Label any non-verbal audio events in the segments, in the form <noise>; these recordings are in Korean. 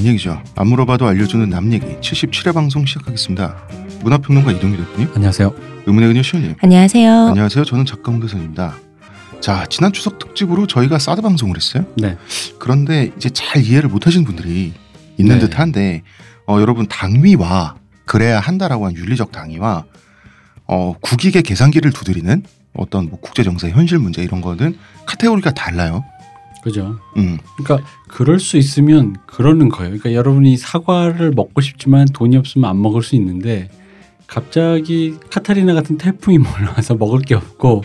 남 얘기죠. 안 물어봐도 알려주는 남 얘기 77회 방송 시작하겠습니다. 문화평론가 이동규 대표님, 안녕하세요. 의문의 그녀 시원님. 안녕하세요. 안녕하세요. 저는 작가 홍대선입니다. 자, 지난 추석 특집으로 저희가 사드 방송을 했어요. 네. 그런데 이제 잘 이해를 못하시는 분들이 있는 네. 듯한데 어, 여러분 당위와 그래야 한다라고 한 윤리적 당위와 어, 국익의 계산기를 두드리는 어떤 뭐 국제 정세 현실 문제 이런 거는 카테고리가 달라요. 그죠. 음, 그러니까 그럴 수 있으면 그러는 거예요. 그러니까 여러분이 사과를 먹고 싶지만 돈이 없으면 안 먹을 수 있는데 갑자기 카타리나 같은 태풍이 <laughs> 몰려와서 먹을 게 없고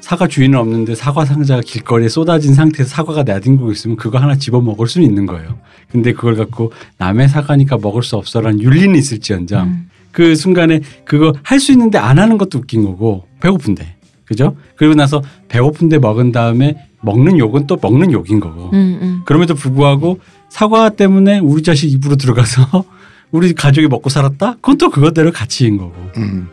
사과 주인은 없는데 사과 상자가 길거리에 쏟아진 상태에서 사과가 나뒹굴고 있으면 그거 하나 집어 먹을 수는 있는 거예요. 근데 그걸 갖고 남의 사과니까 먹을 수 없어라는 윤리는 있을지언정 음. 그 순간에 그거 할 수 있는데 안 하는 것도 웃긴 거고 배고픈데 그죠? 그리고 나서 배고픈데 먹은 다음에 먹는 욕은 또 먹는 욕인 거고 음, 음. 그럼에도 불구하고 사과 때문에 우리 자식 입으로 들어가서 <laughs> 우리 가족이 먹고 살았다? 그건 또 그것대로 가치인 거고. 음.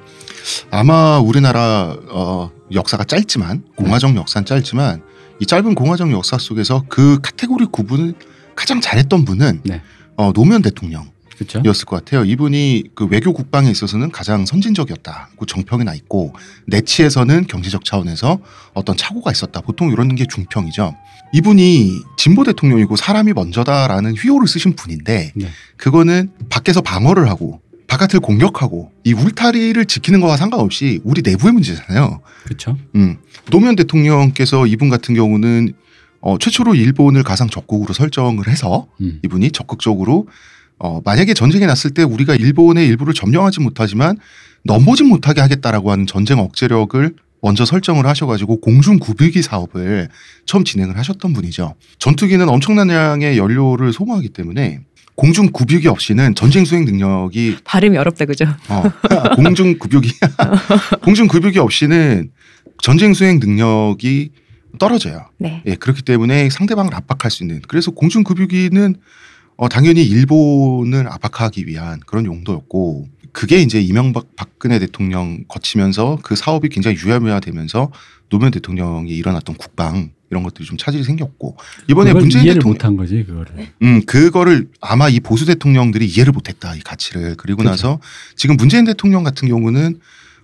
아마 우리나라 어, 역사가 짧지만 공화정 역사는 짧지만 이 짧은 공화정 역사 속에서 그 카테고리 구분을 가장 잘했던 분은 네. 어, 노무현 대통령. 그렇죠? 이었을 것 같아요. 이분이 그 외교 국방에 있어서는 가장 선진적이었다. 그 정평이 나 있고 내치에서는 경제적 차원에서 어떤 착오가 있었다. 보통 이런 게 중평이죠. 이분이 진보 대통령이고 사람이 먼저다라는 휘호를 쓰신 분인데 네. 그거는 밖에서 방어를 하고 바깥을 공격하고 이 울타리를 지키는 거와 상관없이 우리 내부의 문제잖아요. 그렇죠? 음. 노무현 대통령께서 이분 같은 경우는 어, 최초로 일본을 가상 적국으로 설정을 해서 음. 이분이 적극적으로 어, 만약에 전쟁이 났을 때 우리가 일본의 일부를 점령하지 못하지만 넘보지 못하게 하겠다라고 하는 전쟁 억제력을 먼저 설정을 하셔가지고 공중 구비기 사업을 처음 진행을 하셨던 분이죠. 전투기는 엄청난 양의 연료를 소모하기 때문에 공중 구비기 없이는 전쟁 수행 능력이 발음이 어렵다 그죠? 어, <laughs> 공중 급유기 <laughs> 공중 급유기 없이는 전쟁 수행 능력이 떨어져요. 네. 예, 그렇기 때문에 상대방을 압박할 수 있는 그래서 공중 급유기는 어, 당연히 일본을 압박하기 위한 그런 용도였고 그게 이제 이명박 박근혜 대통령 거치면서 그 사업이 굉장히 유야무야되면서 노무현 대통령이 일어났던 국방 이런 것들이 좀 차질이 생겼고 이번에 문재인 이해를 대통령 못한 거지 그거를. 음, 그거를 아마 이 보수 대통령들이 이해를 못했다 이 가치를 그리고 그죠. 나서 지금 문재인 대통령 같은 경우는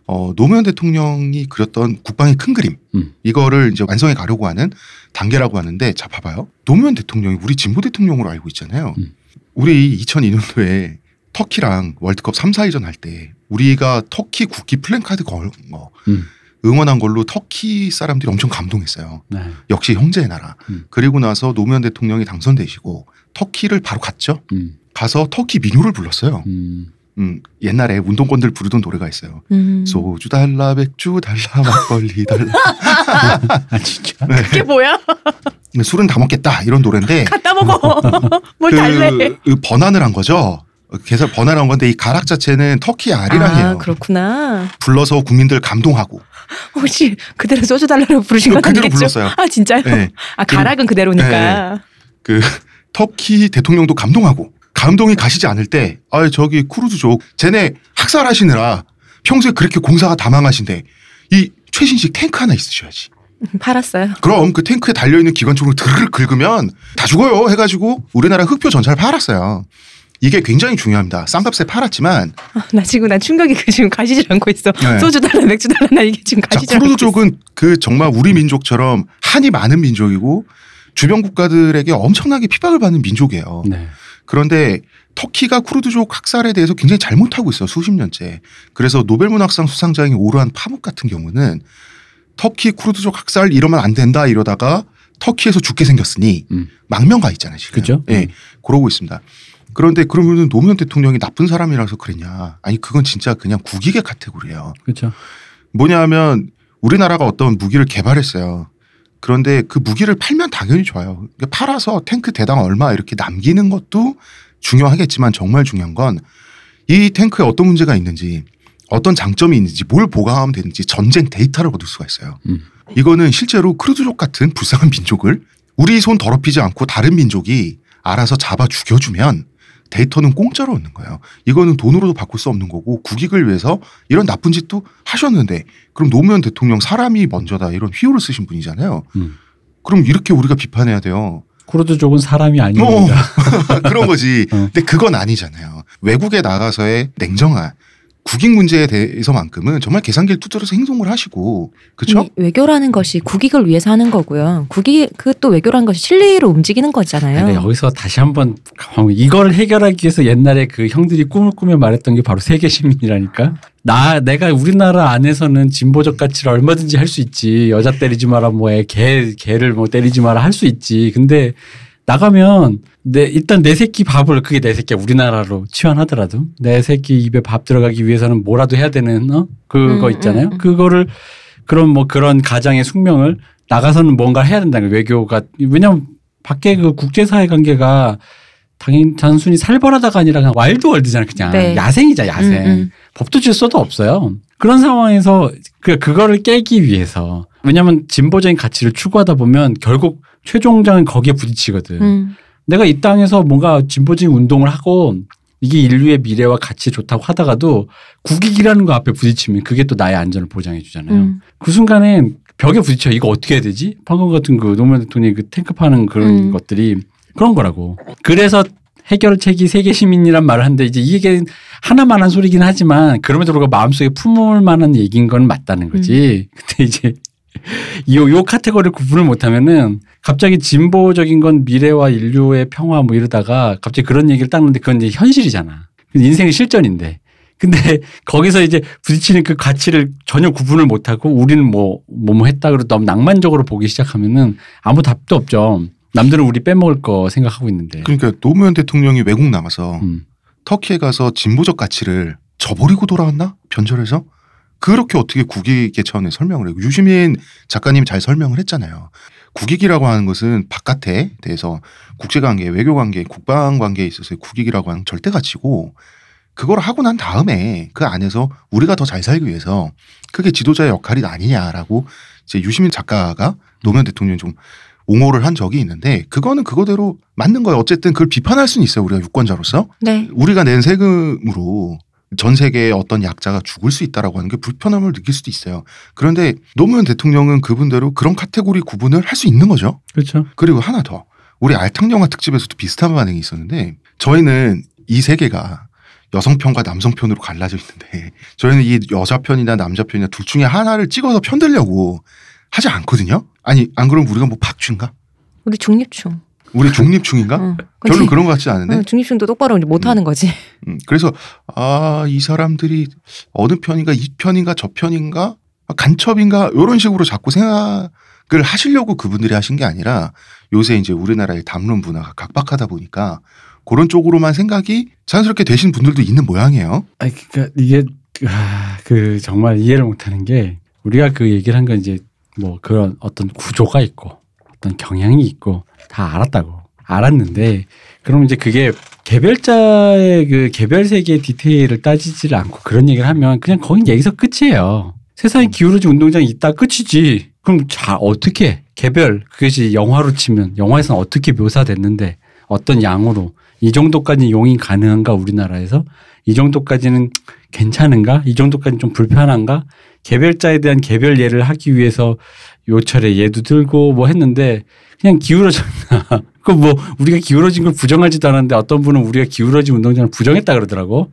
어, 노무현 대통령이 그렸던 국방의 큰 그림 음. 이거를 이제 완성해 가려고 하는 단계라고 하는데 자 봐봐요 노무현 대통령이 우리 진보 대통령으로 알고 있잖아요. 음. 우리 2002년도에 터키랑 월드컵 3, 4위전 할 때 우리가 터키 국기 플랜카드 걸 거, 음. 응원한 걸로 터키 사람들이 엄청 감동했어요. 네. 역시 형제의 나라. 음. 그리고 나서 노무현 대통령이 당선되시고 터키를 바로 갔죠. 음. 가서 터키 민요를 불렀어요. 음. 음, 옛날에 운동권들 부르던 노래가 있어요. 음. 소주 달라, 맥주 달라, 막걸리 달라. <laughs> 아 진짜. 네. 그게 뭐야? 술은 다 먹겠다 이런 노래인데 <laughs> 갖다 먹어. <laughs> 뭘 달래? 그, 그 번안을 한 거죠. 그래서 번안한 건데 이 가락 자체는 터키 아리랑이에요. 아 그렇구나. 불러서 국민들 감동하고 혹시 그대로 소주 달라고 부르신 건 그대로 아니겠죠? 불렀어요. 아 진짜요? 네. 아 가락은 그대로니까. 그 터키 대통령도 감동하고 감동이 가시지 않을 때, 아 저기 쿠르드족, 쟤네 학살하시느라 평소에 그렇게 공사가 다 망하신데 이 최신식 탱크 하나 있으셔야지. 팔았어요. 그럼 그 탱크에 달려 있는 기관총으로 드르르 긁으면 다 죽어요. 해가지고 우리나라 흑표 전차를 팔았어요. 이게 굉장히 중요합니다. 싼값에 팔았지만 아, 나 지금 난 충격이 그 지금 가시질 않고 있어. 네. 소주 달라 맥주 달라 나 이게 지금 자 가시질 않고 있어. 쿠르드족은 그 정말 우리 민족처럼 한이 많은 민족이고 주변 국가들에게 엄청나게 핍박을 받는 민족이에요. 네. 그런데 터키가 쿠르드족 학살에 대해서 굉장히 잘못하고 있어요. 수십 년째. 그래서 노벨문학상 수상자인 오르한 파묵 같은 경우는 터키 쿠르드족 학살 이러면 안 된다 이러다가 터키에서 죽게 생겼으니 음. 망명가 있잖아요. 지금. 그죠? 예. 그러고 있습니다. 그런데 그러면은 노무현 대통령이 나쁜 사람이라서 그랬냐? 아니 그건 진짜 그냥 국익의 카테고리예요. 그렇죠. 뭐냐 하면 우리나라가 어떤 무기를 개발했어요. 그런데 그 무기를 팔면 당연히 좋아요. 그러니까 팔아서 탱크 대당 얼마 이렇게 남기는 것도 중요하겠지만 정말 중요한 건 이 탱크에 어떤 문제가 있는지 어떤 장점이 있는지 뭘 보강하면 되는지 전쟁 데이터를 얻을 수가 있어요. 음. 이거는 실제로 쿠르드족 같은 불쌍한 민족을 우리 손 더럽히지 않고 다른 민족이 알아서 잡아 죽여주면 데이터는 공짜로 얻는 거예요. 이거는 돈으로도 바꿀 수 없는 거고 국익을 위해서 이런 나쁜 짓도 하셨는데 그럼 노무현 대통령 사람이 먼저다 이런 휘호를 쓰신 분이잖아요. 음. 그럼 이렇게 우리가 비판해야 돼요. 쿠르드족은 사람이 아닙니다. <laughs> 그런 거지. 어. 근데 그건 아니잖아요. 외국에 나가서의 냉정한 국익 문제에 대해서만큼은 정말 계산기를 두드려서 행동을 하시고 그렇죠? 이 외교라는 것이 국익을 위해서 하는 거고요. 국익 그또 외교라는 것이 실리로 움직이는 거잖아요. 근데 여기서 다시 한번 이걸 해결하기 위해서 옛날에 그 형들이 꿈을 꾸며 말했던 게 바로 세계 시민이라니까. 나 내가 우리나라 안에서는 진보적 가치를 얼마든지 할 수 있지. 여자 때리지 마라 뭐개 개를 뭐 때리지 마라 할 수 있지. 근데 나가면 내 일단 내 새끼 밥을 그게 내 새끼야 우리나라로 치환하더라도 내 새끼 입에 밥 들어가기 위해서는 뭐라도 해야 되는 어 그거 음, 있잖아요. 음, 음. 그거를 그런 뭐 그런 가장의 숙명을 나가서는 뭔가 해야 된다는 거예요. 외교가 왜냐면 밖에 그 국제사회 관계가 당연 단순히 살벌하다가 아니라 그냥 wild world잖아 그냥 네. 야생이자 야생 음, 음. 법도 질서도 없어요. 그런 상황에서 그 그거를 깨기 위해서 왜냐하면 진보적인 가치를 추구하다 보면 결국 최종장은 거기에 부딪히거든. 음. 내가 이 땅에서 뭔가 진보적인 운동을 하고 이게 인류의 미래와 가치 좋다고 하다가도 국익이라는 거 앞에 부딪히면 그게 또 나의 안전을 보장해 주잖아요. 음. 그 순간엔 벽에 부딪혀 이거 어떻게 해야 되지? 방금 같은 그 노무현 대통령이 그 탱크 파는 그런 음. 것들이 그런 거라고. 그래서 해결책이 세계 시민이란 말을 하는데 이제 이게 하나만 한 소리긴 하지만 그럼에도 불구하고 마음속에 품을 만한 얘기인 건 맞다는 거지. 근데 이제 요, 요 카테고리를 구분을 못하면은 갑자기 진보적인 건 미래와 인류의 평화 뭐 이러다가 갑자기 그런 얘기를 딱 하는데 그건 이제 현실이잖아. 인생의 실전인데. 근데 <laughs> 거기서 이제 부딪히는 그 가치를 전혀 구분을 못하고 우리는 뭐, 뭐, 뭐 했다 그러고 너무 낭만적으로 보기 시작하면은 아무 답도 없죠. 남들은 우리 빼먹을 거 생각하고 있는데. 그러니까 노무현 대통령이 외국 나가서 음. 터키에 가서 진보적 가치를 저버리고 돌아왔나? 변절해서? 그렇게 어떻게 국익의 차원에 설명을 해요. 유시민 작가님이 잘 설명을 했잖아요. 국익이라고 하는 것은 바깥에 대해서 국제관계, 외교관계, 국방관계에 있어서의 국익이라고 하는 절대 가치고 그걸 하고 난 다음에 그 안에서 우리가 더 잘 살기 위해서 그게 지도자의 역할이 아니냐라고 이제 유시민 작가가 노무현 대통령이 좀 옹호를 한 적이 있는데 그거는 그거대로 맞는 거예요. 어쨌든 그걸 비판할 수는 있어요. 우리가 유권자로서. 네. 우리가 낸 세금으로 전 세계의 어떤 약자가 죽을 수 있다라고 하는 게 불편함을 느낄 수도 있어요. 그런데 노무현 대통령은 그분대로 그런 카테고리 구분을 할 수 있는 거죠. 그렇죠. 그리고 하나 더. 우리 알탕 영화 특집에서도 비슷한 반응이 있었는데 저희는 이 세계가 여성편과 남성편으로 갈라져 있는데 저희는 이 여자편이나 남자편이나 둘 중에 하나를 찍어서 편들려고 하지 않거든요. 아니 안 그러면 우리가 뭐 박쥐인가? 우리 중립충. 우리 중립충인가? <laughs> 응. 별로 그런 것 같지 않은데. 응, 중립충도 똑바로 이제 못 하는 거지. <laughs> 음, 그래서 아 이 사람들이 어느 편인가 이 편인가 저 편인가 아, 간첩인가 이런 식으로 자꾸 생각을 하시려고 그분들이 하신 게 아니라 요새 이제 우리나라의 담론 문화가 각박하다 보니까 그런 쪽으로만 생각이 자연스럽게 되신 분들도 있는 모양이에요. 아니 그러니까 이게 아, 그 정말 이해를 못하는 게 우리가 그 얘기를 한 건 이제 뭐 그런 어떤 구조가 있고 어떤 경향이 있고 다 알았다고 알았는데 그럼 이제 그게 개별자의 그 개별 세계의 디테일을 따지지를 않고 그런 얘기를 하면 그냥 거긴 여기서 끝이에요. 세상에 기울어진 운동장이 있다 끝이지. 그럼 자 어떻게 해? 개별 그것이 영화로 치면 영화에서는 어떻게 묘사됐는데 어떤 양으로 이 정도까지 용이 가능한가 우리나라에서 이 정도까지는 괜찮은가 이 정도까지는 좀 불편한가 개별자에 대한 개별 예를 하기 위해서 요철에 예도 들고 뭐 했는데 그냥 기울어졌나? <laughs> 그 뭐 우리가 기울어진 걸 부정하지도 않았는데 어떤 분은 우리가 기울어진 운동장을 부정했다 그러더라고.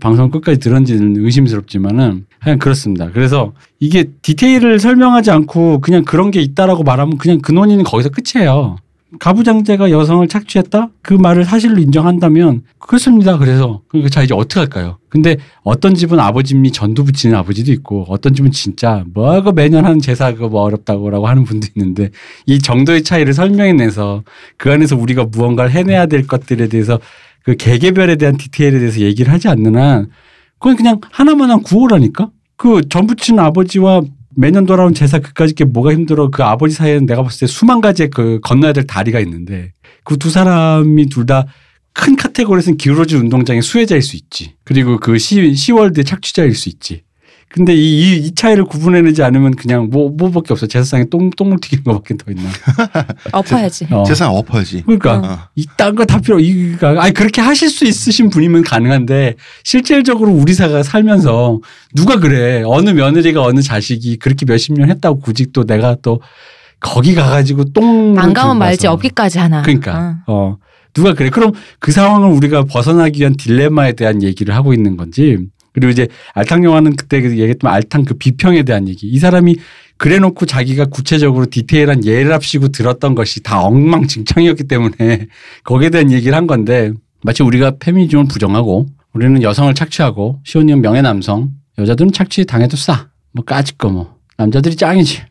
방송 끝까지 들었는지는 의심스럽지만은 하여간 그렇습니다. 그래서 이게 디테일을 설명하지 않고 그냥 그런 게 있다라고 말하면 그냥 그 논의는 거기서 끝이에요 가부장제가 여성을 착취했다? 그 말을 사실로 인정한다면 그렇습니다. 그래서 그러니까 자 이제 어떻게 할까요? 근데 어떤 집은 아버지님이 전두 붙이는 아버지도 있고 어떤 집은 진짜 뭐그 매년 하는 제사 그거 뭐 어렵다고라고 하는 분도 있는데 이 정도의 차이를 설명해내서 그 안에서 우리가 무언가를 해내야 될 것들에 대해서 그 개개별에 대한 디테일에 대해서 얘기를 하지 않는 한 그건 그냥 하나만한 구호라니까 그전 붙이는 아버지와 매년 돌아온 제사 그까짓 게 뭐가 힘들어 그 아버지 사이에는 내가 봤을 때 수만 가지의 그 건너야 될 다리가 있는데 그 두 사람이 둘 다 큰 카테고리에서는 기울어진 운동장의 수혜자일 수 있지. 그리고 그 시, 시월드의 착취자일 수 있지. 근데 이, 이, 이 차이를 구분해내지 않으면 그냥 뭐, 뭐밖에 없어. 제사상에 똥, 똥을 튀기는 것밖에 더 있나. <laughs> 엎어야지. 어. 세상 엎어야지. 그러니까 어. 이딴 거 다 필요 이가 아니 그렇게 하실 수 있으신 분이면 가능한데 실질적으로 우리 사가 살면서 누가 그래 어느 며느리가 어느 자식이 그렇게 몇십 년 했다고 굳이 또 내가 또 거기 가가지고 똥 안 가면 말지 없기까지 하나. 그러니까 어. 누가 그래? 그럼 그 상황을 우리가 벗어나기 위한 딜레마에 대한 얘기를 하고 있는 건지 그리고 이제 알탕 영화는 그때 그 얘기했던 알탕 그 비평에 대한 얘기. 이 사람이 그래놓고 자기가 구체적으로 디테일한 예랍시고 들었던 것이 다 엉망진창이었기 때문에 <laughs> 거기에 대한 얘기를 한 건데 마치 우리가 페미니즘을 부정하고 우리는 여성을 착취하고 시온이는 명예 남성 여자들은 착취 당해도 싸. 뭐 까짓 거 뭐. 남자들이 짱이지.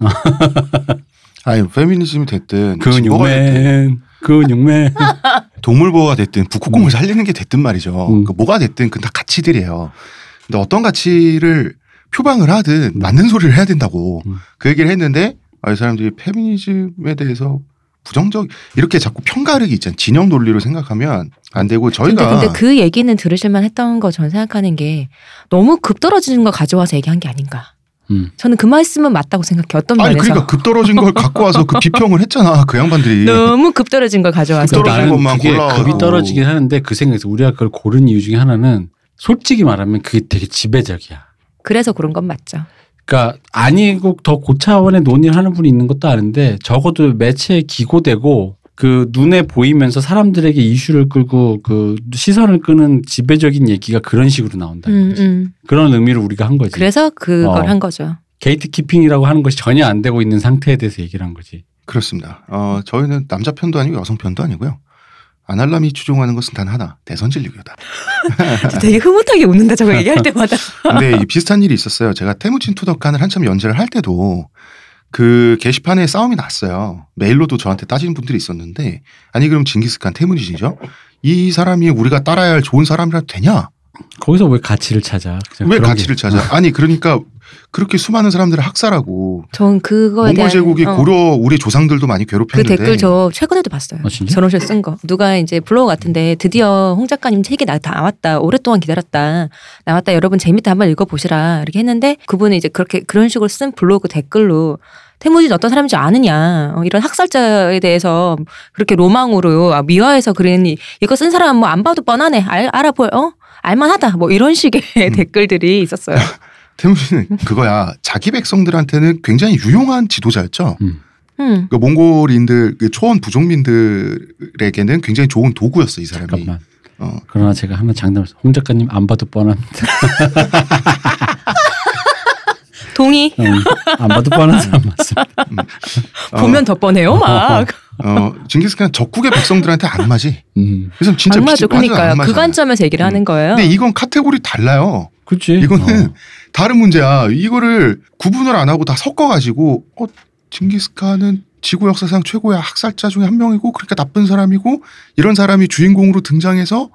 <laughs> 아니 페미니즘이 됐든 근육맨. 근육맨. <laughs> 동물 보호가 됐든 북극곰을 살리는 게 됐든 말이죠. 음. 그 뭐가 됐든 그다 가치들이에요. 근데 어떤 가치를 표방을 하든 맞는 소리를 해야 된다고 음. 그 얘기를 했는데 아, 이 사람들이 페미니즘에 대해서 부정적 이렇게 자꾸 편가르기 있잖아요. 진영 논리로 생각하면 안 되고 근데, 저희가 근데 그 얘기는 들으실만 했던 거 저는 생각하는 게 너무 급 떨어지는 거 가져와서 얘기한 게 아닌가. 음. 저는 그 말씀은 맞다고 생각해. 어떤 아니 면에서. 그러니까 급 떨어진 걸 갖고 와서 그 비평을 했잖아 그 양반들이 너무 급 떨어진 걸 가져와서. 급 떨어진 것만 골라가지고. 급이 떨어지긴 하는데 그 생각에서 우리가 그걸 고른 이유 중에 하나는 솔직히 말하면 그게 되게 지배적이야. 그래서 그런 건 맞죠. 그러니까 아니고 더 고차원의 논의를 하는 분이 있는 것도 아는데 적어도 매체에 기고되고 그 눈에 보이면서 사람들에게 이슈를 끌고 그 시선을 끄는 지배적인 얘기가 그런 식으로 나온다는 음, 거지. 음. 그런 의미로 우리가 한 거지. 그래서 그걸 어. 한 거죠. gatekeeping이라고 하는 것이 전혀 안 되고 있는 상태에 대해서 얘기를 한 거지. 그렇습니다. 어, 저희는 남자 편도 아니고 여성 편도 아니고요. 아날람이 추종하는 것은 단 하나 대선 진리교다. <laughs> 되게 흐뭇하게 웃는다 저거 얘기할 때마다. 근데 이 비슷한 일이 있었어요. 제가 태무친 투덕간을 한참 연재를 할 때도 그 게시판에 싸움이 났어요. 메일로도 저한테 따지는 분들이 있었는데 아니 그럼 징기스칸 태무진이죠? 이 사람이 우리가 따라야 할 좋은 사람이라도 되냐? 거기서 왜 가치를 찾아? 왜 가치를 게- 찾아? 아니 그러니까 그렇게 수많은 사람들을 학살하고 전 그거에 몽골 대한 제국이 어. 고려 우리 조상들도 많이 그 괴롭혔는데 댓글 저 최근에도 봤어요. 아, 식으로 쓴 거. 누가 이제 블로그 같은데 드디어 홍 작가님 책이 나, 다 나왔다. 오랫동안 기다렸다. 나왔다. 여러분 재밌다 한번 읽어보시라. 이렇게 했는데 그분은 이제 그렇게 그런 식으로 쓴 블로그 댓글로 태무진 어떤 사람인지 아느냐. 어, 이런 학살자에 대해서 그렇게 로망으로 아, 미화해서 그린 이- 이거 쓴 사람 뭐 안 봐도 뻔하네. 알, 알아보여. 어? 알만하다. 뭐 이런 식의 음. <laughs> 댓글들이 있었어요. <laughs> 태무진은 그거야 자기 백성들한테는 굉장히 유용한 지도자였죠. 음. 음. 그 몽골인들 그 초원 부족민들에게는 굉장히 좋은 도구였어 이 사람이. 잠깐만. 어. 그러나 제가 하나 장담을. 홍 작가님 안 봐도 뻔합니다. <laughs> 동의. 어, 안 봐도 뻔한 사람 맞습니다. 어, 보면 더 뻔해요, 막. 어, 징기스칸 적국의 백성들한테 안 맞지. 음. 그래서 진짜 안 완전 그러니까요. 안. 그 관점에서 얘기를 음. 하는 거예요. 근데 이건 카테고리 달라요. 그렇지. 이거는 어. 다른 문제야. 이거를 구분을 안 하고 다 섞어가지고 어 징기스칸은 지구 역사상 최고의 학살자 중에 한 명이고 그러니까 나쁜 사람이고 이런 사람이 주인공으로 등장해서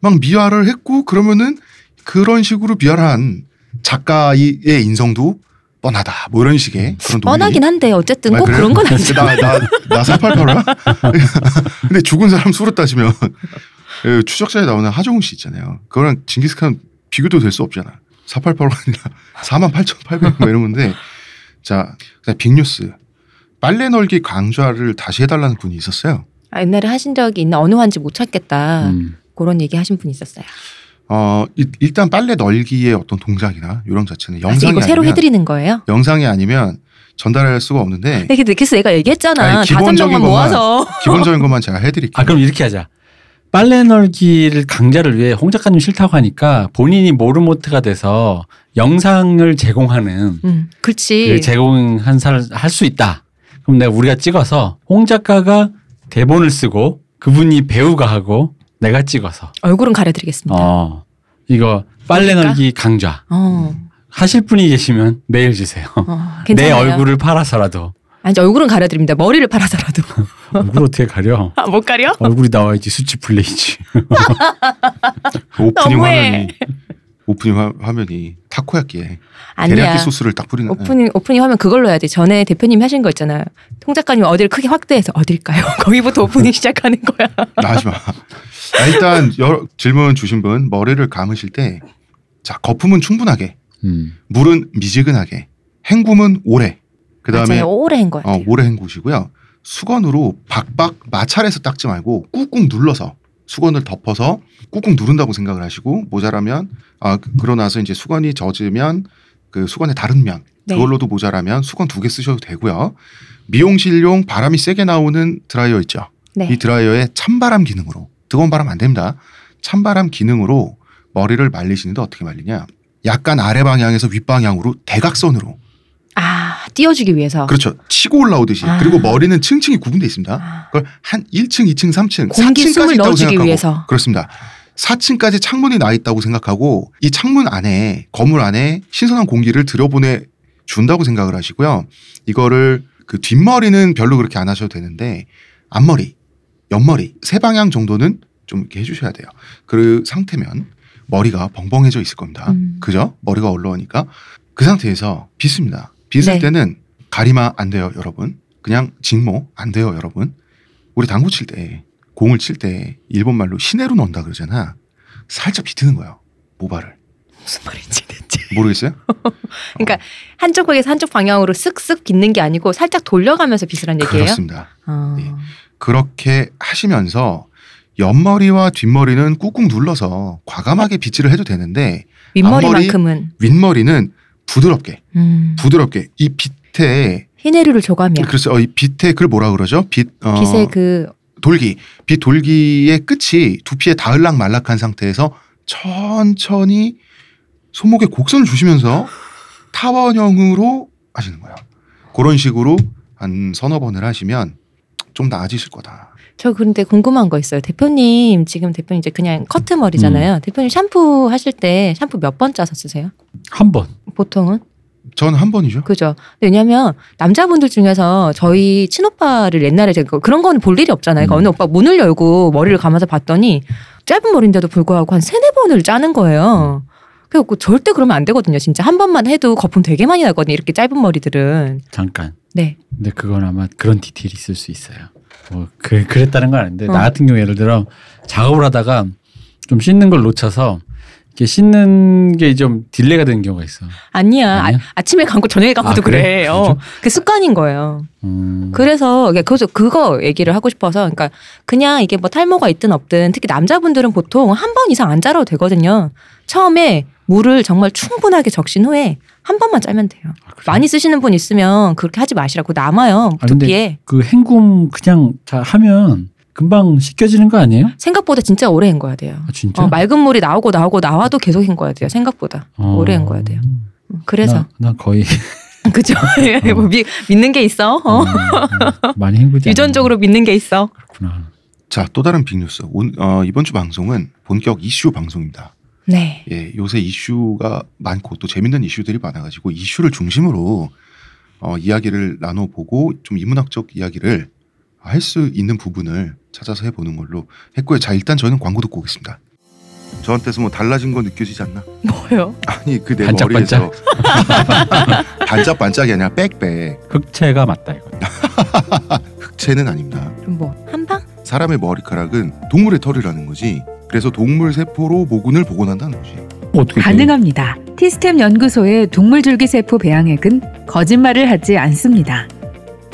막 미화를 했고 그러면은 그런 식으로 미화한 작가의 인성도 뻔하다. 뭐 이런 식의 그런 논리. 뻔하긴 한데 어쨌든 아, 꼭 그래요? 그런 건 <laughs> 아니죠. 나나나 488라. <laughs> 근데 죽은 사람 수로 따지면 그 추적자에 나오는 하정우 씨 있잖아요. 그거랑 징기스칸 비교도 될 수 없잖아. 488가 아니라 48,800 뭐 이런 건데 자 그다음에 빅뉴스 빨래 널기 강좌를 다시 해달라는 분이 있었어요. 아, 옛날에 하신 적이 있나 어느 환지 못 찾겠다. 음. 그런 얘기 하신 분이 있었어요. 어 일- 일단 빨래 널기의 어떤 동작이나 이런 자체는 아, 영상이 이거 새로 해드리는 거예요? 영상이 아니면 전달할 수가 없는데 근데 그래서 내가 얘기했잖아. 아니, 기본적인 것만- 모아서. 기본적인 것만 제가 해드릴게요. 아 그럼 이렇게 하자. 빨래 널기를 강좌를 위해 홍 작가님 싫다고 하니까 본인이 모르모트가 돼서 영상을 제공하는 음, 그렇지. 그 제공한 사를 할 수 있다. 그럼 내가 우리가 찍어서 홍 작가가 대본을 쓰고 그분이 배우가 하고 내가 찍어서 얼굴은 가려드리겠습니다. 어 이거 빨래 그럴까? 널기 강좌 어, 하실 분이 계시면 메일 주세요. 어, <laughs> 내. 얼굴을 팔아서라도 아니 저 얼굴은 가려드립니다. 머리를 팔아서라도. <laughs> 얼굴 어떻게 가려? 아, 못 가려? 얼굴이 나와야지 수치 플레이지. 그 <laughs> 오프닝 너무해. 화면이 오프닝 화, 화면이 타코야끼에 아니야. 데리야끼 소스를 딱 뿌리는 오프닝 오프닝 하면 그걸로 해야지. 전에 대표님이 하신 거 있잖아. 통 작가님 어디를 크게 확대해서 어딜까요? <laughs> 거기부터 오프닝 시작하는 거야. 나 하지 마. 아, 일단 여러, 질문 주신 분 머리를 감으실 때 자 거품은 충분하게 음. 물은 미지근하게 헹굼은 오래 그 다음에 맞아요. 오래 한 거야. 어, 오래 헹구시고요 수건으로 박박 마찰해서 닦지 말고 꾹꾹 눌러서 수건을 덮어서 꾹꾹 누른다고 생각을 하시고 모자라면 아 그- 그러고 나서 이제 수건이 젖으면 그 수건의 다른 면 네. 그걸로도 모자라면 수건 두 개 쓰셔도 되고요. 미용실용 바람이 세게 나오는 드라이어 있죠. 네. 이 드라이어의 찬바람 기능으로 뜨거운 바람 안 됩니다. 찬바람 기능으로 머리를 말리시는데 어떻게 말리냐? 약간 아래 방향에서 윗 방향으로 대각선으로 아 띄워주기 위해서. 그렇죠. 치고 올라오듯이 아. 그리고 머리는 층층이 구분돼 있습니다. 아, 그걸 한 1층, 2층, 3층, 공기 4층까지 숨을 있다고 생각하고 위해서. 그렇습니다. 4층까지 창문이 나 있다고 생각하고 이 창문 안에 건물 안에 신선한 공기를 들여보내 준다고 생각을 하시고요. 이거를 그 뒷머리는 별로 그렇게 안 하셔도 되는데 앞머리, 옆머리 세 방향 정도는 좀 이렇게 해주셔야 돼요. 그 상태면 머리가 벙벙해져 있을 겁니다. 음. 그죠? 머리가 올라오니까 그 상태에서 빗습니다. 빗을 네. 때는 가리마 안 돼요, 여러분. 그냥 직모 안 돼요, 여러분. 우리 당구 칠 때 공을 칠 때 일본 말로 시내로 넣는다 그러잖아. 살짝 비트는 거예요. 모발을. 무슨 말인지 대체. 모르겠어요? <laughs> 그러니까 한쪽 방에서 한쪽 방향으로 쓱쓱 빗는 게 아니고 살짝 돌려가면서 빗으란 얘기예요. 그렇습니다. 아. 네. 그렇게 하시면서 옆머리와 뒷머리는 꾹꾹 눌러서 과감하게 빗질을 해도 되는데 윗머리만큼은 윗머리는 부드럽게 음. 부드럽게 이 빗에 히네류를 줘가며 그래서 어, 이 빗에 그걸 뭐라 그러죠? 빗 어, 빛의 그 돌기 빗 돌기의 끝이 두피에 닿을락 말락한 상태에서 천천히 손목에 곡선을 주시면서 타원형으로 하시는 거예요. 그런 식으로 한 서너 번을 하시면 좀 나아지실 거다. 저 근데 궁금한 거 있어요. 대표님 지금 대표님 이제 그냥 커트 머리잖아요. 대표님 샴푸 하실 때 샴푸 몇 번 짜서 쓰세요? 한 번. 보통은 저는 한 번이죠. 그죠. 왜냐면 남자분들 중에서 저희 친오빠를 옛날에 제가 그런 거는 볼 일이 없잖아요. 그러니까 음. 어느 오빠 문을 열고 머리를 감아서 봤더니 짧은 머리인데도 불구하고 한 세네 번을 짜는 거예요. 그래갖고 절대 그러면 안 되거든요. 진짜 한 번만 해도 거품 되게 많이 나거든요. 이렇게 짧은 머리들은. 잠깐. 네. 근데 그건 아마 그런 디테일이 있을 수 있어요. 뭐 그, 그랬다는 건 아닌데 어. 나 같은 경우 예를 들어 작업을 하다가 좀 씻는 걸 놓쳐서 이렇게 씻는 게 좀 delay가 되는 경우가 있어. 아니야. 아니야? 아, 아침에 감고 저녁에 감고도 아, 그래? 그래. 어. 그 습관인 거예요. 음. 그래서 이게 그래서 그거 얘기를 하고 싶어서 그러니까 그냥 이게 뭐 탈모가 있든 없든 특히 남자분들은 보통 한 번 이상 안 짜도 되거든요. 처음에 물을 정말 충분하게 적신 후에 한 번만 짜면 돼요. 아, 그래? 많이 쓰시는 분 있으면 그렇게 하지 마시라고 남아요 아, 두피에. 그 헹굼 그냥 잘 하면 금방 씻겨지는 거 아니에요? 생각보다 진짜 오래 헹궈야 돼요. 아, 진짜? 어, 맑은 물이 나오고 나오고 나와도 계속 헹궈야 돼요. 생각보다 어. 오래 헹궈야 돼요. 음, 그래서 나, 나 거의 <laughs> 그죠? 뭐 미, 믿는 게 있어. 어. <laughs> 많이 헹구지. 유전적으로 믿는 게 있어. 그렇구나. 자, 또 다른 빅뉴스. 온, 어, 이번 주 방송은 본격 이슈 방송입니다. 네. 예, 요새 이슈가 많고 또 재밌는 이슈들이 많아가지고 이슈를 중심으로 어, 이야기를 나눠보고 좀 이문학적 이야기를 할 수 있는 부분을 찾아서 해보는 걸로 했고요. 자, 일단 저희는 광고 듣고 오겠습니다. 저한테서 뭐 달라진 거 느껴지지 않나? 뭐요? 아니 그내 반짝반짝? 머리에서 <laughs> 반짝반짝이 아니라 빽빽 흑채가 맞다 이거. <laughs> 흑채는 아닙니다. 뭐 한방? 사람의 머리카락은 동물의 털이라는 거지. 그래서 동물 세포로 모근을 복원한다는 거지. 어떻게 돼? 가능합니다. 티스템 연구소의 동물 줄기 세포 배양액은 거짓말을 하지 않습니다.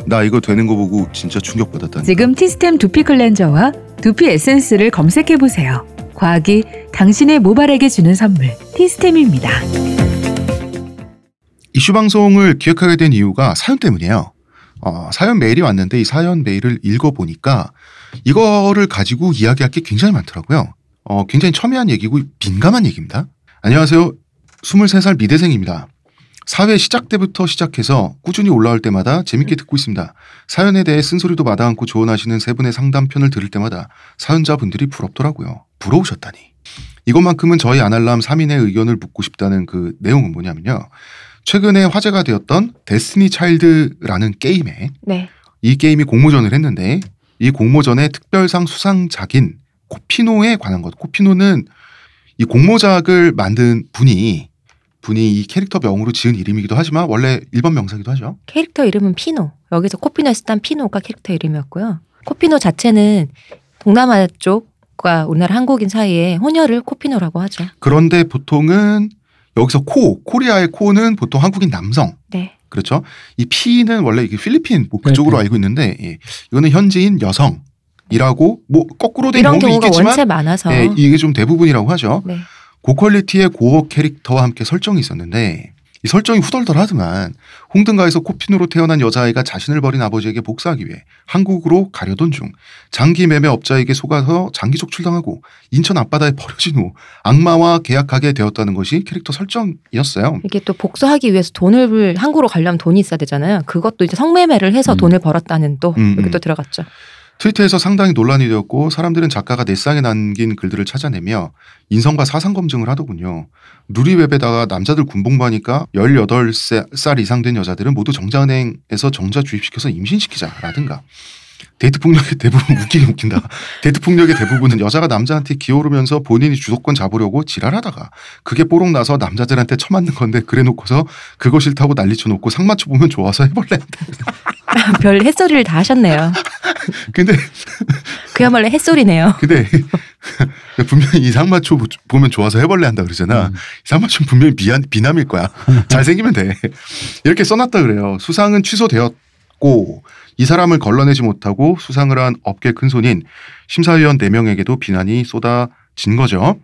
나 이거 되는 거 보고 진짜 충격받았다니. 지금 티스템 두피 클렌저와 두피 에센스를 검색해 보세요. 과학이 당신의 모발에게 주는 선물 티스템입니다. 이슈 방송을 기획하게 된 이유가 사연 때문이에요. 어, 사연 메일이 왔는데 이 사연 메일을 읽어보니까 이거를 가지고 이야기할 게 굉장히 많더라고요. 어, 굉장히 첨예한 얘기고 민감한 얘기입니다. 안녕하세요. 23살 미대생입니다. 사회 시작 때부터 시작해서 꾸준히 올라올 때마다 재밌게 듣고 있습니다. 사연에 대해 쓴소리도 마다 않고 조언하시는 세 분의 상담편을 들을 때마다 사연자분들이 부럽더라고요. 부러우셨다니. 이것만큼은 저희 아날람 3인의 의견을 묻고 싶다는 그 내용은 뭐냐면요. 최근에 화제가 되었던 데스티니 차일드라는 게임에 네. 이 게임이 공모전을 했는데 이 공모전의 특별상 수상작인 코피노에 관한 것. 코피노는 이 공모작을 만든 분이 분이 이 캐릭터 명으로 지은 이름이기도 하지만 원래 일반 명사기도 하죠. 캐릭터 이름은 피노. 여기서 코피노에서 딴 피노가 캐릭터 이름이었고요. 코피노 자체는 동남아 쪽과 우리나라 한국인 사이에 혼혈을 코피노라고 하죠. 그런데 보통은 여기서 코, 코리아의 코는 보통 한국인 남성. 네. 그렇죠. 이 피는 원래 이게 필리핀 뭐 그쪽으로 네, 네. 알고 있는데 예. 이거는 현지인 여성 이라고 뭐 거꾸로 된 경우도 경우가 있겠지만 원체 많아서. 예, 이게 좀 대부분이라고 하죠. 네. 고퀄리티의 고어 캐릭터와 함께 설정이 있었는데 이 설정이 후덜덜하지만 홍등가에서 코피노로 태어난 여자아이가 자신을 버린 아버지에게 복수하기 위해 한국으로 가려던 중 장기 매매 업자에게 속아서 장기 족출당하고 인천 앞바다에 버려진 후 악마와 계약하게 되었다는 것이 캐릭터 설정이었어요. 이게 또 복수하기 위해서 돈을 한국으로 가려면 돈이 있어야 되잖아요. 그것도 이제 성매매를 해서 음. 돈을 벌었다는 또 음, 여기 음. 또 들어갔죠. 트위터에서 상당히 논란이 되었고 사람들은 작가가 넷상에 남긴 글들을 찾아내며 인성과 사상 검증을 하더군요. 루리웹에다가 남자들 군복무하니까 18살 이상 된 여자들은 모두 정자은행에서 정자 주입시켜서 임신시키자라든가 데이트 폭력의 대부분 <laughs> 웃기긴 웃긴다. 데이트 폭력의 대부분은 여자가 남자한테 기어오르면서 본인이 주도권 잡으려고 지랄하다가 그게 뽀록 나서 남자들한테 처맞는 건데 그래 놓고서 그거 싫다고 난리 쳐 놓고 상 맞춰 보면 좋아서 해볼래. <laughs> 별 햇소리를 다 하셨네요. <laughs> 근데 그야말로 햇소리네요. 근데 분명히 이상 맞춰 보면 좋아서 해볼래 한다 그러잖아. 음. 이상 맞추면 분명히 비한, 비남일 거야. 잘생기면 돼. 이렇게 써놨다 그래요. 수상은 취소되었고 이 사람을 걸러내지 못하고 수상을 한 업계 큰손인 심사위원 4명에게도 비난이 쏟아진 거죠.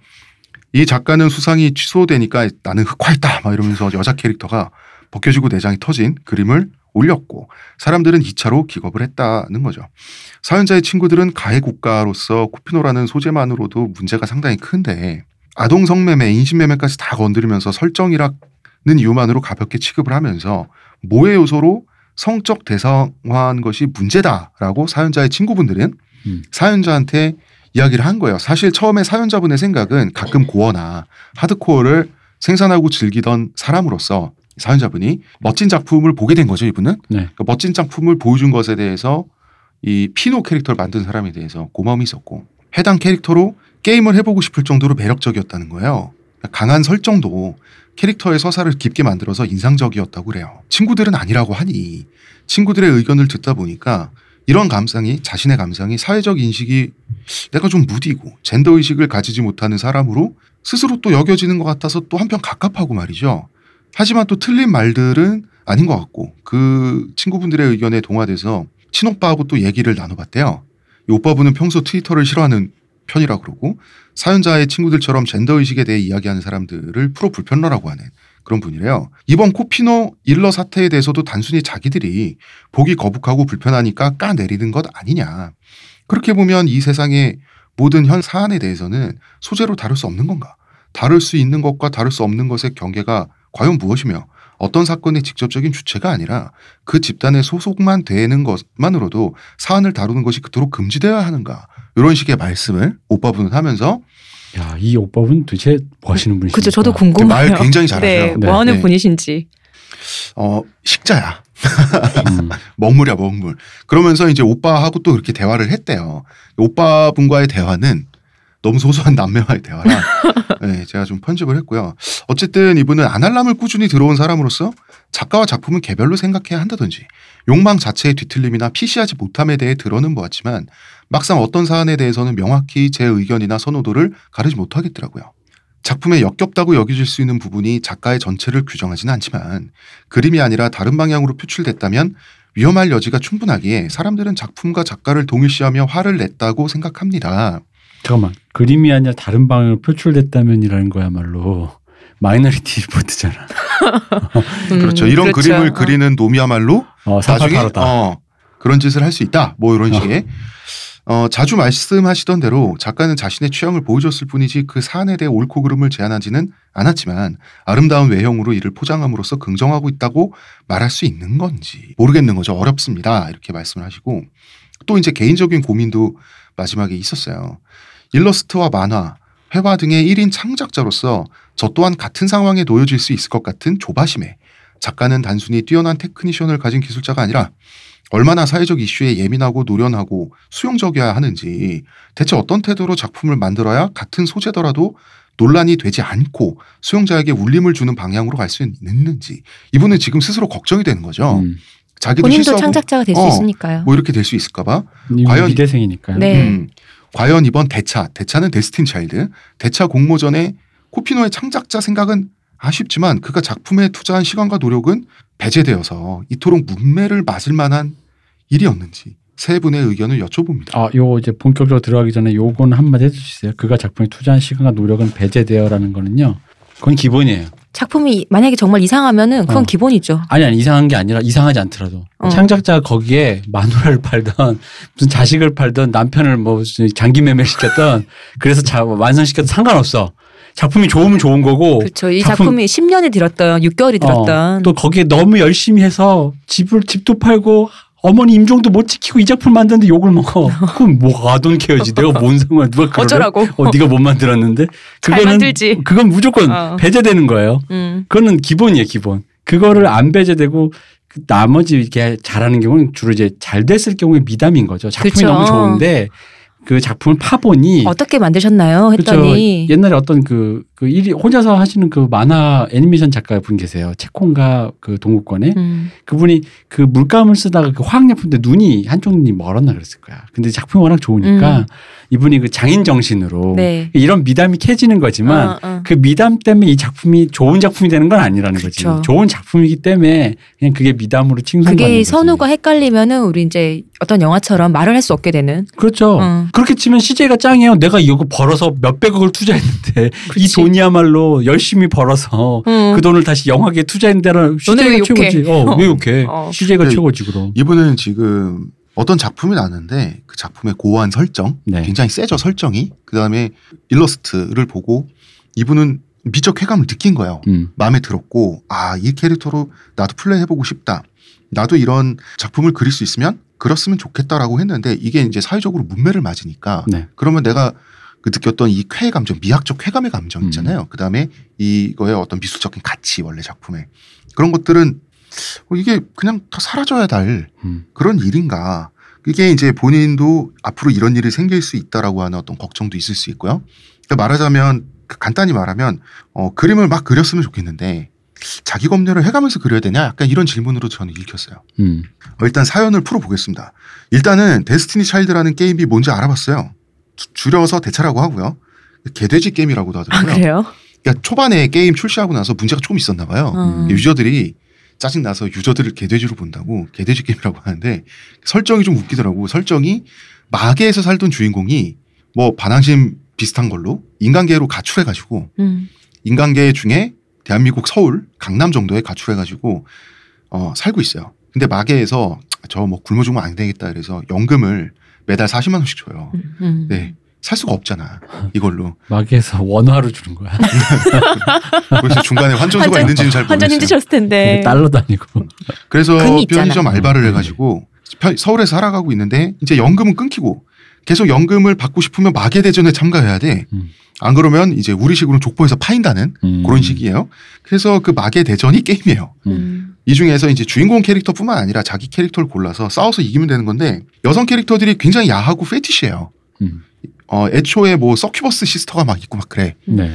이 작가는 수상이 취소되니까 나는 흑화했다 막 이러면서 여자 캐릭터가 벗겨지고 내장이 터진 그림을 올렸고 사람들은 2차로 기겁을 했다는 거죠. 사연자의 친구들은 가해 국가로서 코피노라는 소재만으로도 문제가 상당히 큰데 아동 성매매, 인신매매까지 다 건드리면서 설정이라는 이유만으로 가볍게 취급을 하면서 모해 요소로 성적 대상화한 것이 문제다라고 사연자의 친구분들은 음. 사연자한테 이야기를 한 거예요. 사실 처음에 사연자분의 생각은 가끔 고어나 하드코어를 생산하고 즐기던 사람으로서 사연자분이 멋진 작품을 보게 된 거죠, 이분은. 네. 그 멋진 작품을 보여준 것에 대해서 이 피노 캐릭터를 만든 사람에 대해서 고마움이 있었고 해당 캐릭터로 게임을 해보고 싶을 정도로 매력적이었다는 거예요. 강한 설정도 캐릭터의 서사를 깊게 만들어서 인상적이었다고 그래요. 친구들은 아니라고 하니 친구들의 의견을 듣다 보니까 이런 감상이 자신의 감상이 사회적 인식이 내가 좀 무디고 젠더 의식을 가지지 못하는 사람으로 스스로 또 여겨지는 것 같아서 또 한편 갑갑하고 말이죠. 하지만 또 틀린 말들은 아닌 것 같고 그 친구분들의 의견에 동화돼서 친오빠하고 또 얘기를 나눠봤대요. 이 오빠분은 평소 트위터를 싫어하는 편이라 그러고 사연자의 친구들처럼 젠더 의식에 대해 이야기하는 사람들을 프로 불편러라고 하는 그런 분이래요. 이번 코피노 일러 사태에 대해서도 단순히 자기들이 보기 거북하고 불편하니까 까내리는 것 아니냐. 그렇게 보면 이 세상의 모든 현 사안에 대해서는 소재로 다룰 수 없는 건가? 다룰 수 있는 것과 다룰 수 없는 것의 경계가 과연 무엇이며 어떤 사건의 직접적인 주체가 아니라 그 집단의 소속만 되는 것만으로도 사안을 다루는 것이 그토록 금지되어야 하는가 이런 식의 말씀을 오빠분은 하면서 야, 이 오빠분 도대체 뭐 하시는 분이십니까? 그죠. 저도 궁금해요. 말 굉장히 잘하세요. 네, 네. 뭐 하는 네. 분이신지. 어 식자야 음. <laughs> 먹물이야 먹물 그러면서 이제 오빠하고 또 이렇게 대화를 했대요 오빠분과의 대화는 너무 소소한 남매와의 대화라 <laughs> 네, 제가 좀 편집을 했고요 어쨌든 이분은 아날람을 꾸준히 들어온 사람으로서 작가와 작품은 개별로 생각해야 한다든지 욕망 자체의 뒤틀림이나 피시하지 못함에 대해 들어는 보았지만 막상 어떤 사안에 대해서는 명확히 제 의견이나 선호도를 가르지 못하겠더라고요. 작품에 역겹다고 여겨질 수 있는 부분이 작가의 전체를 규정하지는 않지만 그림이 아니라 다른 방향으로 표출됐다면 위험할 여지가 충분하기에 사람들은 작품과 작가를 동일시하며 화를 냈다고 생각합니다. 잠깐만. 그림이 아니라 다른 방향으로 표출됐다면이라는 거야말로 마이너리티 리포트잖아. <laughs> 음, 그렇죠. 이런 그렇죠. 그림을 어. 그리는 놈이야말로 어, 나중에. 어, 그런 짓을 할 수 있다. 뭐 이런 어. 식의 어, 자주 말씀하시던 대로 작가는 자신의 취향을 보여줬을 뿐이지 그 사안에 대해 옳고 그름을 제안하지는 않았지만 아름다운 외형으로 이를 포장함으로써 긍정하고 있다고 말할 수 있는 건지 모르겠는 거죠. 어렵습니다. 이렇게 말씀을 하시고 또 이제 개인적인 고민도 마지막에 있었어요. 일러스트와 만화, 회화 등의 1인 창작자로서 저 또한 같은 상황에 놓여질 수 있을 것 같은 조바심에 작가는 단순히 뛰어난 테크니션을 가진 기술자가 아니라 얼마나 사회적 이슈에 예민하고 노련하고 수용적이어야 하는지 대체 어떤 태도로 작품을 만들어야 같은 소재더라도 논란이 되지 않고 수용자에게 울림을 주는 방향으로 갈 수 있는지 이분은 지금 스스로 걱정이 되는 거죠. 음. 자기도 본인도 실수하고 창작자가 될수 어, 있으니까요. 뭐 이렇게 될 수 있을까봐 과연- 미대생이니까요. 네. 음, 과연 이번 대차, 대차는 데스틴 차일드, 대차 공모전에 코피노의 창작자 생각은 아쉽지만 그가 작품에 투자한 시간과 노력은 배제되어서 이토록 문매를 맞을 만한 일이었는지 세 분의 의견을 여쭤봅니다. 아, 요 이제 본격적으로 들어가기 전에 요건 한마디 해주시세요. 그가 작품에 투자한 시간과 노력은 배제되어라는 거는요. 그건 기본이에요. 작품이 만약에 정말 이상하면은 그건 어. 기본이죠. 아니 아니 이상한 게 아니라 이상하지 않더라도 어. 창작자가 거기에 마누라를 <laughs> 팔던 무슨 자식을 팔던 남편을 뭐 장기 매매 시켰던 그래서 자, 완성시켜도 상관없어. 작품이 좋으면 좋은 거고 그렇죠. 이 작품- 작품 이 10년이 들었던 6개월이 들었던 어, 또 거기에 너무 열심히 해서 집을 집도 팔고 어머니 임종도 못 지키고 이 작품 만드는데 욕을 먹어. <laughs> 그럼 뭐 아 돈 케어지. 내가 뭔 상관? 누가 그래? 어쩌라고? 어, 네가 못 만들었는데 <laughs> 잘 그거는 만들지. 그건 무조건 어. 배제되는 거예요. 음. 그거는 기본이에요, 기본. 그거를 안 배제되고 그 나머지 이렇게 잘하는 경우는 주로 이제 잘 됐을 경우에 미담인 거죠. 작품이 그쵸. 너무 좋은데 그 작품을 파보니 어떻게 만드셨나요? 그렇죠. 했더니 옛날에 어떤 그, 그 일이 혼자서 하시는 그 만화 애니메이션 작가 분 계세요. 채콩가 그 동구권에 음. 그분이 그 물감을 쓰다가 그 화학약품인데 눈이 한쪽 눈이 멀었나 그랬을 거야. 근데 작품이 워낙 좋으니까 음. 이분이 그 장인 정신으로 네. 이런 미담이 캐지는 거지만 어, 어. 그 미담 때문에 이 작품이 좋은 작품이 되는 건 아니라는 거지. 그쵸. 좋은 작품이기 때문에 그냥 그게 미담으로 칭송받는 그게 거지. 선우가 헷갈리면은 우리 이제 어떤 영화처럼 말을 할 수 없게 되는. 그렇죠. 어. 그렇게 치면 CJ가 짱이에요. 내가 이거 벌어서 몇백억을 투자했는데 이 그치. 돈이야말로 열심히 벌어서 음. 그 돈을 다시 영화계에 투자했는 데는 너네 왜 CJ가? 최고지. 어, 왜 욕해? 어. CJ가 최고지 그럼. 이분은 지금 어떤 작품이 나는데 그 작품의 고어한 설정, 네. 굉장히 세죠 설정이. 그 다음에 일러스트를 보고 이분은 미적 쾌감을 느낀 거예요. 음. 마음에 들었고 아 이 캐릭터로 나도 플레이 해보고 싶다. 나도 이런 작품을 그릴 수 있으면 그렸으면 좋겠다라고 했는데 이게 이제 사회적으로 문매를 맞으니까 네. 그러면 내가 그 느꼈던 이 쾌의 감정, 미학적 쾌감의 감정 있잖아요. 그 다음에 이거의 어떤 미술적인 가치 원래 작품에 그런 것들은 어, 이게 그냥 다 사라져야 될 음. 그런 일인가. 이게 이제 본인도 앞으로 이런 일이 생길 수 있다라고 하는 어떤 걱정도 있을 수 있고요. 그러니까 말하자면 그 간단히 말하면 어, 그림을 막 그렸으면 좋겠는데 자기 검열을 해가면서 그려야 되냐? 약간 이런 질문으로 저는 읽혔어요. 음. 어, 일단 사연을 풀어보겠습니다. 일단은 데스티니 차일드라는 게임이 뭔지 알아봤어요. 주- 줄여서 대차라고 하고요. 개돼지 게임이라고도 아, 하더라고요. 그래요? 그러니까 초반에 게임 출시하고 나서 문제가 조금 있었나 봐요. 어. 유저들이 짜증 나서 유저들을 개돼지로 본다고 개돼지 게임이라고 하는데 설정이 좀 웃기더라고. 설정이 마계에서 살던 주인공이 뭐 반항심 비슷한 걸로 인간계로 가출해가지고 음. 인간계 중에 대한민국 서울 강남 정도에 가출해가지고 어 살고 있어요. 근데 마계에서 저 뭐 굶어 죽으면 안 되겠다 그래서 연금을 매달 40만 원씩 줘요. 음, 음. 네. 살 수가 없잖아. 이걸로. <laughs> 마계에서 원화로 주는 거야. <laughs> 그래서 중간에 환전소가 환전- 있는지는 잘 모르겠어요. 힘드셨을 텐데. 달러도 아니고. 그래서. 편의점 알바를 음. 해가지고 편- 서울에서 살아가고 있는데 이제 연금은 끊기고 계속 연금을 받고 싶으면 마계 대전에 참가해야 돼. 음. 안 그러면 이제 우리식으로 족보에서 파인다는 음. 그런 식이에요. 그래서 그 마계 대전이 게임이에요. 음. 음. 이 중에서 이제 주인공 캐릭터뿐만 아니라 자기 캐릭터를 골라서 싸워서 이기면 되는 건데 여성 캐릭터들이 굉장히 야하고 페티시해요. 음. 어, 애초에 뭐 서큐버스 시스터가 막 있고 막 그래. 네.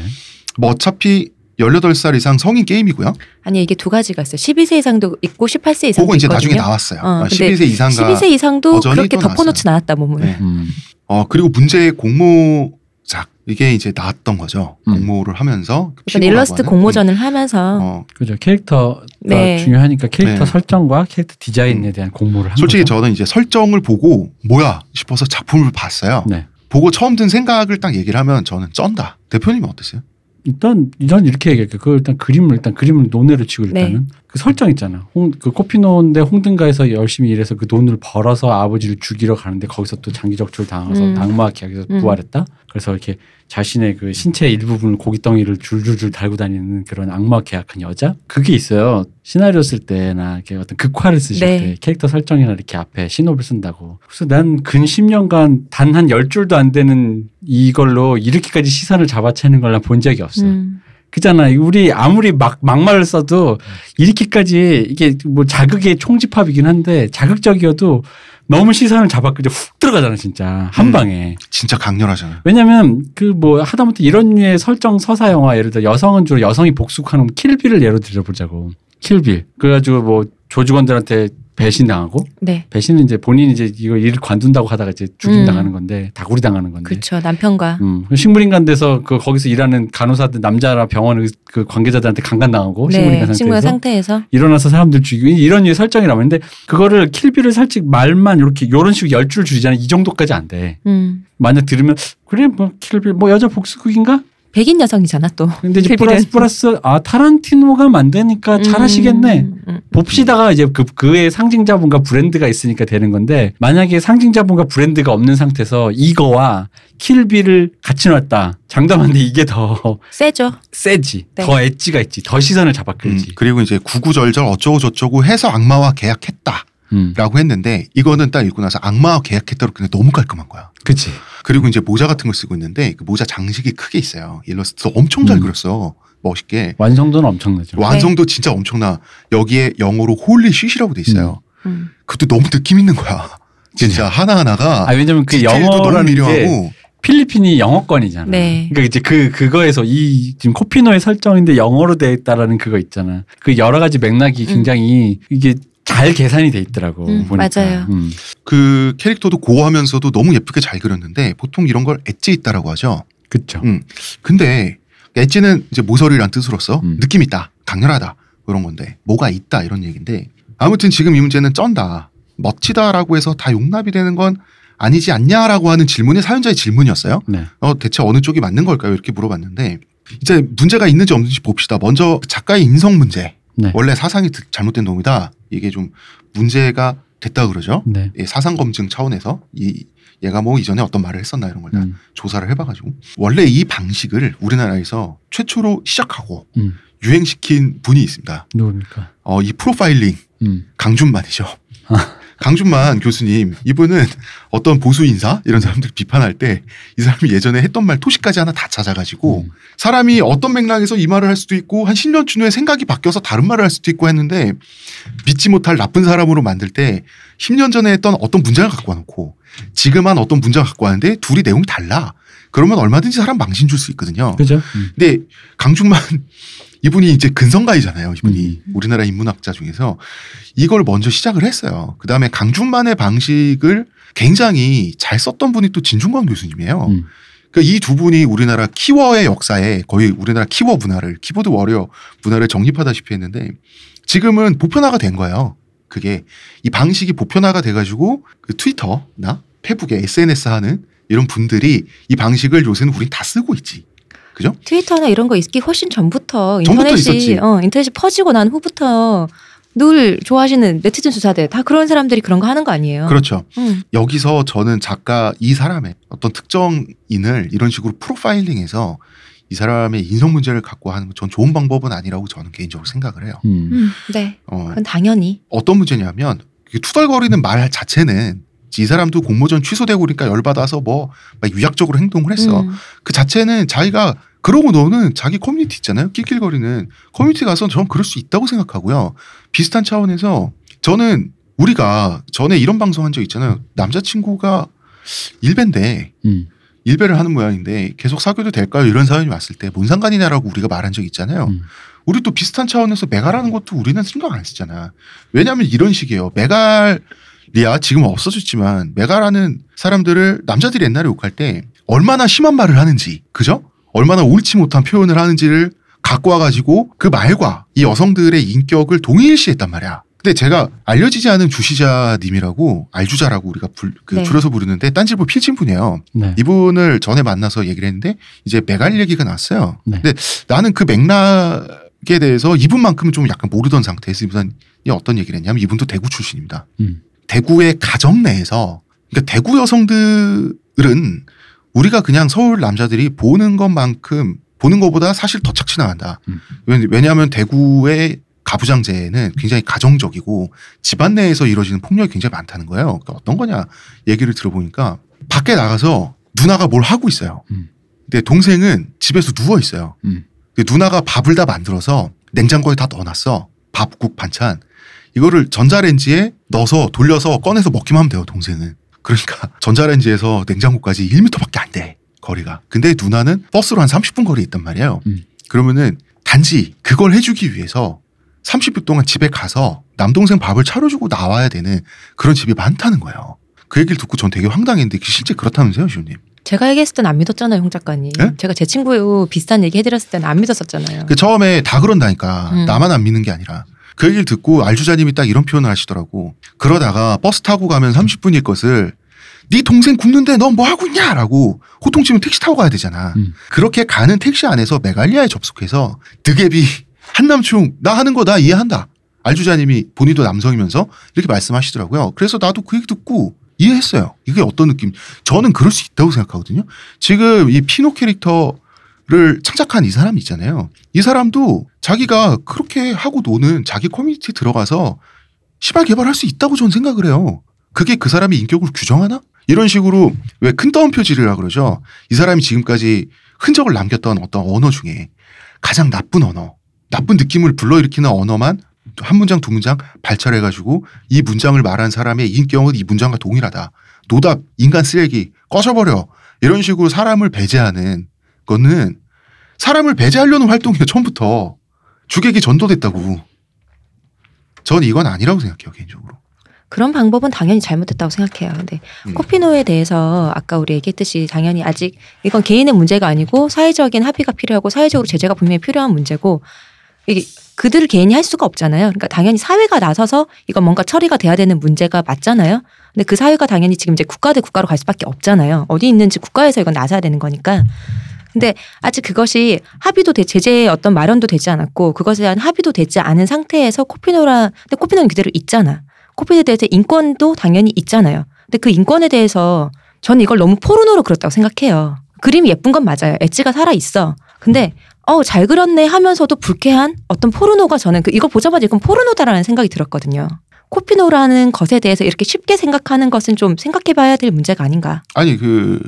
뭐 어차피 18살 이상 성인 게임이고요. 아니 이게 두 가지가 있어요. 12세 이상도 있고 18세 이상도 그거 이제 있거든요. 나중에 나왔어요. 어, 어, 근데 12세 이상가 12세 이상도 그렇게 또 덮어놓지 않았다 몸을. 네. 음. 어 그리고 문제의 공모작 이게 이제 나왔던 거죠. 음. 공모를 하면서 그 일러스트 하는? 공모전을 하면서 음. 어, 그죠. 캐릭터가 네. 중요하니까 캐릭터 네. 설정과 캐릭터 디자인에 대한 공모를 한 솔직히 거죠. 저는 이제 설정을 보고 뭐야 싶어서 작품을 봤어요. 네. 보고 처음 든 생각을 딱 얘기를 하면 저는 쩐다. 대표님은 어떠세요? 일단 이전 이렇게 얘기할게요. 그 일단 그림을 일단 그림을 논외로 치고 네. 일단은 그 설정 있잖아. 홍, 그 코피노인데 홍등가에서 열심히 일해서 그 돈을 벌어서 아버지를 죽이러 가는데 거기서 또 장기 적출 당해서 음. 악마 계약에서 음. 부활했다. 그래서 이렇게 자신의 그 신체 일부분을 고기 덩이를 줄줄줄 달고 다니는 그런 악마 계약한 여자 그게 있어요. 시나리오 쓸 때나 이렇게 어떤 극화를 쓰실 네. 때 캐릭터 설정이나 이렇게 앞에 신호를 쓴다고. 그래서 난 근 10년간 단 한 열 줄도 안 되는 이걸로 이렇게까지 시선을 잡아채는 걸 난 본 적이 없어. 음. 그잖아. 우리 아무리 막 막말을 써도 이렇게까지 이게 뭐 자극의 총집합이긴 한데 자극적이어도 너무 시선을 잡았고 훅 들어가잖아 진짜 한 음. 방에. 진짜 강렬하잖아요. 왜냐면 그 뭐 하다못해 이런 류의 설정 서사 영화 예를 들어 여성은 주로 여성이 복수하는 킬빌을 예로 들어보자고. 킬빌. 그래가지고 뭐 조직원들한테 배신당하고 네. 배신은 이제 본인이 이제 이거 일을 관둔다고 하다가 이제 죽임 음. 당하는 건데 다구리 당하는 건데. 그렇죠. 남편과 음, 식물인간 돼서 그 거기서 일하는 간호사들 남자나 병원 의- 그 관계자들한테 강간당하고 식물인간 네, 상태에서 식물인 상태에서 일어나서 사람들 죽이고 이런 류의 설정이라면 근데 그거를 킬비를 살짝 말만 이렇게 요런 식으로 열 줄 줄이잖아요. 이 정도까지 안 돼. 음. 만약 들으면 그래 뭐 킬빌 뭐 여자 복수극인가? 백인 여성이잖아 또. 근데 이제. 플러스 플러스 아 타란티노가 만드니까 잘하시겠네. 음, 음, 봅시다가 이제 그 그의 상징자분과 브랜드가 있으니까 되는 건데 만약에 상징자분과 브랜드가 없는 상태에서 이거와 킬비를 같이 놨다 장담한데 이게 더 세죠. 세지 네. 더 엣지가 있지 더 시선을 음, 잡아끌지 그리고 이제 구구절절 어쩌고 저쩌고 해서 악마와 계약했다 라고 음. 했는데 이거는 딱 읽고 나서 악마와 계약했다로 근데 너무 깔끔한 거야. 그치 그리고 이제 모자 같은 걸 쓰고 있는데 그 모자 장식이 크게 있어요. 일러스트 엄청 잘 음. 그렸어. 멋있게. 완성도는 엄청나죠 완성도 진짜 엄청나. 여기에 영어로 holy shit이라고 돼 있어요. 음. 그것도 너무 느낌 있는 거야. 진짜 하나하나가 아 왜냐면 그 영어라는 게 미려하고 필리핀이 영어권이잖아. 네. 그러니까 이제 그 그거에서 이 지금 코피노의 설정인데 영어로 돼 있다라는 그거 있잖아. 그 여러 가지 맥락이 음. 굉장히 이게 잘 계산이 돼 있더라고. 음, 보니까. 맞아요. 음. 그 캐릭터도 고하면서도 너무 예쁘게 잘 그렸는데 보통 이런 걸 엣지 있다라고 하죠. 그쵸. 음. 근데 엣지는 이제 모서리란 뜻으로서 음. 느낌 있다, 강렬하다 이런 건데 뭐가 있다 이런 얘기인데 아무튼 지금 이 문제는 쩐다, 멋지다라고 해서 다 용납이 되는 건 아니지 않냐라고 하는 질문이 사연자의 질문이었어요. 네. 어, 대체 어느 쪽이 맞는 걸까요? 이렇게 물어봤는데 이제 문제가 있는지 없는지 봅시다. 먼저 작가의 인성 문제. 네. 원래 사상이 드- 잘못된 놈이다. 이게 좀 문제가 됐다 그러죠. 네. 예, 사상 검증 차원에서 이 얘가 뭐 이전에 어떤 말을 했었나 이런 걸다 음. 조사를 해봐가지고 원래 이 방식을 우리나라에서 최초로 시작하고 음. 유행시킨 분이 있습니다. 누굽니까? 어, 이 프로파일링 음. 강준만이죠. 강준만 교수님 이분은 어떤 보수 인사 이런 사람들 비판할 때 이 사람이 예전에 했던 말 토시까지 하나 다 찾아가지고 음. 사람이 어떤 맥락에서 이 말을 할 수도 있고 한 10년 준 후에 생각이 바뀌어서 다른 말을 할 수도 있고 했는데 믿지 못할 나쁜 사람으로 만들 때 10년 전에 했던 어떤 문장을 갖고 와놓고 지금 한 어떤 문장을 갖고 왔는데 둘이 내용이 달라. 그러면 얼마든지 사람 망신 줄 수 있거든요. 그죠? 음. 근데 강중만 이분이 이제 근성가이잖아요. 이분이 음. 우리나라 인문학자 중에서 이걸 먼저 시작을 했어요. 그 다음에 강중만의 방식을 굉장히 잘 썼던 분이 또 진중권 교수님이에요. 음. 그러니까 이 두 분이 우리나라 키워의 역사에 거의 우리나라 키워 문화를 키보드 워리어 문화를 정립하다시피 했는데 지금은 보편화가 된 거예요. 그게 이 방식이 보편화가 돼가지고 그 트위터나 페북에 SNS 하는 이런 분들이 이 방식을 요새는 우린 다 쓰고 있지. 그죠? 트위터나 이런 거 있기 훨씬 전부터 인터넷이. 어, 인터넷이 퍼지고 난 후부터 늘 좋아하시는 네티즌 수사대 다 그런 사람들이 그런 거 하는 거 아니에요? 그렇죠. 음. 여기서 저는 작가 이 사람의 어떤 특정인을 이런 식으로 프로파일링해서 이 사람의 인성 문제를 갖고 하는 건 전 좋은 방법은 아니라고 저는 개인적으로 생각을 해요. 음. 음, 네, 어, 그건 당연히. 어떤 문제냐면 이게 투덜거리는 말 자체는 이 사람도 공모전 취소되고 그러니까 열받아서 뭐막 유약적으로 행동을 했어. 음. 그 자체는 자기가 그러고 너는 자기 커뮤니티 있잖아요. 낄낄거리는 커뮤니티 가서 저는 그럴 수 있다고 생각하고요. 비슷한 차원에서 저는 우리가 전에 이런 방송 한 적 있잖아요. 남자친구가 일배인데 음. 일배를 하는 모양인데 계속 사귀어도 될까요? 이런 사연이 왔을 때 뭔 상관이냐라고 우리가 말한 적 있잖아요. 음. 우리도 비슷한 차원에서 메갈하는 것도 우리는 신경 안 쓰잖아. 왜냐하면 이런 식이에요. 메갈 리아 지금 없어졌지만 메갈하는 사람들을 남자들이 옛날에 욕할 때 얼마나 심한 말을 하는지, 그죠? 얼마나 옳지 못한 표현을 하는지를 갖고 와가지고 그 말과 이 여성들의 인격을 동일시했단 말이야. 근데 제가 알려지지 않은 주시자님이라고 알주자라고 우리가 불, 그 네. 줄여서 부르는데 딴지보 필진 분이에요. 네. 이분을 전에 만나서 얘기를 했는데 이제 메갈 얘기가 나왔어요. 네. 근데 나는 그 맥락에 대해서 이분만큼은 좀 약간 모르던 상태에서 이분이 어떤 얘기를 했냐면 이분도 대구 출신입니다. 음. 대구의 가정 내에서 그러니까 대구 여성들은 우리가 그냥 서울 남자들이 보는 것만큼 보는 것보다 사실 더 착취 나간다. 음. 왜냐- 왜냐하면 대구의 가부장제는 굉장히 가정적이고 집안 내에서 이루어지는 폭력이 굉장히 많다는 거예요. 그러니까 어떤 거냐 얘기를 들어보니까 밖에 나가서 누나가 뭘 하고 있어요. 음. 근데 동생은 집에서 누워 있어요. 음. 누나가 밥을 다 만들어서 냉장고에 다 넣어놨어. 밥, 국, 반찬. 이거를 전자레인지에 넣어서 돌려서 꺼내서 먹기만 하면 돼요, 동생은. 그러니까 <laughs> 전자레인지에서 냉장고까지 1m밖에 안 돼, 거리가. 근데 누나는 버스로 한 30분 거리에 있단 말이에요. 음. 그러면은 단지 그걸 해주기 위해서 30분 동안 집에 가서 남동생 밥을 차려주고 나와야 되는 그런 집이 많다는 거예요. 그 얘기를 듣고 전 되게 황당했는데 실제 그렇다면서요, 시호님? 제가 얘기했을 땐 안 믿었잖아요, 홍 작가님. 예? 제가 제 친구 비슷한 얘기 해드렸을 때는 안 믿었었잖아요. 그 처음에 다 그런다니까 음. 나만 안 믿는 게 아니라 그 얘기를 듣고 알주자님이 딱 이런 표현을 하시더라고 그러다가 버스 타고 가면 30분일 것을 네 동생 굶는데 너뭐 하고 있냐라고 호통치면 택시 타고 가야 되잖아. 음. 그렇게 가는 택시 안에서 메갈리아에 접속해서 드갭이 한남충 나 하는 거 나 이해한다. 알주자님이 본인도 남성이면서 이렇게 말씀하시더라고요. 그래서 나도 그 얘기 듣고 이해했어요. 이게 어떤 느낌? 저는 그럴 수 있다고 생각하거든요. 지금 이 피노 캐릭터 를 창작한 이 사람 있잖아요. 이 사람도 자기가 그렇게 하고 노는 자기 커뮤니티 들어가서 시발 개발할 수 있다고 저는 생각을 해요. 그게 그 사람의 인격을 규정하나? 이런 식으로 왜 큰 따옴표질이라 그러죠. 이 사람이 지금까지 흔적을 남겼던 어떤 언어 중에 가장 나쁜 언어, 나쁜 느낌을 불러일으키는 언어만 한 문장 두 문장 발췌해가지고 이 문장을 말한 사람의 인격은 이 문장과 동일하다. 노답, 인간 쓰레기, 꺼져버려. 이런 식으로 사람을 배제하는 거는 사람을 배제하려는 활동이에요. 처음부터. 주객이 전도됐다고. 전 이건 아니라고 생각해요. 개인적으로. 그런 방법은 당연히 잘못됐다고 생각해요. 근데 음. 코피노에 대해서 아까 우리 얘기했듯이 당연히 아직 이건 개인의 문제가 아니고 사회적인 합의가 필요하고 사회적으로 제재가 분명히 필요한 문제고 이게 그들 개인이 할 수가 없잖아요. 그러니까 당연히 사회가 나서서 이건 뭔가 처리가 돼야 되는 문제가 맞잖아요. 근데 그 사회가 당연히 지금 이제 국가 대 국가로 갈 수밖에 없잖아요. 어디 있는지 국가에서 이건 나서야 되는 거니까. 근데 아직 그것이 합의도 돼 제재의 어떤 마련도 되지 않았고 그것에 대한 합의도 되지 않은 상태에서 코피노라 근데 코피노는 그대로 있잖아. 코피노에 대해서 인권도 당연히 있잖아요. 근데 그 인권에 대해서 저는 이걸 너무 포르노로 그렸다고 생각해요. 그림이 예쁜 건 맞아요. 엣지가 살아 있어. 근데 어 잘 그렸네 하면서도 불쾌한 어떤 포르노가 저는 그 이거 보자마자 이건 포르노다라는 생각이 들었거든요. 코피노라는 것에 대해서 이렇게 쉽게 생각하는 것은 좀 생각해 봐야 될 문제가 아닌가. 아니 그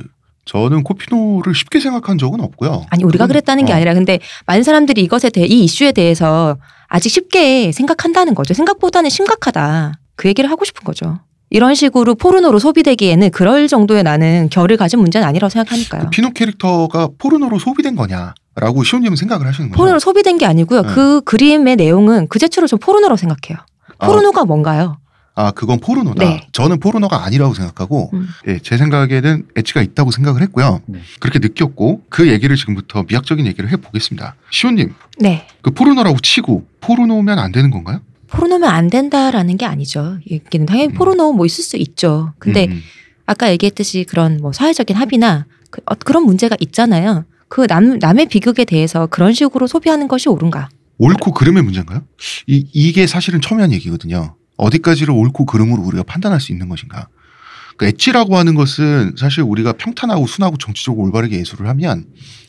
저는 코피노를 쉽게 생각한 적은 없고요. 아니 우리가 그랬다는 게 어. 아니라 근데 많은 사람들이 이것에 대해 이 이슈에 대해서 아직 쉽게 생각한다는 거죠. 생각보다는 심각하다. 그 얘기를 하고 싶은 거죠. 이런 식으로 포르노로 소비되기에는 그럴 정도의 나는 결을 가진 문제는 아니라고 생각하니까요. 그 피노 캐릭터가 포르노로 소비된 거냐 라고 시온님은 생각을 하시는 거죠. 포르노로 소비된 게 아니고요. 네. 그 그림의 내용은 그 자체로 좀 포르노라고 생각해요. 아, 포르노가 뭔가요? 아 그건 포르노다. 네. 저는 포르노가 아니라고 생각하고 음. 예, 제 생각에는 엣지가 있다고 생각을 했고요. 네. 그렇게 느꼈고 그 얘기를 지금부터 미학적인 얘기를 해보겠습니다. 시온님 네. 그 포르노라고 치고 포르노면 안 되는 건가요? 포르노면 안 된다라는 게 아니죠. 얘기는 당연히 음. 포르노 뭐 있을 수 있죠. 근데 음, 음. 아까 얘기했듯이 그런 뭐 사회적인 합의나 그, 어, 그런 문제가 있잖아요. 그 남, 남의 비극에 대해서 그런 식으로 소비하는 것이 옳은가? 옳고 그름의 문제인가요? 이, 이게 사실은 첨예한 얘기거든요. 어디까지를 옳고 그름으로 우리가 판단할 수 있는 것인가? 그 엣지라고 하는 것은 사실 우리가 평탄하고 순하고 정치적으로 올바르게 예술을 하면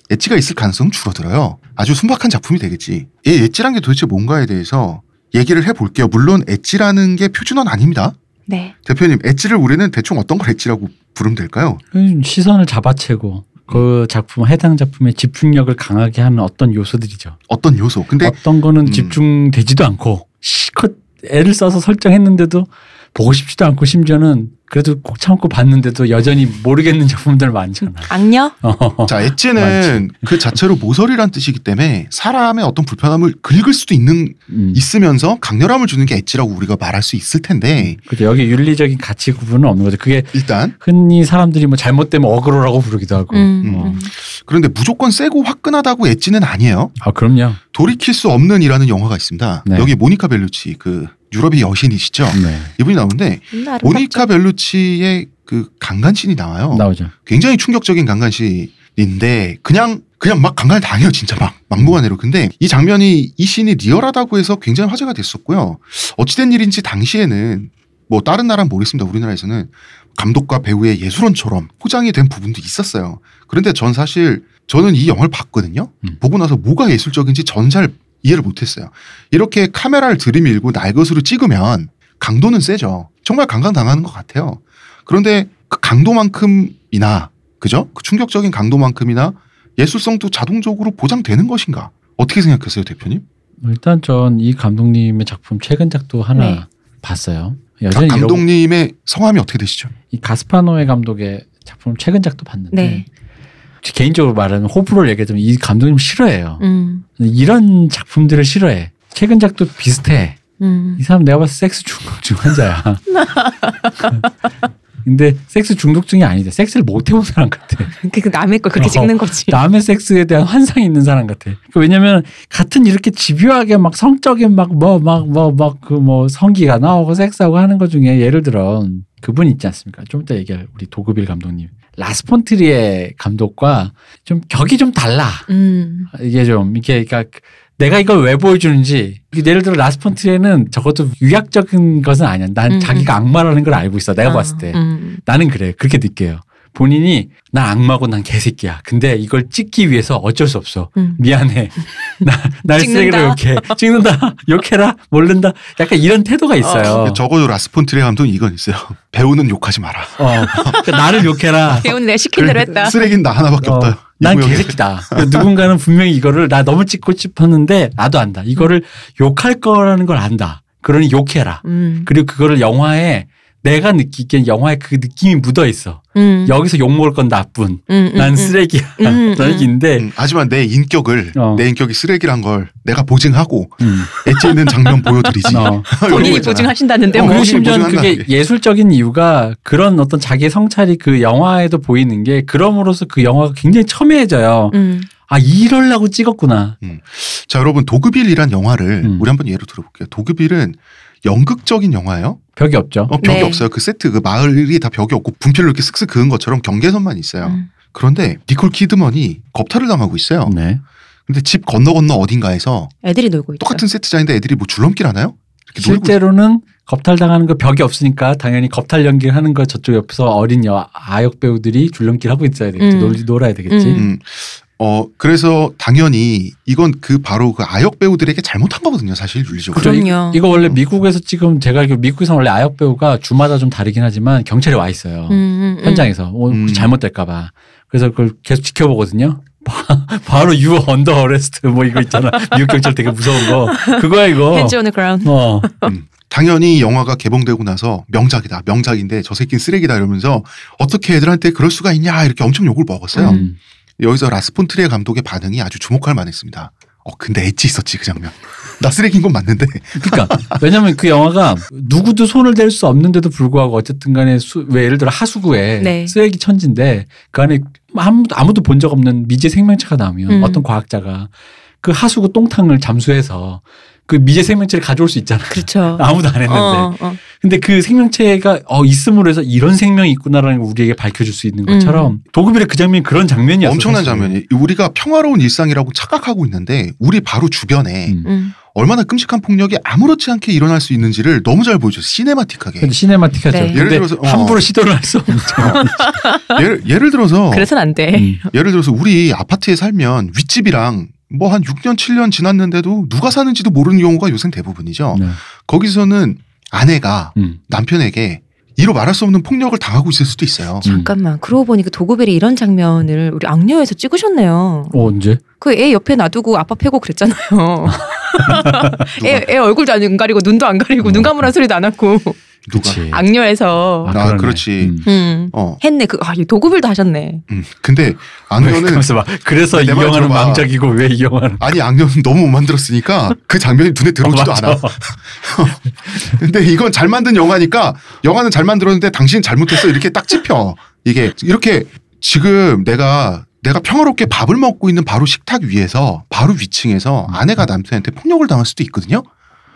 엣지가 있을 가능성은 줄어들어요. 아주 순박한 작품이 되겠지. 이 엣지란 게 도대체 뭔가에 대해서 얘기를 해볼게요. 물론 엣지라는 게 표준어는 아닙니다. 네. 대표님, 엣지를 우리는 대충 어떤 걸 엣지라고 부르면 될까요? 음, 시선을 잡아채고 그 작품 해당 작품의 집중력을 강하게 하는 어떤 요소들이죠. 어떤 요소? 근데 어떤 거는 음. 집중되지도 않고 실컷 애를 써서 설정했는데도 보고 싶지도 않고 심지어는 그래도 꼭 참고 봤는데도 여전히 모르겠는 작품들 많잖아. 악녀? 어. 자, 엣지는 그 자체로 모서리란 뜻이기 때문에 사람의 어떤 불편함을 긁을 수도 있는 음. 있으면서 강렬함을 주는 게 엣지라고 우리가 말할 수 있을 텐데 그죠. 여기 윤리적인 가치 구분은 없는 거죠. 그게 일단 흔히 사람들이 뭐 잘못되면 어그로라고 부르기도 하고. 음, 어. 음. 그런데 무조건 세고 화끈하다고 엣지는 아니에요. 아 그럼요. 돌이킬 수 없는이라는 영화가 있습니다. 네. 여기 모니카 벨루치 그 유럽의 여신이시죠. 네. 이분이 나오는데. 모니카 벨루치의 그 강간신이 나와요. 나오죠. 굉장히 충격적인 강간신인데 그냥 그냥 막 강간을 당해요 진짜 막 막무가내로 근데 이 장면이 이 씬이 리얼하다고 해서 굉장히 화제가 됐었고요 어찌된 일인지 당시에는 뭐 다른 나라는 모르겠습니다 우리나라에서는 감독과 배우의 예술원처럼 포장이 된 부분도 있었어요 그런데 전 사실 저는 이 영화를 봤거든요 음. 보고 나서 뭐가 예술적인지 전잘 이해를 못했어요 이렇게 카메라를 들이밀고 날 것으로 찍으면 강도는 세죠 정말 강간당하는 것 같아요 그런데 그 강도만큼이나 그죠? 그 충격적인 강도만큼이나 예술성도 자동적으로 보장되는 것인가? 어떻게 생각하세요, 대표님? 일단 전 이 감독님의 작품 최근 작도 하나 네. 봤어요. 가- 여전히 감독님의 성함이 어떻게 되시죠? 이 가스파노의 감독의 작품 최근 작도 봤는데 네. 개인적으로 말하면 호불호를 얘기하자면 이 감독님 싫어해요. 음, 이런 작품들을 싫어해. 최근 작도 비슷해. 음. 이 사람 내가 봤을 때 섹스 중독 중 환자야. <laughs> 근데 섹스 중독증이 아니다. 섹스를 못 해본 사람 같아. 그 남의 걸 그렇게 어, 찍는 거지. 남의 섹스에 대한 환상이 있는 사람 같아. 그 왜냐면 같은 이렇게 집요하게 막 성적인 막 뭐 막 뭐 막그뭐 성기가 나오고 섹스하고 하는 것 중에 예를 들어 그분 있지 않습니까? 좀 이따 얘기할 우리 도그빌 감독님. 라스폰트리의 감독과 좀 격이 좀 달라. 음. 이게 좀 이게 그러니까 내가 이걸 왜 보여주는지 예를 들어 라스폰트리에는 적어도 유약적인 것은 아니야. 난 음, 자기가 악마라는 걸 알고 있어. 내가 아, 봤을 때. 음. 나는 그래. 그렇게 느껴요. 본인이 난 악마고 난 개새끼야. 근데 이걸 찍기 위해서 어쩔 수 없어. 음. 미안해. <laughs> 나, 날 쓰레기로. 욕해. 찍는다. 욕해라. 모른다. 약간 이런 태도가 있어요. 적어도 라스폰트레 감독은 이건 있어요. <laughs> 배우는 욕하지 마라. 어. 그러니까 나를 욕해라. <laughs> 배우는 내가 시킨 대로 했다. 쓰레기는 나 하나밖에 어, 없다. 이 난. 개새끼다. 누군가는 분명히 이거를 나 너무 찍고 싶었는데 나도 안다. 이거를 욕할 거라는 걸 안다. 그러니 욕해라. 음. 그리고 그거를 영화에 내가 느끼기엔 영화에 그 느낌이 묻어 있어. 음. 여기서 욕 먹을 건 나뿐. 음, 음, 난 음. 쓰레기야. 음, 라는 음. <laughs> 얘기인데 음, 하지만 내 인격을 어. 내 인격이 쓰레기란 걸 내가 보증하고 음. 엣지 있는 장면 보여드리지. 어. <laughs> 본인이. 보증하신다는데 어, 뭐. 그리고 보증한다는 그게 게. 예술적인 이유가 그런 어떤 자기의 성찰이 그 영화에도 보이는 게 그럼으로써 그 영화가 굉장히 첨예해져요. 음. 아 이럴라고 찍었구나. 자 여러분 도그빌이란 영화를 음. 우리 한번 예로 들어볼게요. 도그빌은 연극적인 영화예요. 벽이 없죠. 어, 벽이 네. 없어요. 그 세트 그 마을이 다 벽이 없고 분필로 이렇게 쓱쓱 그은 것처럼 경계선만 있어요. 음. 그런데 니콜 키드먼이 겁탈을 당하고 있어요. 네. 근데 집 건너 건너 어딘가에서 애들이 놀고 있죠. 똑같은 세트장인데 애들이 뭐 줄넘기를 하나요? 실제로는 겁탈 당하는 거 벽이 없으니까 당연히 겁탈 연기를 하는 거 저쪽 옆에서 어린 여 아역 배우들이 줄넘기를 하고 있어야 되겠지. 음. 놀, 놀아야 되겠지. 음. 음. 어 그래서 당연히 이건 그 바로 그 아역 배우들에게 잘못한 거거든요. 사실 윤리적으로. 그죠? 그럼요. 이거 원래 미국에서 지금 제가 알기로 미국에서 원래 아역 배우가 주마다 좀 다르긴 하지만 경찰이 와 있어요. 음, 음, 음. 현장에서 어, 음. 잘못될까봐. 그래서 그걸 계속 지켜보거든요. <laughs> 바- 바로 you under arrest 뭐 이거 있잖아. 미국 경찰 되게 무서운 거. 그거야 이거. On the ground. 어. 음. 당연히 영화가 개봉되고 나서 명작이다, 명작인데 저 새끼는 쓰레기다 이러면서 어떻게 애들한테 그럴 수가 있냐 이렇게 엄청 욕을 먹었어요. 음. 여기서 라스폰트리에 감독의 반응이 아주 주목할 만했습니다. 어 근데 엣지 있었지 그 장면. <laughs> 나 쓰레기인 건 맞는데. 그러니까 왜냐면 그 영화가 누구도 손을 댈 수 없는데도 불구하고 어쨌든 간에 수, 왜 예를 들어 하수구에 네. 쓰레기 천지인데 그 안에 아무도 아무도 본 적 없는 미제 생명체가 나오면 음. 어떤 과학자가 그 하수구 똥탕을 잠수해서 그 미제 생명체를 가져올 수 있잖아. 그렇죠. <laughs> 아무도 안 했는데. 어, 어. 근데 그 생명체가 어 있음으로 해서 이런 생명이 있구나라는 걸 우리에게 밝혀줄 수 있는 것처럼 도그빌의 그 장면이 그런 장면이었어. 엄청난 사실. 장면이 우리가 평화로운 일상이라고 착각하고 있는데 우리 바로 주변에 음. 음. 얼마나 끔찍한 폭력이 아무렇지 않게 일어날 수 있는지를 너무 잘 보여줘 시네마틱하게. 근데 시네마틱하죠. 네. 예를 들어서, 어. 함부로 시도를 할 수 없죠. <laughs> 예를, 예를 들어서 그래서는 안 돼. 음. 예를 들어서 우리 아파트에 살면 윗집이랑 뭐 한 6년 7년 지났는데도 누가 사는지도 모르는 경우가 요새 대부분이죠. 네. 거기서는 아내가 음. 남편에게 이로 말할 수 없는 폭력을 당하고 있을 수도 있어요. 잠깐만. 그러고 보니까 도구벨이 이런 장면을 우리 악녀에서 찍으셨네요. 어, 언제? 그 애 옆에 놔두고 아빠 패고 그랬잖아요. <laughs> 애, 애 얼굴도 안 가리고 눈도 안 가리고 눈 감으란 소리도 안 하고? 그치. 악녀에서 아, 그러네. 그렇지. 음. 음. 어. 했네. 그 아, 이 도구벨도 하셨네. 음. 근데 악녀는 그래서 이 영화는. 망작이고 왜 이 영화는 아니 악녀는 너무 못 만들었으니까 그 장면이 눈에 들어오지도 어. 않아. <laughs> 근데 이건 잘 만든 영화니까 영화는 잘 만들었는데 당신 잘못했어 이렇게 딱 찝혀. 이게 이렇게 지금 내가 내가 평화롭게 밥을 먹고 있는 바로 식탁 위에서 바로 위층에서 아내가 남편한테 폭력을 당할 수도 있거든요.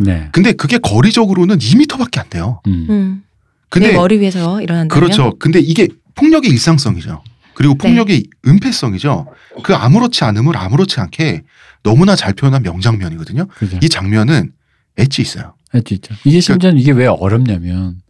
네. 근데 그게 거리적으로는 2미터밖에 안 돼요. 음. 음. 근데 내 머리 위에서 일어난다면 그렇죠. 근데 이게 폭력의 일상성이죠. 그리고 폭력의 은폐성이죠. 그 아무렇지 않음을 아무렇지 않게 너무나 잘 표현한 명장면이거든요. 그죠. 이 장면은 엣지 있어요. 할수 있죠. 이게 심지어는 이게 왜 어렵냐면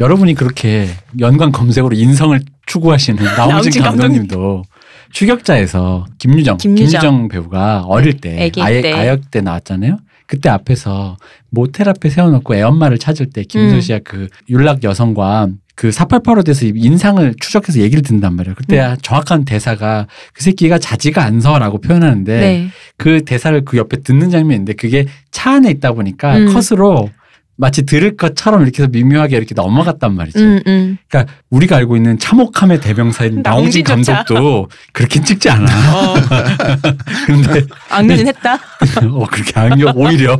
여러분이 그렇게 연관 검색으로 인성을 추구하시는 <laughs> 나홍진 나홍진 감독님. 감독님도 추격자에서 김유정, 김유정. 김유정 배우가 어릴 때, 아예, 때. 아역 때 나왔잖아요. 그때 앞에서 모텔 앞에 세워놓고 애엄마를 찾을 때 음. 씨가 그 윤락 여성과 그 488로 돼서 인상을 추적해서 얘기를 듣는단 말이에요. 그때 음. 정확한 대사가 그 새끼가 자지가 않서라고 표현하는데 네. 그 대사를 그 옆에 듣는 장면인데 그게 차 안에 있다 보니까 음. 컷으로 마치 들을 것처럼 이렇게 해서 미묘하게 이렇게 넘어갔단 말이지. 음, 음. 그러니까 우리가 알고 있는 참혹함의 대명사인 <laughs> 나홍진. 감독도 그렇게 찍지 않아. 어. <laughs> 근데 악연은 했다. <laughs> 어 그렇게 악력 오히려.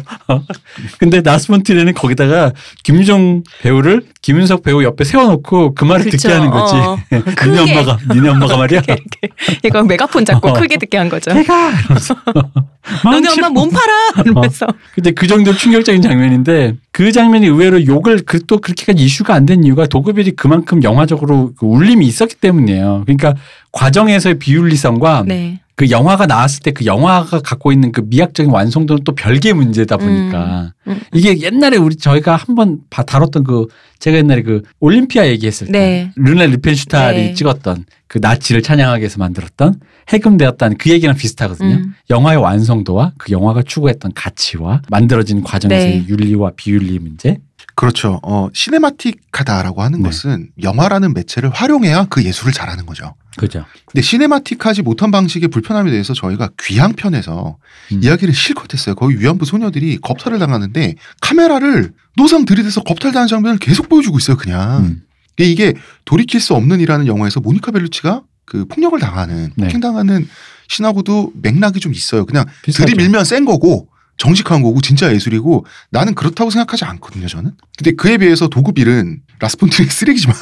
근데 나스먼트리는 거기다가 김유정 배우를 김윤석 배우 옆에 세워놓고 그 말을 그쵸. 듣게 하는 거지. 어. 니네 <laughs> 크게. 엄마가 니네 엄마가 말이야. <laughs> 이렇게, 이렇게. 이거 메가폰 잡고 어. 크게 듣게 한 거죠. 내가 이러면서 <laughs> 너네 엄마 몸 팔아 이러면서 근데 그 정도로 충격적인 장면인데 그 장면이 의외로 욕을 그 또 그렇게까지 이슈가 안 된 이유가 도그빌이 그만큼 영화적으로 그 울림이 있었기 때문이에요. 그러니까 과정에서의 비윤리성과 네. 그 영화가 나왔을 때 그 영화가 갖고 있는 그 미학적인 완성도는 또 별개의 문제다 보니까 음, 음. 이게 옛날에 우리 저희가 한번 봐- 다뤘던 그 제가 옛날에 그 올림피아 얘기했을 때 네. 르네 르펜슈탈이 네. 찍었던 그 나치를 찬양하기 위해서 만들었던 해금되었다는 그 얘기랑 비슷하거든요. 음. 영화의 완성도와 그 영화가 추구했던 가치와 만들어진 과정에서의 네. 윤리와 비윤리 문제. 그렇죠. 어, 시네마틱하다라고 하는 네. 것은 영화라는 매체를 활용해야 그 예술을 잘하는 거죠. 그죠. 근데 시네마틱하지 못한 방식의 불편함에 대해서 저희가 귀향편에서 음. 이야기를 실컷 했어요. 거기 위안부 소녀들이 겁탈을 당하는데 카메라를 노상 들이대서 겁탈당하는 장면을 계속 보여주고 있어요. 그냥. 음. 이게 돌이킬 수 없는 이라는 영화에서 모니카 벨루치가 그 폭력을 당하는 네. 폭행당하는 신하고도 맥락이 좀 있어요. 그냥 비슷하죠. 들이밀면 센 거고 정직한 거고 진짜 예술이고 나는 그렇다고 생각하지 않거든요. 저는. 근데 그에 비해서 도그빌은 라스폰트리 <laughs> 쓰레기지만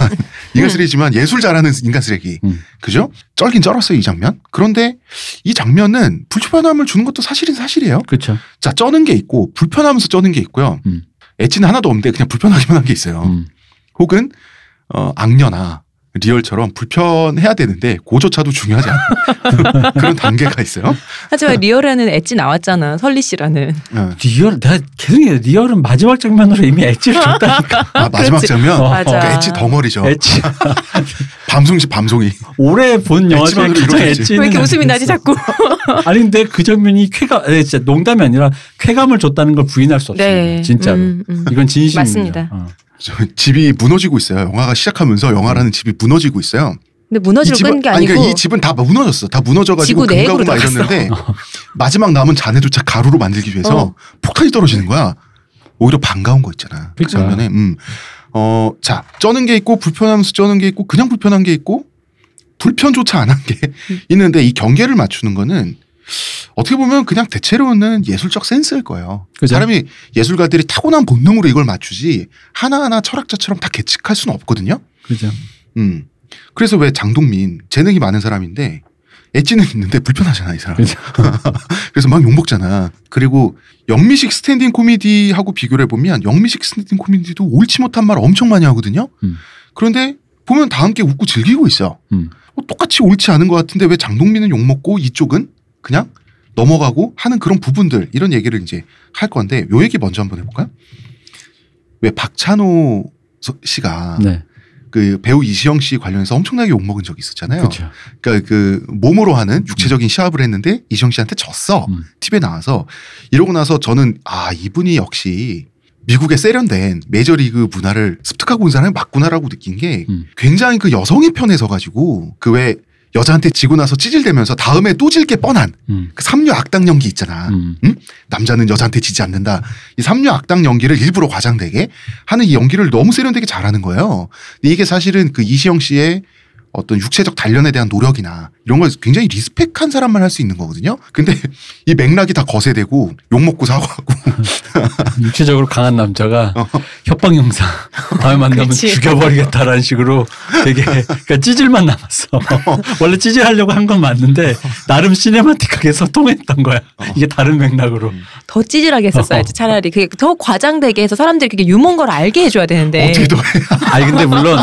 인간 쓰레기지만 예술 잘하는 인간 쓰레기. 음. 그죠? 쩔긴 쩔었어요 이 장면. 그런데 이 장면은 불편함을 주는 것도 사실은 사실이에요. 그렇죠. 자 쩌는 게 있고 불편하면서 쩌는 게 있고요. 음. edge는 하나도 없는데 그냥 불편하기만 한 게 있어요. 음. 혹은 어, 악녀나 리얼처럼 불편해야 되는데 고조차도 중요하지 않은 <laughs> 그런 단계가 있어요. 하지만 리얼에는 엣지 나왔잖아. 설리 씨라는. 어. 리얼 내가 계속 얘기해. 리얼은 마지막 장면으로 이미 edge를 줬다니까. 아, 마지막. 장면 어. 그러니까 엣지 덩어리죠. 엣지. <laughs> 밤송이 밤송이. 올해 본 영화 중에 가장. edge는 왜 이렇게 웃음이 나지 자꾸? <laughs> 아니 근데 그 장면이 쾌감, 아니, 진짜 농담이 아니라 쾌감을 줬다는 걸 부인할 수 없습니다. 네. 진짜로. 음, 음. 이건 진심입니다. 맞습니다. 어. 저 집이 무너지고 있어요. 영화가 시작하면서 영화라는 집이 무너지고 있어요. 근데 집은 끈게 아니 아니고 그러니까 이 집은 다 무너졌어. 다 무너져가지고 금가고 막. 이랬는데 마지막 남은 잔해조차 가루로 만들기 위해서 어. 폭탄이 떨어지는 거야. 오히려 반가운 거 있잖아. 그 그러니까. 장면에. 음. 어, 자, 쩌는 게 있고 불편하면서 쩌는 게 있고 그냥 불편한 게 있고 불편조차 안 한게 음. 있는데 이 경계를 맞추는 거는 어떻게 보면 그냥 대체로는 예술적 센스일 거예요. 그죠? 사람이 예술가들이 타고난 본능으로 이걸 맞추지 하나하나 철학자처럼 다 계측할 수는 없거든요. 그죠. 음. 그래서 왜 장동민 재능이 많은 사람인데 edge는 있는데 불편하잖아 이 사람. <laughs> 그래서 막 욕먹잖아. 그리고 영미식 스탠딩 코미디하고 비교를 해보면 영미식 스탠딩 코미디도 옳지 못한 말 엄청 많이 하거든요. 음. 그런데 보면 다 함께 웃고 즐기고 있어. 음. 어, 똑같이 옳지 않은 것 같은데 왜 장동민은 욕먹고 이쪽은 그냥 넘어가고 하는 그런 부분들 이런 얘기를 이제 할 건데 요 얘기 먼저 한번 해볼까요? 왜 박찬호 서- 씨가 네. 그 배우 이시영 씨 관련해서 엄청나게 욕 먹은 적이 있었잖아요. 그러니까 그 몸으로 하는 육체적인 시합을 했는데 이시영 씨한테 졌어. 음. TV에 나와서 이러고 나서 저는 아 이분이 역시 미국의 세련된 메이저리그 문화를 습득하고 온 사람이 맞구나라고 느낀 게 음. 굉장히 그 여성의 편에 서 가지고 그 왜 여자한테 지고 나서 찌질대면서 다음에 또 질 게 뻔한 음. 그 삼류 악당 연기 있잖아. 음. 남자는 여자한테 지지 않는다. 이 삼류 악당 연기를 일부러 과장되게 하는 이 연기를 너무 세련되게 잘하는 거예요. 근데 이게 사실은 그 이시영 씨의 어떤 육체적 단련에 대한 노력이나 이런 걸 굉장히 respect한 사람만 할 수 있는 거거든요. 근데 이 맥락이 다 거세되고 욕먹고 사과하고 <laughs> 육체적으로 강한 남자가 어. 협박 영상 다음에 만나면. 죽여버리겠다라는 식으로 되게 그러니까 찌질만 남았어. 원래 찌질하려고 한 건 맞는데 나름 cinematic하게 소통했던 거야. 이게 다른 맥락으로. 더 찌질하게 했었어야지 차라리 그게 더 과장되게 해서 사람들이 그게 유머인 걸 알게 해줘야 되는데 어떻게 더 아니 근데 물론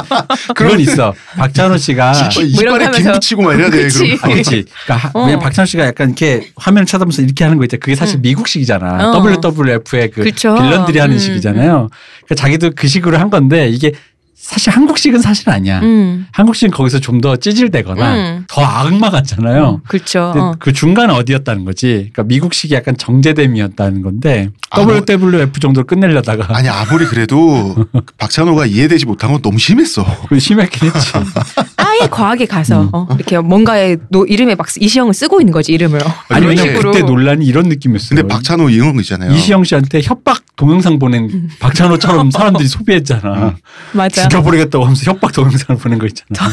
그건 있어. 박찬호 씨가 뭐 이런 거 이빨에 김. 붙이고 막 이래야 돼. 그치. 아, 그렇지. 그러니까 하- 어. 왜냐면 박찬호 씨가 약간 이렇게 화면을 쳐다보면서 이렇게 하는 거 있잖아. 그게 사실 음. 미국식이잖아. 어. WWF의 그 그쵸. 빌런들이 하는 음, 식이잖아요. 그러니까 자기도 그 식으로 한 건데 이게 사실 한국식은 사실 아니야. 음. 한국식은 거기서 좀 더 찌질대거나 음. 더 악마 같잖아요. 그렇죠. 근데 어. 그 중간 어디였다는 거지. 그러니까 미국식이 약간 정제됨이었다는 건데 아, 뭐- WWF 정도로 끝내려다가 아니 아무리 그래도 <laughs> 박찬호가 이해되지 못한 건 너무 심했어. 그 심했긴 했지. <laughs> 아 아예 <laughs> 과하게 가서 음. 어, 이렇게 뭔가에 노, 이름에 막 이시영을 쓰고 있는 거지 이름을. 어. 아니 식으로. 그때 논란이 이런 느낌이었어요. 근데 박찬호 이런 거 있잖아요. 이시영 씨한테 협박 동영상 보낸 박찬호처럼 <laughs> 사람들이 소비했잖아. 음. 맞아. 죽여버리겠다고 하면서 협박 동영상을 보낸 거 있잖아.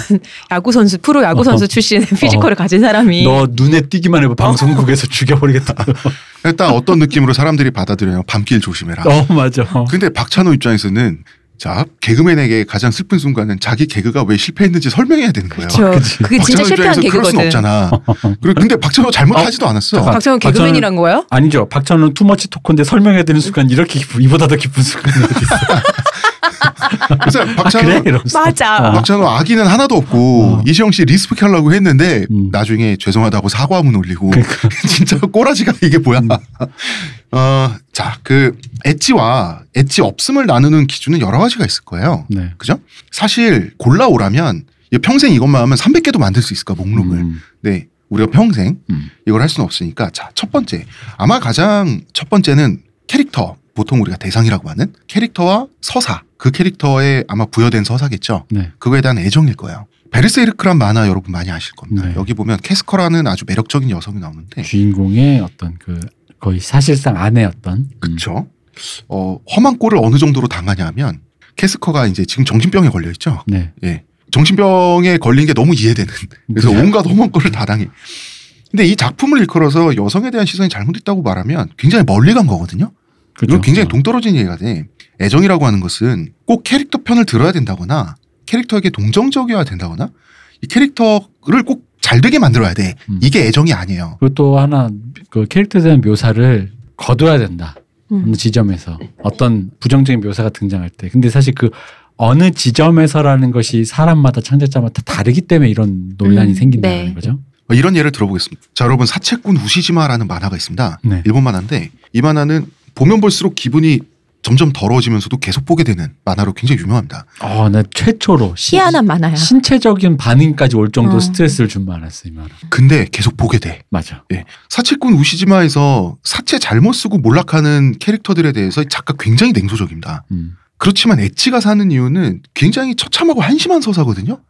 야구 선수 프로 야구 선수 어. 출신의 physical을 가진 사람이 너 눈에 띄기만 해봐 방송국에서 <laughs> 죽여버리겠다. 일단 어떤 느낌으로 사람들이 받아들여요. 밤길 조심해라. 어 맞아. 어. 근데 박찬호 입장에서는 자 개그맨에게 가장 슬픈 순간은 자기 개그가 왜 실패했는지 설명해야 되는 거예요. 저 그치. 그게 진짜 박찬호 실패한 입장에서 그럴 순 개그거든. 없잖아. 그리고 근데 박찬호 잘못하지도 않았어. 잠깐. 박찬호는- 개그맨이란 거예요? 아니죠. 박찬호는 too much talker인데 설명해야 되는 순간 이렇게 기쁜 이보다 더 기쁜 순간이 어디 있어? <laughs> 그래서 아, 박찬호 그래 이러면서. 맞아. 어. 박찬호 악의는 하나도 없고 어. 이시영 씨 respect 하려고 했는데 음. 나중에 죄송하다고 사과문 올리고 그러니까. <laughs> 진짜 꼬라지가 이게 뭐야? <laughs> 어, 자, 그 엣지와 엣지 없음을 나누는 기준은 여러 가지가 있을 거예요. 네. 그죠? 사실 골라오라면 이 평생 이것만 하면 300개도 만들 수 있을 거야 목록을. 음, 네, 우리가 평생 음. 이걸 할 수는 없으니까 자, 첫 번째 아마 가장 첫 번째는 캐릭터. 보통 우리가 대상이라고 하는 캐릭터와 서사 그 캐릭터에 아마 부여된 서사겠죠. 네. 그거에 대한 애정일 거예요. 베르세르크란 만화 여러분 많이 아실 겁니다. 네. 여기 보면 캐스커라는 아주 매력적인 여성이 나오는데 주인공의 어떤 그 거의 사실상 아내였던. 음. 그쵸. 어, 험한 꼴을 어느 정도로 당하냐 하면 캐스커가 이제 지금 정신병에 걸려 있죠. 네. 예. 정신병에 걸린 게 너무 이해되는. 그래서 온갖 험한 꼴을 다 당해. 근데 이 작품을 일컬어서 여성에 대한 시선이 잘못됐다고 말하면 굉장히 멀리 간 거거든요. 그죠. 이건 굉장히 어. 동떨어진 얘기가 돼. 애정이라고 하는 것은 꼭 캐릭터 편을 들어야 된다거나 캐릭터에게 동정적이어야 된다거나 이 캐릭터를 꼭 잘 되게 만들어야 돼. 음. 이게 애정이 아니에요. 그리고 또 하나 그 캐릭터에 대한 묘사를 거둬야 된다. 음. 어느 지점에서 어떤 부정적인 묘사가 등장할 때. 근데 사실 그 어느 지점에서라는 것이 사람마다 창작자마다 다르기 때문에 이런 논란이 음, 생긴다는 네. 거죠. 어, 이런 예를 들어보겠습니다. 자, 여러분 사채꾼 우시지마라는 만화가 있습니다. 네. 일본 만화인데 이 만화는 보면 볼수록 기분이 점점 더러워지면서도 계속 보게 되는 만화로 굉장히 유명합니다. 어, 나 최초로 시- 희한한 만화야. 신체적인 반응까지 올 정도 어. 로 스트레스를 준 만화였어 이 만화. 근데 계속 보게 돼. 맞아. 사채꾼 우시지마에서 사채 잘못 쓰고 몰락하는 캐릭터들에 대해서 작가 굉장히 냉소적입니다. 음. 그렇지만 엣지가 사는 이유는 굉장히 처참하고 한심한 서사거든요.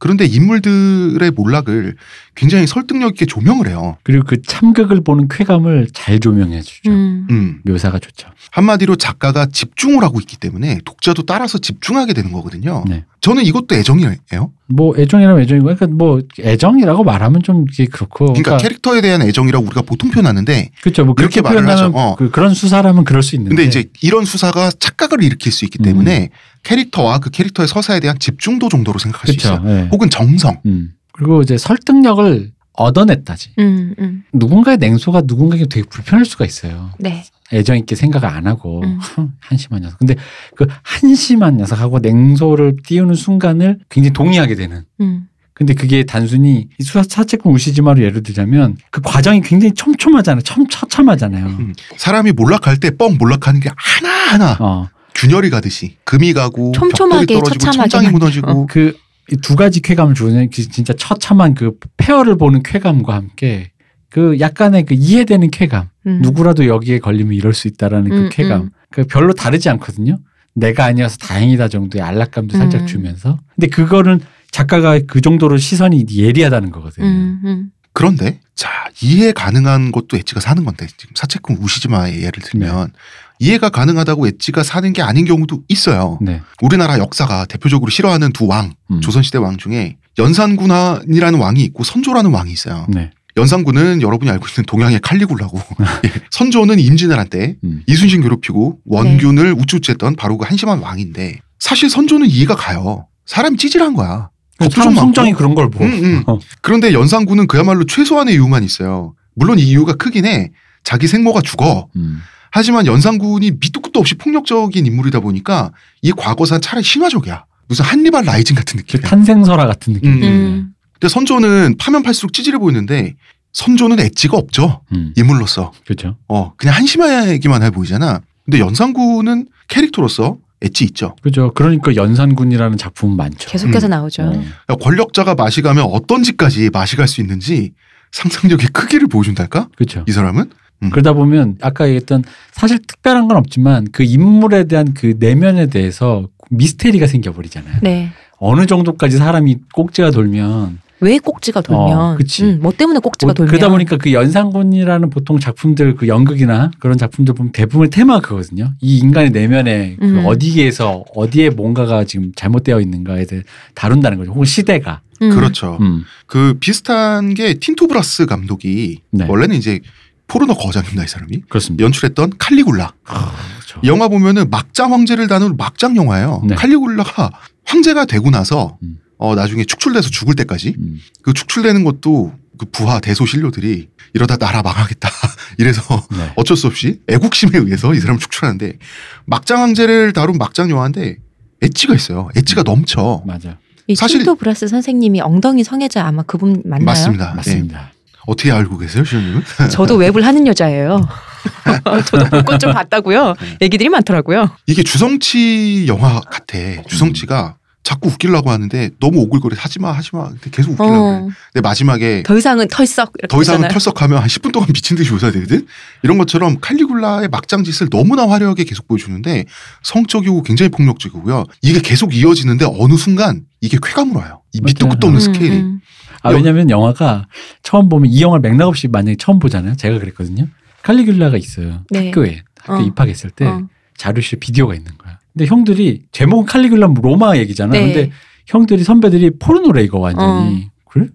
그런데 인물들의 몰락을 굉장히 설득력 있게 조명을 해요. 그리고 그 참극을 보는 쾌감을 잘 조명해 주죠. 음. 음. 묘사가 좋죠. 한마디로 작가가 집중을 하고 있기 때문에 독자도 따라서 집중하게 되는 거거든요. 네. 저는 이것도 애정이에요. 뭐 애정이라면 애정이고 그러니까 뭐 애정이라고 말하면 좀 이게 그렇고 그러니까 캐릭터에 대한 애정이라고 우리가 보통 표현하는데 그렇죠. 뭐 그렇게 말을 하죠. 어. 그, 그런 수사라면 그럴 수 있는데 근데 이제 이런 수사가 착각을 일으킬 수 있기 때문에 캐릭터와 그 캐릭터의 서사에 대한 집중도 정도로 생각할 수 그렇죠. 있어요. 예. 혹은 정성. 음. 그리고 이제 설득력을 얻어냈다지. 음, 음. 누군가의 냉소가 누군가에게 되게 불편할 수가 있어요. 네. 애정 있게 생각을 안 하고 음. 한심한 녀석. 근데 그 한심한 녀석하고 냉소를 띄우는 순간을 굉장히 동의하게 되는. 음. 근데 그게 단순히 이 수사 사채권 우시지마로 예를 들자면 그 과정이 굉장히 촘촘하잖아요. 첨 처참하잖아요. 음. 사람이 몰락할 때 뻥 몰락하는 게 하나하나 어. 균열이 가듯이 금이 가고 촘촘하게, 떨어지고 처참하게 천장이. 무너지고 그두 가지 쾌감을 주는 그 진짜 처참한 그 페어를 보는 쾌감과 함께 그 약간의 그 이해되는 쾌감. 음. 누구라도 여기에 걸리면 이럴 수 있다라는 그 음, 쾌감. 음. 그 별로 다르지 않거든요. 내가 아니어서 다행이다 정도의 안락감도 살짝 음. 주면서. 근데 그거는 작가가 그 정도로 시선이 예리하다는 거거든요. 음, 음. 그런데 자 이해 가능한 것도 엣지가 사는 건데 지금 사채꾼 우시지마의 예를 들면 이해가 가능하다고 엣지가 사는 게 아닌 경우도 있어요. 네. 우리나라 역사가 대표적으로 싫어하는 두 왕, 음. 조선시대 왕 중에 연산군이라는 왕이 있고 선조라는 왕이 있어요. 네. 연산군은 여러분이 알고 있는 동양의 칼리굴라고 <laughs> 예. 선조는 임진을 한때 음. 이순신 괴롭히고 원균을 우쭈쭈했던 바로 그 한심한 왕인데 사실 선조는 이해가 가요. 사람이 찌질한 거야. 겁도 사람 좀 많고. 그런 걸 보. 음, 음. 어. 그런데 연산군은 그야말로 최소한의 이유만 있어요. 물론 이 이유가 크긴 해. 자기 생모가 죽어. 음. 하지만 연산군이 밑도 끝도 없이 폭력적인 인물이다 보니까 이 과거사는 차라리 신화적이야. 무슨 한니발 라이징 같은 그 느낌이야. 탄생설화 같은 느낌. 음. 음. 근데 선조는 파면 팔수록 찌질해 보이는데 선조는 edge가 없죠. 음. 인물로서. 그렇죠. 어, 그냥 한심하기만 해 보이잖아. 근데 연산군은 캐릭터로서 엣지 있죠. 그죠. 그러니까 연산군이라는 작품은 많죠. 계속해서 음. 나오죠. 어. 그러니까 권력자가 맛이 가면 어떤 짓까지 맛이 갈수 있는지 상상력의 크기를 보여준달까? 그렇죠. 이 사람은? 음. 그러다 보면 아까 얘기했던 사실 특별한 건 없지만 그 인물에 대한 그 내면에 대해서 미스테리가 생겨버리잖아요. 네. 어느 정도까지 사람이 꼭지가 돌면 왜 꼭지가 돌면? 어, 그치. 음, 뭐 때문에 꼭지가 뭐 돌면? 그러다 보니까 그 연산군이라는 보통 작품들 그 연극이나 그런 작품들 보면 대부분 테마가 그거거든요. 이 인간의 내면에 그 음. 어디에서 어디에 뭔가가 지금 잘못되어 있는가에 대해 다룬다는 거죠. 혹은 시대가. 음. 그렇죠. 음. 그 비슷한 게 틴토브라스 감독이 네. 원래는 이제 포르노 거장입니다 이 사람이 그렇습니다. 연출했던 칼리굴라 아, 그렇죠. 이 영화 보면은 막장 황제를 다룬 막장 영화예요. 네. 칼리굴라가 황제가 되고 나서 음. 어 나중에 축출돼서 죽을 때까지 음. 그 축출되는 것도 그 부하 대소신료들이 이러다 나라 망하겠다 <laughs> 이래서 네. 어쩔 수 없이 애국심에 의해서 이 사람을 축출하는데 막장 황제를 다룬 막장 영화인데 엣지가 있어요. 엣지가 넘쳐. 맞아. 이 사실- 틴토 브라스 선생님이 엉덩이 성애자 아마 그분 맞나요? 맞습니다. 맞습니다. 네. 어떻게 알고 계세요, 시현님은? <laughs> 저도 웹을 하는 여자예요. <laughs> 저도 볼것 좀 봤다고요. 네. 얘기들이 많더라고요. 이게 주성치 영화 같아. 주성치가 자꾸 웃기려고 하는데 너무 오글거려 하지마 하지마 계속 웃기려고 해. 어, 근데 마지막에 더 이상은 털썩 이렇게 더 이상은 되잖아요. 털썩하면 한 10분 동안 미친 듯이 웃어야 되거든. 이런 것처럼 칼리굴라의 막장 짓을 너무나 화려하게 계속 보여주는데 성적이고 굉장히 폭력적이고요. 이게 계속 이어지는데 어느 순간 이게 쾌감으로 와요. 이 밑도 맞아요. 끝도 없는 음, 스케일이. 음. 아, 왜냐면 영화가 처음 보면 이 영화를 맥락 없이 만약에 처음 보잖아요. 제가 그랬거든요. 칼리귤라가 있어요. 네. 학교에. 학교 어. 입학했을 때 어. 자료실 비디오가 있는 거야. 근데 형들이 제목은 칼리귤라 로마 얘기잖아. 네. 근데 형들이 선배들이 포르노래 이거 완전히. 그래?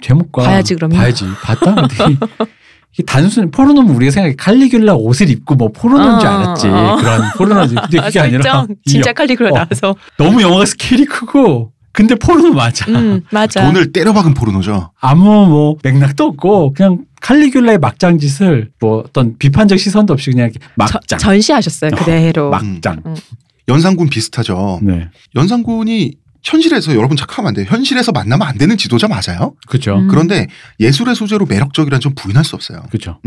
제목과 봐야지, 그러면. 봐야지. 봤다. 근데 이게 단순히 포르노면 우리가 생각해 칼리귤라 옷을 입고 뭐 포르노인 줄 어, 알았지. 어. 그런 포르노지. 근데 그게 아, 아니라 설정 이 진짜 영- 칼리그라 어. 나와서 너무 영화가 스케일이 크고 근데 포르노 맞아. 음, 맞아. 돈을 때려박은 포르노죠. 아무 뭐 맥락도 없고 그냥 칼리귤라의 막장 짓을 뭐 어떤 비판적 시선도 없이 그냥 막장 저- 전시하셨어요 그대로. 막장 연산군 비슷하죠. 네 연산군이 현실에서 여러분 착하면 안 돼요. 현실에서 만나면 안 되는 지도자 맞아요. 그죠 음. 그런데 예술의 소재로 매력적이란 좀 부인할 수 없어요. 그죠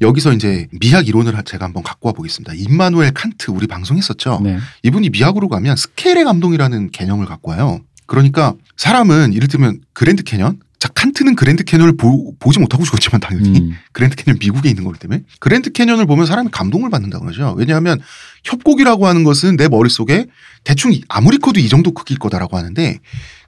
여기서 이제 미학 이론을 제가 한번 갖고 와 보겠습니다. 임마누엘 칸트 우리 방송했었죠. 네 이분이 미학으로 가면 스케일의 감동이라는 개념을 갖고 와요. 그러니까 사람은 이를테면 그랜드 캐년 자 칸트는 그랜드 캐년을 보, 지 못하고 죽었지만 당연히 음. <laughs> 그랜드 캐년 미국에 있는 거기 때문에 그랜드 캐년을 보면 사람이 감동을 받는다 그러죠. 왜냐하면 협곡이라고 하는 것은 내 머릿속에 대충 이- 아무리 커도 이 정도 크기일 거다라고 하는데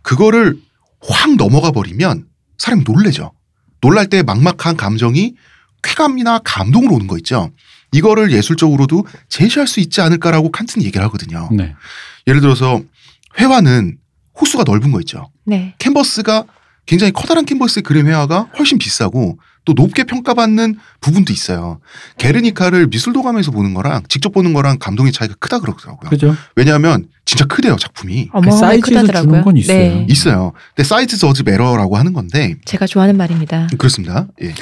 그거를 확 넘어가 버리면 사람이 놀래죠. 놀랄 때 막막한 감정이 쾌감이나 감동으로 오는 거 있죠. 이거를 예술적으로도 제시할 수 있지 않을까라고 칸트는 얘기를 하거든요. 네 예를 들어서 회화는 호수가 넓은 거 있죠. 네. 캔버스가 굉장히 커다란 캔버스의 그림 회화가 훨씬 비싸고 또 높게 평가받는 부분도 있어요. 게르니카를 미술도감에서 보는 거랑 직접 보는 거랑 감동의 차이가 크다 그러더라고요. 그죠 왜냐하면 진짜 크대요 작품이 어마어마하게 사이즈에서 크다더라고요. 주는 건 있어요. 네. 있어요. 근데 사이즈 저즈 메러라고 하는 건데 제가 좋아하는 말입니다. 그렇습니다. 예.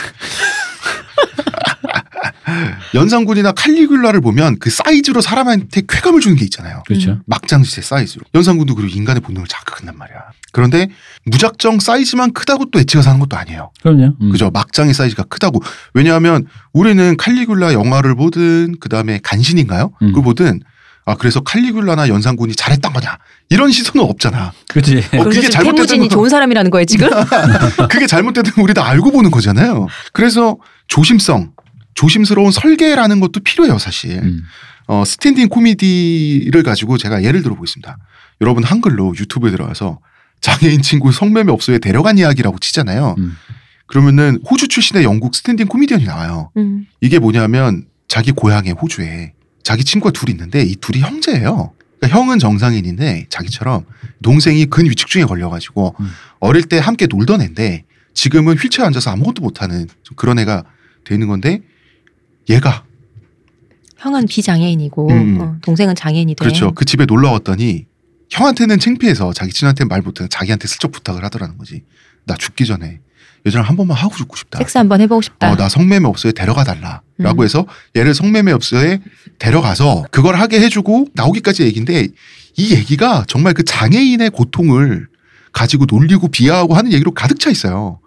연산군이나 칼리굴라를 보면 그 사이즈로 사람한테 쾌감을 주는 게 있잖아요. 그렇죠 음. 막장짓의 사이즈로. 연산군도 그리고 인간의 본능을 자극한단 말이야. 그런데 무작정 사이즈만 크다고 또 edge가 사는 것도 아니에요. 그럼요 음. 그죠? 막장의 사이즈가 크다고. 왜냐하면 우리는 칼리굴라 영화를 보든 그 다음에 간신인가요? 음. 그걸 보든 아 그래서 칼리굴라나 연산군이 잘했단 거냐 이런 시선은 없잖아. 그지 어, 그게 잘못됐다는 테무진이 거- 좋은 사람이라는 거예요 지금? <laughs> 그게 잘못됐다면 우리 다 알고 보는 거잖아요. 그래서 조심성, 조심스러운 설계라는 것도 필요해요, 사실. 음. 어, 스탠딩 코미디를 가지고 제가 예를 들어보겠습니다. 여러분 한글로 유튜브에 들어가서 장애인 친구 성매매 업소에 데려간 이야기라고 치잖아요. 음. 그러면은 호주 출신의 영국 스탠딩 코미디언이 나와요. 음. 이게 뭐냐면 자기 고향의 호주에 자기 친구가 둘이 있는데 이 둘이 형제예요. 그러니까 형은 정상인인데 자기처럼 동생이 근위축증에 걸려가지고 음. 어릴 때 함께 놀던 애인데 지금은 휠체어 앉아서 아무것도 못하는 좀 그런 애가 되는 건데 얘가 형은 비장애인이고 음. 어, 동생은 장애인이대. 그렇죠. 그 집에 놀러 왔더니 형한테는 창피해서 자기 친한테 말 못해 자기한테 슬쩍 부탁을 하더라는 거지. 나 죽기 전에 여자랑 한 번만 하고 죽고 싶다. 섹스 한 번 해보고 싶다. 어, 나 성매매 업소에 데려가 달라라고 음. 해서 얘를 성매매 업소에 데려가서 그걸 하게 해주고 나오기까지 얘기인데 이 얘기가 정말 그 장애인의 고통을 가지고 놀리고 비하하고 하는 얘기로 가득 차 있어요.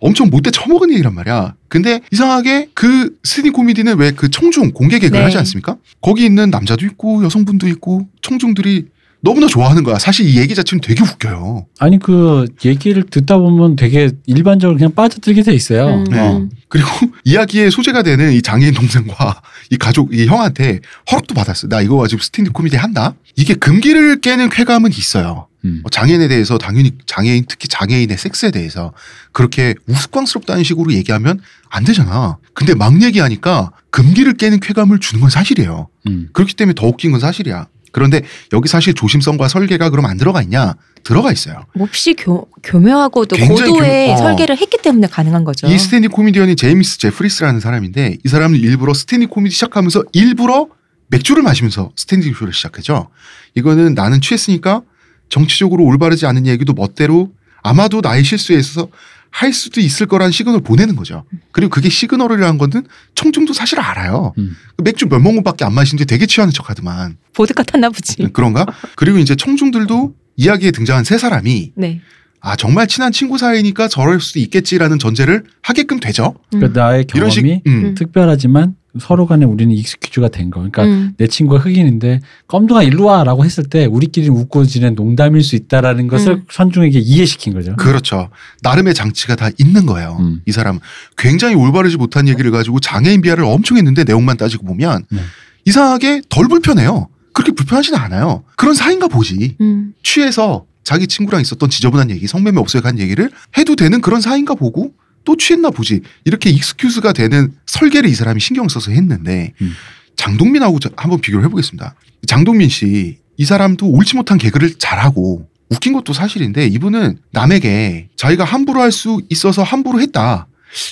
엄청 못돼 처먹은 얘기란 말이야. 근데 이상하게 그 스니 코미디는 왜 그 청중 공개 개그를 네. 하지 않습니까? 거기 있는 남자도 있고 여성분도 있고 청중들이 너무나 좋아하는 거야. 사실 이 얘기 자체는 되게 웃겨요. 아니 그 얘기를 듣다 보면 되게 일반적으로 그냥 빠져들게 돼 있어요. 음. 네. 어. 그리고 <laughs> 이야기의 소재가 되는 이 장애인 동생과 <laughs> 이 가족, 이 형한테 허락도 받았어. 나 이거 가지고 스탠드 코미디 한다? 이게 금기를 깨는 쾌감은 있어요. 음. 어, 장애인에 대해서 당연히 장애인, 특히 장애인의 섹스에 대해서 그렇게 우스꽝스럽다는 식으로 얘기하면 안 되잖아. 근데 막 얘기하니까 금기를 깨는 쾌감을 주는 건 사실이에요. 음. 그렇기 때문에 더 웃긴 건 사실이야. 그런데 여기 사실 조심성과 설계가 그럼 안 들어가 있냐? 들어가 있어요. 몹시 교, 교묘하고도 고도의 교묘- 어. 설계를 했기 때문에 가능한 거죠. 이 스탠딩 코미디언이 제임스 제프리스라는 사람인데 이 사람은 일부러 스탠딩 코미디 시작하면서 일부러 맥주를 마시면서 스탠딩 쇼를 시작했죠. 이거는 나는 취했으니까 정치적으로 올바르지 않은 얘기도 멋대로 아마도 나의 실수에 있어서 할 수도 있을 거란 시그널을 보내는 거죠. 그리고 그게 시그널이라는 거는 청중도 사실 알아요. 음. 그 맥주 몇 모금밖에 안 마시는데 되게 취하는 척 하더만 보드카 탔나 보지. 그런가? 그리고 이제 청중들도 이야기에 등장한 세 사람이 네. 아 정말 친한 친구 사이니까 저럴 수도 있겠지라는 전제를 하게끔 되죠. 음. 그러니까 나의 이런 식 경험이 음. 음. 특별하지만 서로 간에 우리는 익스큐즈가 된 거. 그러니까 음. 내 친구가 흑인인데 껌둥아 일로 와라고 했을 때 우리끼리 웃고 지낸 농담일 수 있다라는 것을 음. 선중에게 이해시킨 거죠. 그렇죠. 나름의 장치가 다 있는 거예요. 음. 이 사람 굉장히 올바르지 못한 얘기를 가지고 장애인 비하를 엄청 했는데 내용만 따지고 보면 네. 이상하게 덜 불편해요. 그렇게 불편하지는 않아요. 그런 사이인가 보지. 음. 취해서 자기 친구랑 있었던 지저분한 얘기, 성매매 없어요 간 얘기를 해도 되는 그런 사이인가 보고 또 취했나 보지. 이렇게 익스큐즈가 되는 설계를 이 사람이 신경 써서 했는데 음. 장동민하고 저- 한번 비교를 해보겠습니다. 장동민 씨, 이 사람도 옳지 못한 개그를 잘하고 웃긴 것도 사실인데 이분은 남에게 자기가 함부로 할 수 있어서 함부로 했다.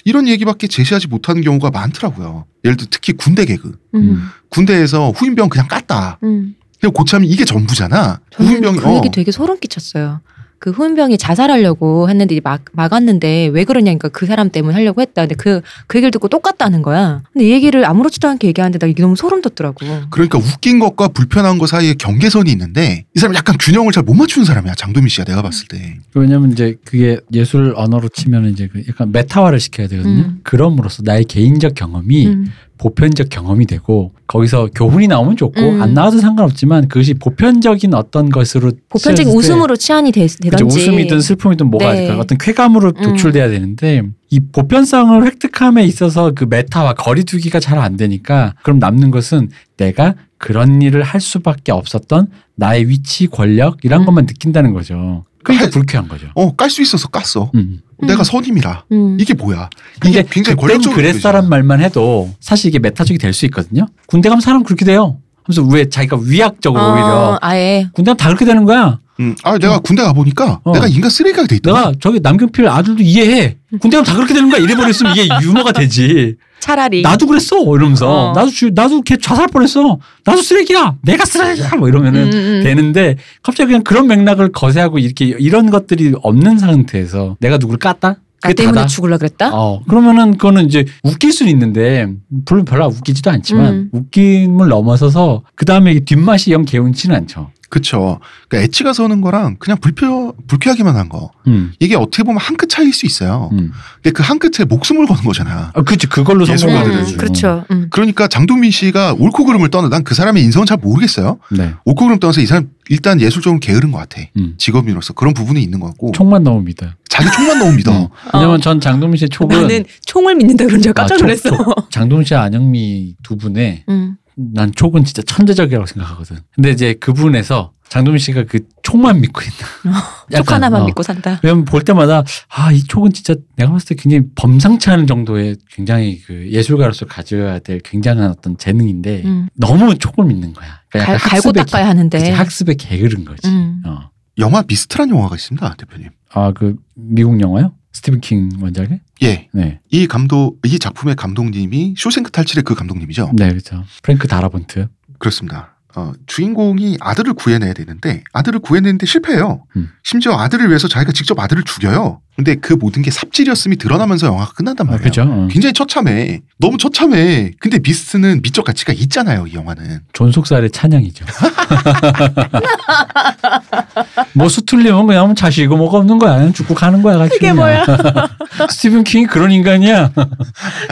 이런 얘기밖에 제시하지 못하는 경우가 많더라고요. 예를 들어 특히 군대 개그. 음. 군대에서 후임병 그냥 깠다. 음. 그냥 고참이 이게 전부잖아. 저는 후임병이 그 얘기 되게 소름 끼쳤어요. 그 후임병이 자살하려고 했는데 막 막았는데 왜 그러냐니까 그 사람 때문에 하려고 했다. 근데 그그 얘기를 듣고 똑같다는 거야. 근데 이 얘기를 아무렇지도 않게 얘기하는데 나 이게 너무 소름 돋더라고. 그러니까 웃긴 것과 불편한 것 사이에 경계선이 있는데 이 사람 약간 균형을 잘 못 맞추는 사람이야 장도민 씨가 내가 봤을 때 왜냐면 이제 그게 예술 언어로 치면 이제 그 약간 메타화를 시켜야 되거든요. 음. 그럼으로써 나의 개인적 경험이 음. 보편적 경험이 되고 거기서 교훈이 나오면 좋고 음. 안 나와도 상관없지만 그것이 보편적인 어떤 것으로 보편적인 웃음으로 치환이 되, 그죠 되던지. 웃음이든 슬픔이든 뭐가 네. 될까 어떤 쾌감으로 음. 도출돼야 되는데 이 보편성을 획득함에 있어서 그 메타와 거리두기가 잘 안 되니까 그럼 남는 것은 내가 그런 일을 할 수밖에 없었던 나의 위치 권력 이런 음. 것만 느낀다는 거죠. 그러니까 할- 불쾌한 거죠. 어 깔 수 있어서 깠어 음. 음. 내가 선임이라 음. 이게 뭐야 이게 굉장히 권력적으로 그랬어란 말만 해도 사실 이게 메타적이 될 수 있거든요. 군대 가면 사람 그렇게 돼요. 하면서 왜 자기가 위약적으로 어, 오히려 아예 군대 가면 다 그렇게 되는 거야. 음, 아 내가 군대 가 보니까 어. 내가 인간 쓰레기가 돼 있다 내가 저기 남경필 아들도 이해해. 군대 가면 다 그렇게 되는 거야. 이래 버렸으면 이게 유머가 되지. 차라리 나도 그랬어 이러면서 어. 나도 주, 나도 걔 자살 뻔했어. 나도 쓰레기야. 내가 쓰레기야. 뭐 이러면은 음, 음. 되는데 갑자기 그냥 그런 맥락을 거세하고 이렇게 이런 것들이 없는 상태에서 내가 누구를 깠다? 나 그게 때문에 다다. 죽을라 그랬다. 어, 그러면은 그거는 이제 웃길 수는 있는데, 물론 별로 웃기지도 않지만, 음. 웃김을 넘어서서, 그 다음에 뒷맛이 영 개운치는 않죠. 그쵸 그러니까 엣지가 서는 거랑 그냥 불편 불쾌하기만 한 거 음. 이게 어떻게 보면 한 끗 차이일 수 있어요 음. 근데 그한 끝에 목숨을 거는 거잖아 아, 그치. 그걸로 성공하는 음, 거죠. 그렇죠. 음. 그러니까 장동민 씨가 옳고 그름을 떠나 난 그 사람의 인성은 잘 모르겠어요 네. 옳고 그름 떠나서 이 사람 일단 예술적으로 게으른 것 같아 음. 직업인으로서 그런 부분이 있는 것 같고 총만 넣으면 믿어요. 자기 총만 너무 믿어 어. 왜냐면 전 장동민 씨의 촉은. 나는 총을 믿는다 그런 줄 깜짝 아, 촉, 놀랐어. 촉. 장동민 씨, 안영미 두 분의 음. 난 촉은 진짜 천재적이라고 생각하거든. 근데 이제 그분에서 장동민 씨가 그 촉만 믿고 있나. <laughs> 촉 약간, 하나만 어. 믿고 산다. 왜냐면 볼 때마다 아 이 촉은 진짜 내가 봤을 때 굉장히 범상치 않은 정도의 굉장히 그 예술가로서 가져야 될 굉장한 어떤 재능인데 음. 너무 촉을 믿는 거야. 그러니까 갈, 학습의 닦아야 게- 하는데. 그치, 학습에 게으른 거지. 음. 어. 영화 미스트란 영화가 있습니다 대표님 아 그 미국 영화요? 스티븐 킹 원작의? 예 네, 이 감독 이 작품의 감독님이 쇼생크 탈출의 그 감독님이죠. 네 그렇죠. 프랭크 다라본트. 그렇습니다. 어, 주인공이 아들을 구해내야 되는데 아들을 구해내는데 실패해요. 음. 심지어 아들을 위해서 자기가 직접 아들을 죽여요. 근데 그 모든 게 삽질이었음이 드러나면서 영화가 끝난단 아, 말이에요. 그죠. 어. 굉장히 처참해. 너무 처참해. 근데 미스트는 미적 가치가 있잖아요. 이 영화는. 존속살의 찬양이죠. <laughs> 뭐 수틀리면 그냥 자시고 뭐가 없는 거야. 그냥 죽고 가는 거야. 같이 그게. 뭐야? <laughs> 스티븐 킹이 그런 인간이야.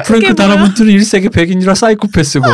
프랭크? 다라본트는 1세기 백인이라 사이코패스고.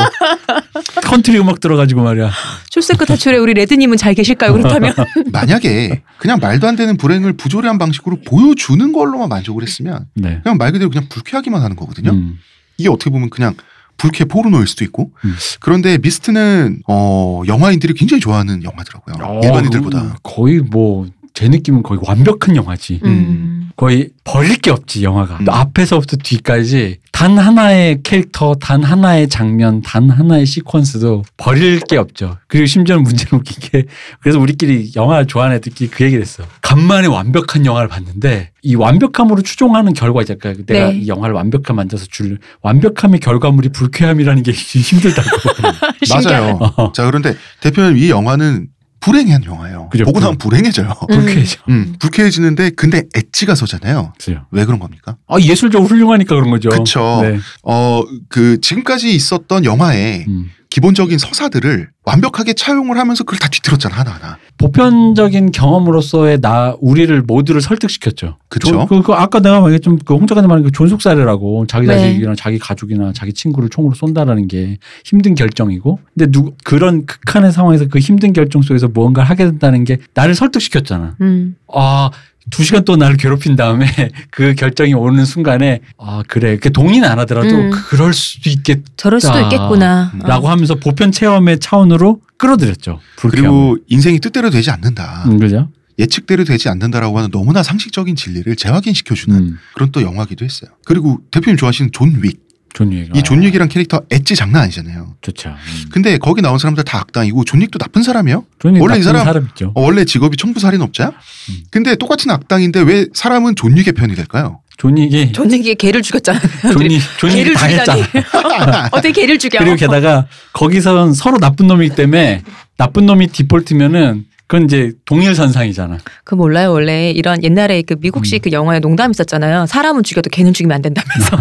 컨트리 음악 들어가지고 말이야. 쇼생크 탈출에 우리 레드님은 잘 계실까요? 그렇다면 <laughs> 만약에 그냥 말도 안 되는 불행을 부조리한 방식으로 보여주는 걸로만 만족을 했으면 네. 그냥 말 그대로 그냥 불쾌하기만 하는 거거든요. 음. 이게 어떻게 보면 그냥 불쾌 포르노일 수도 있고 음. 그런데 미스트는 어 영화인들이 굉장히 좋아하는 영화더라고요. 일반인들보다. 어, 거의 뭐 제 느낌은 거의 완벽한 영화지. 음. 거의 버릴 게 없지 영화가 음. 앞에서부터 뒤까지 단 하나의 캐릭터 단 하나의 장면 단 하나의 시퀀스도 버릴 게 없죠 그리고 심지어는 문제는 웃긴 게 그래서 우리끼리 영화 좋아하는 애들끼리 그 얘기를 했어 간만에 완벽한 영화를 봤는데 이 완벽함으로 추종하는 결과 있잖아요 내가 네. 이 영화를 완벽하게 만들어서 줄 완벽함의 결과물이 불쾌함이라는 게 <laughs> 힘들다고 <laughs> 맞아요. 어. 자 그런데 대표님 이 영화는 불행한 영화예요. 그죠, 보고 나면 불행해져요. 불쾌해져 음, 불쾌해지는데 근데 엣지가 서잖아요. 그래요. 왜 그런 겁니까? 아 예술적으로 훌륭하니까 그런 거죠 그쵸. 네. 어그 지금까지 있었던 영화의 음. 기본적인 서사들을 완벽하게 차용을 하면서 그걸 다 뒤틀었잖아 하나하나. 보편적인 경험으로서의 나 우리를 모두를 설득시켰죠. 그쵸. 조- 그, 그 아까 내가 말했 좀그 홍 작가님 말한 그 존속사례라고 자기 네. 자식이나 자기 가족이나 자기 친구를 총으로 쏜다라는 게 힘든 결정이고, 근데 누 그런 극한의 상황에서 그 힘든 결정 속에서 무언가를 하게 된다는 게 나를 설득시켰잖아. 음. 아. 두 시간 또 나를 괴롭힌 다음에 <laughs> 그 결정이 오는 순간에 아 그래 그 동의는 안 하더라도 음. 그럴 수도 있겠다라고 저럴 수도 아. 있겠구나. 어. 하면서 보편 체험의 차원으로 끌어들였죠 불쾌함을. 그리고 인생이 뜻대로 되지 않는다. 음, 그죠? 예측대로 되지 않는다라고 하는 너무나 상식적인 진리를 재확인시켜주는 음, 그런 또 영화기도 했어요. 그리고 대표님 좋아하시는 존 윅. 존 윅. 이 존 윅이란 캐릭터 엣지 장난 아니잖아요. 좋죠. 음. 근데 거기 나온 사람들 다 악당이고 존 윅도 나쁜 사람이에요. 존윅 원래 이 나쁜 사람- 사람 있죠. 어, 원래 직업이 청부살인업자야. 음. 근데 똑같은 악당인데 왜 사람은 존 윅의 편이 될까요? 존 윅이 존윅이 개를 죽였잖아요. <laughs> 존 윅, 존 윅이 개를 다 죽이다니. 했잖아. <laughs> 어떻게 개를 죽여? 그리고 게다가 거기선 서로 나쁜 놈이기 때문에 나쁜 놈이 디폴트면은 그건 이제 동일선상이잖아. 그 몰라요 원래 이런 옛날에 그 미국식 음. 그 영화에 농담 있었잖아요. 사람은 죽여도 개는 죽이면 안 된다면서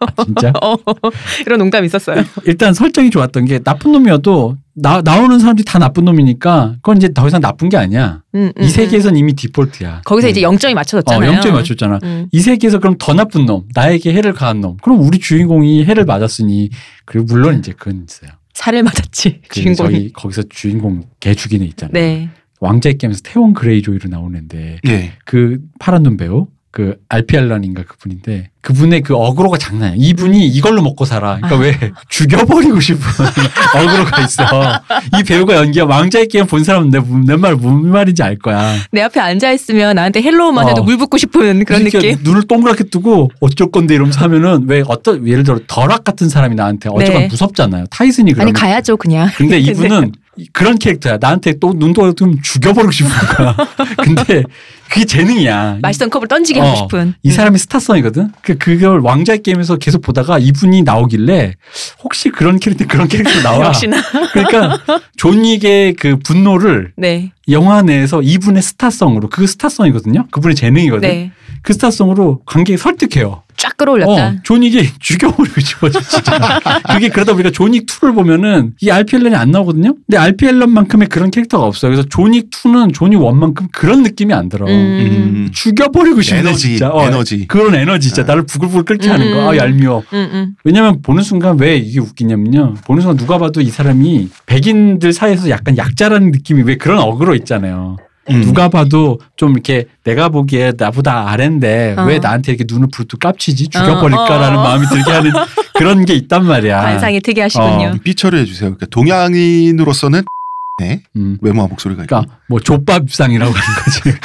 아, <laughs> 진짜. <laughs> 어, 이런 농담 있었어요. 일단 설정이 좋았던 게 나쁜 놈이어도 나, 나오는 사람들이 다 나쁜 놈이니까 그건 이제 더 이상 나쁜 게 아니야. 음, 음, 이 음. 세계에선 이미 디폴트야. 거기서 이제 영점이 어, 맞춰졌잖아요. 0점이 맞췄잖아. 음. 이 세계에서 그럼 더 나쁜 놈, 나에게 해를 가한 놈. 그럼 우리 주인공이 해를 맞았으니 그리고 물론 이제 그건 있어요. 살을 맞았지 그 주인공이. 저희 거기서 주인공 개 죽이는 애 있잖아요. 네. 왕자의 게임에서 테온 그레이조이로 나오는데 예. 그 파란 눈 배우 그 알피 앨런인가 그분인데 그분의 그 어그로가 장난 아니야. 이분이 이걸로 먹고 살아. 그러니까 아. 왜 <laughs> 죽여버리고 싶은 <laughs> 어그로가 있어. 이 배우가 연기야 왕자의 게임 본 사람은 내내말 무슨 말인지 알 거야. 내 앞에 앉아 있으면 나한테 hello만 해도 어. 물 붓고 싶은 그런 그러니까 느낌. 눈을 동그랗게 뜨고 어쩔 건데 이러면서 하면은 왜 어떤 예를 들어 덜악 같은 사람이 나한테 어쩌면 네. 무섭잖아요. 타이슨이 아니 그러면 가야죠 그냥. 근데 <laughs> 이분은 이- 그런 캐릭터야. 나한테 또 눈도 뜨면 죽여버리고 싶은 거야. <laughs> 근데 그게 재능이야. 마시던 컵을 던지게 어. 하고 싶은. 이 사람이 스타성이거든. 그 그걸 왕자의 게임에서 계속 보다가 이분이 나오길래 혹시 그런 캐릭터 그런 캐릭터 나와. 역시나. <laughs> 그러니까 존 윅의 그 분노를 네. 영화 내에서 이분의 스타성으로 그 스타성이거든요. 그분의 재능이거든. 네. 그 스타성으로 관객이 설득해요. 쫙 끌어올렸다. 어, 존 윅이 죽여버리고 싶어져 진짜. 그게 그러다 보니까 존윅 2를 보면은 이 알피 앨런이 안 나오거든요. 근데 알피 앨런만큼의 그런 캐릭터가 없어요. 그래서 존윅 2는 존윅 1만큼 그런 느낌이 안 들어. 음. 음. 죽여버리고 싶네 에너지, 진짜. 어, 에너지. 그런 에너지 진짜 아. 나를 부글부글 끓게 하는 음. 거. 아 얄미워. 음, 음. 왜냐면 보는 순간 왜 이게 웃기냐면요. 보는 순간 누가 봐도 이 사람이 백인들 사이에서 약간 약자라는 느낌이 왜 그런 어그로 있잖아요. 음. 누가 봐도 좀 이렇게 내가 보기에 나보다 아래인데 어. 왜 나한테 이렇게 눈을 부르뜨 깝치지 죽여버릴까라는 어, 어, 어. 마음이 들게 하는 <laughs> 그런 게 있단 말이야. 관상이 특이하시군요. 어. 삐처리 해주세요. 그러니까 동양인으로서는 네 음. 외모와 목소리가. 그러니까 뭐 족밥상이라고 하는 거지. 근데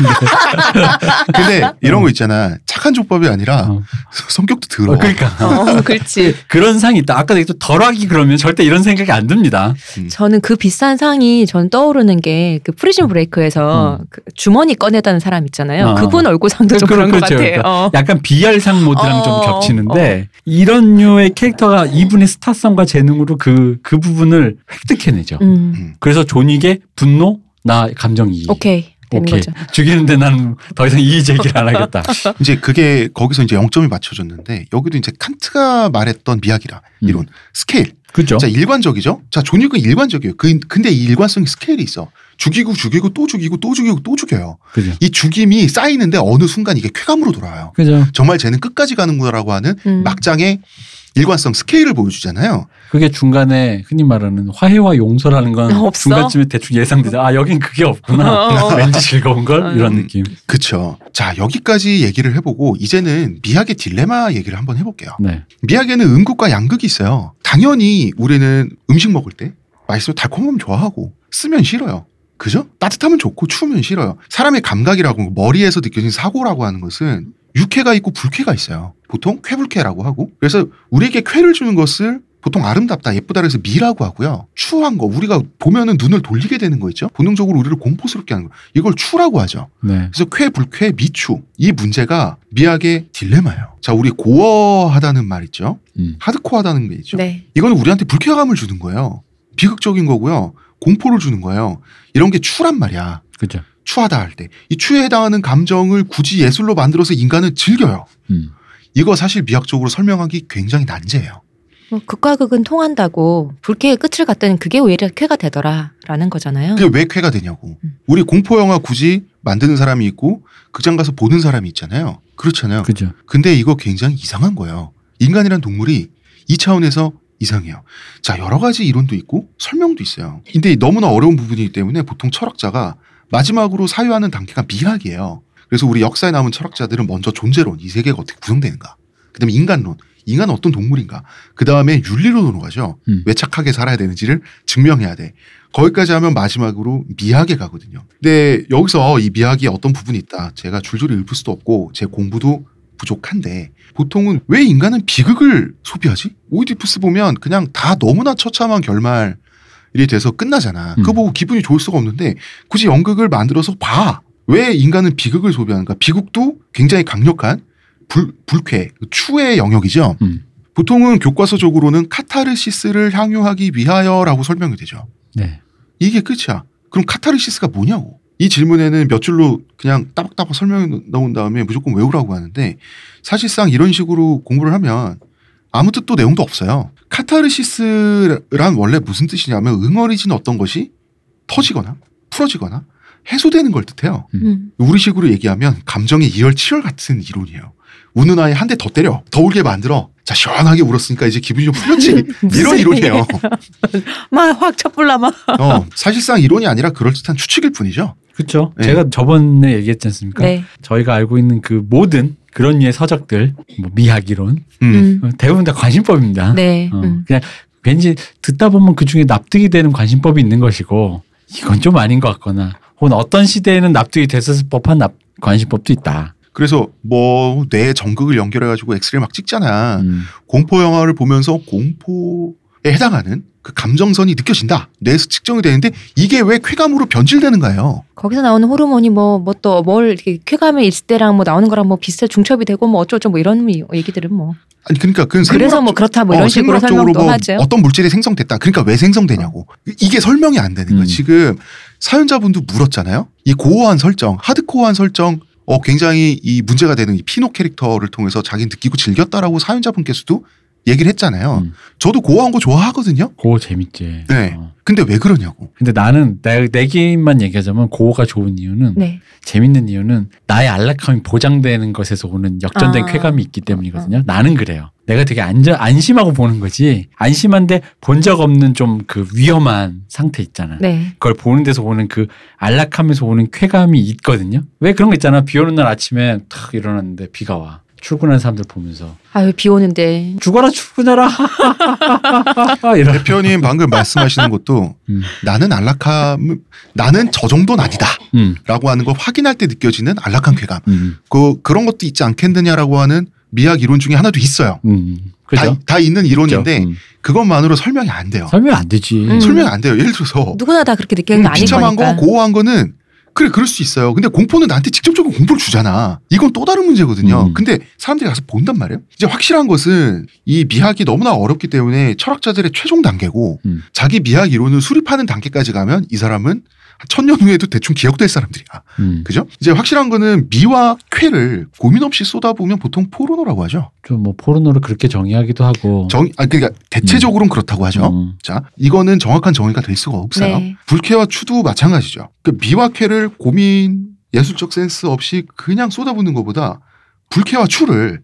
근데 <laughs> 이런 거 있잖아. 착한 족밥이 아니라 어. 성격도 더러워. 어, 그러니까 어, 그렇지. <laughs> 그런 상이 있다. 아까 얘기했던 덜하기 그러면 절대 이런 생각이 안 듭니다. 저는 그 비싼 상이 전 떠오르는 게 그 프리즌 브레이크에서 음. 그 주머니 꺼내다는 사람 있잖아요. 어. 그분 얼굴상도 좀 그- 그런 것 그렇죠. 같아요. 그러니까 어. 약간 비열상 모드랑 어, 좀 겹치는데 이런 류의 캐릭터가 이분의 스타성과 재능으로 그, 그 부분을 획득해내죠. 음. 음. 그래서 존윅의 분노, 나 감정 이의. 오케이. 오케이. 거죠. 죽이는데 나는 더 이상 이의 제기를 안 하겠다. <laughs> 이제 그게 거기서 이제 0점이 맞춰졌는데 여기도 이제 칸트가 말했던 미학이라 음. 이론 스케일. 그죠? 자 일관적이죠. 자 존윅은 일관적이에요. 그 근데 이 일관성이 스케일이 있어. 죽이고 죽이고 또 죽이고 또 죽이고 또 죽여요. 그죠? 이 죽임이 쌓이는데 어느 순간 이게 쾌감으로 돌아와요. 그죠? 정말 쟤는 끝까지 가는구나라고 하는 음. 막장에 일관성 스케일을 보여주잖아요. 그게 중간에 흔히 말하는 화해와 용서라는 건 없어? 중간쯤에 대충 예상되죠. 아 여긴 그게 없구나. 어. <laughs> 왠지 즐거운 걸 이런 음. 느낌. 그쵸. 자 여기까지 얘기를 해보고 이제는 미학의 딜레마 얘기를 한번 해볼게요. 네. 미학에는 음극과 양극이 있어요. 당연히 우리는 음식 먹을 때 맛있으면 달콤하면 좋아하고 쓰면 싫어요. 그죠? 따뜻하면 좋고 추우면 싫어요. 사람의 감각이라고 머리에서 느껴진 사고라고 하는 것은 육회가 있고 불쾌가 있어요. 보통 쾌불쾌라고 하고 그래서 우리에게 쾌를 주는 것을 보통 아름답다, 예쁘다 그래서 미라고 하고요. 추한 거 우리가 보면은 눈을 돌리게 되는 거 있죠. 본능적으로 우리를 공포스럽게 하는 거 이걸 추라고 하죠. 네. 그래서 쾌, 불쾌, 미추 이 문제가 미학의 딜레마예요. 자, 우리 고어하다는 말 있죠. 음. 하드코어하다는 게 있죠. 네. 이거는 우리한테 불쾌감을 주는 거예요. 비극적인 거고요. 공포를 주는 거예요. 이런 게 추란 말이야. 그죠. 추하다 할 때. 이 추에 해당하는 감정을 굳이 예술로 만들어서 인간은 즐겨요. 음. 이거 사실 미학적으로 설명하기 굉장히 난제예요. 뭐 극과 극은 통한다고 불쾌의 끝을 갔더니 그게 오히려 쾌가 되더라라는 거잖아요. 그게 왜 쾌가 되냐고. 음. 우리 공포 영화 굳이 만드는 사람이 있고 극장 가서 보는 사람이 있잖아요. 그렇잖아요. 그죠. 근데 이거 굉장히 이상한 거예요. 인간이란 동물이 이 차원에서 이상해요. 자, 여러 가지 이론도 있고 설명도 있어요. 근데 너무나 어려운 부분이기 때문에 보통 철학자가 마지막으로 사유하는 단계가 미학이에요. 그래서 우리 역사에 남은 철학자들은 먼저 존재론, 이 세계가 어떻게 구성되는가. 그 다음에 인간론, 인간은 어떤 동물인가. 그 다음에 윤리론으로 가죠. 음. 왜 착하게 살아야 되는지를 증명해야 돼. 거기까지 하면 마지막으로 미학에 가거든요. 근데 여기서 이 미학이 어떤 부분이 있다. 제가 줄줄이 읊을 수도 없고 제 공부도 부족한데 보통은 왜 인간은 비극을 소비하지? 오이디푸스 보면 그냥 다 너무나 처참한 결말이 돼서 끝나잖아. 그거 음. 보고 기분이 좋을 수가 없는데 굳이 연극을 만들어서 봐. 왜 인간은 비극을 소비하는가? 비극도 굉장히 강력한 불, 불쾌, 추의 영역이죠. 음. 보통은 교과서적으로는 카타르시스를 향유하기 위하여라고 설명이 되죠. 네. 이게 끝이야. 그럼 카타르시스가 뭐냐고. 이 질문에는 몇 줄로 그냥 따박따박 설명이 나온 다음에 무조건 외우라고 하는데 사실상 이런 식으로 공부를 하면 아무 뜻도 내용도 없어요. 카타르시스란 원래 무슨 뜻이냐면 응어리진 어떤 것이 터지거나 풀어지거나 해소되는 걸 뜻해요. 음. 우리식으로 얘기하면 감정의 이열치열 같은 이론이에요. 우는 아이 한 대 더 때려. 더 울게 만들어. 자, 시원하게 울었으니까 이제 기분이 좀 풀렸지. <laughs> 이런 이론이에요. 막확 촛불 남아. 어, 사실상 이론이 아니라 그럴듯한 추측일 뿐이죠. 그렇죠. 네. 제가 저번에 얘기했지 않습니까? 네. 저희가 알고 있는 그 모든 그런 류의 서적들, 뭐 미학 이론 음. 음. 어, 대부분 다 관심법입니다. 네. 어, 음. 그냥 왠지 듣다 보면 그 중에 납득이 되는 관심법이 있는 것이고 이건 좀 아닌 것 같거나 혹은 어떤 시대에는 납득이 됐을 법한 납, 관심법도 있다. 그래서 뭐 뇌 전극을 연결해 가지고 엑스레이 막 찍잖아. 음. 공포 영화를 보면서 공포에 해당하는 그 감정선이 느껴진다. 뇌에서 측정이 되는데 이게 왜 쾌감으로 변질되는 가요? 거기서 나오는 호르몬이 뭐 뭐 또뭘 이렇게 쾌감이 있을 때랑 뭐 나오는 거랑 뭐 비슷해 중첩이 되고 뭐 어쩌고 뭐 이런 미- 얘기들은 뭐 아니 그러니까 그건 그래서 생물학- 뭐 그렇다 뭐 이런 어, 식으로 생물학적으로 설명도 뭐 하죠. 어떤 물질이 생성됐다. 그러니까 왜 생성되냐고. 이게 설명이 안 되는 거예요. 음. 지금 사연자분도 물었잖아요. 이 고어한 설정, 하드코어한 설정, 어 굉장히 이 문제가 되는 이 피노 캐릭터를 통해서 자기는 느끼고 즐겼다라고 사연자분께서도 얘기를 했잖아요. 음. 저도 고어한 거 좋아하거든요. 그거 재밌지. 네. 어. 근데 왜 그러냐고. 근데 나는 내, 내 개인만 얘기하자면 고가 좋은 이유는 네. 재밌는 이유는 나의 안락함이 보장되는 것에서 오는 역전된 아. 쾌감이 있기 때문이거든요. 나는 그래요. 내가 되게 안전, 안심하고 보는 거지. 안심한데 본 적 없는 좀 그 위험한 상태 있잖아. 네. 그걸 보는 데서 오는 그 안락함에서 오는 쾌감이 있거든요. 왜 그런 거 있잖아. 비 오는 날 아침에 탁 일어났는데 비가 와. 출근하는 사람들 보면서 아유 비 오는데 죽어라 출근하라 <laughs> 이런 대표님 방금 말씀하시는 것도 음. 나는 안락함, 나는 저 정도는 아니다. 음, 라고 하는 걸 확인할 때 느껴지는 안락한 쾌감. 음, 그, 그런 것도 있지 않겠느냐라고 하는 미학 이론 중에 하나도 있어요. 음. 다? 다 있는 이론인데 음. 그것만으로 설명이 안 돼요. 설명 안 되지. 음. 설명이 안 돼요. 예를 들어서 누구나 다 그렇게 느끼는 게 음, 아닌 비참한. 거, 고어한 거는 그래 그럴 수 있어요. 근데 공포는 나한테 직접적으로 공포를 주잖아. 이건 또 다른 문제거든요. 음. 근데 사람들이 가서 본단 말이에요. 이제 확실한 것은 이 미학이 너무나 어렵기 때문에 철학자들의 최종 단계고 음. 자기 미학 이론을 수립하는 단계까지 가면 이 사람은 한 천년 후에도 대충 기억될 사람들이야. 음. 그죠? 이제 확실한 거는 미와 쾌를 고민 없이 쏟아보면 보통 포르노라고 하죠. 좀 뭐 포르노를 그렇게 정의하기도 하고. 정, 아, 그러니까 대체적으로는 그렇다고 하죠. 음. 자, 이거는 정확한 정의가 될 수가 없어요. 네. 불쾌와 추도 마찬가지죠. 그 미와 쾌를 고민, 예술적 센스 없이 그냥 쏟아붓는 것보다 불쾌와 추를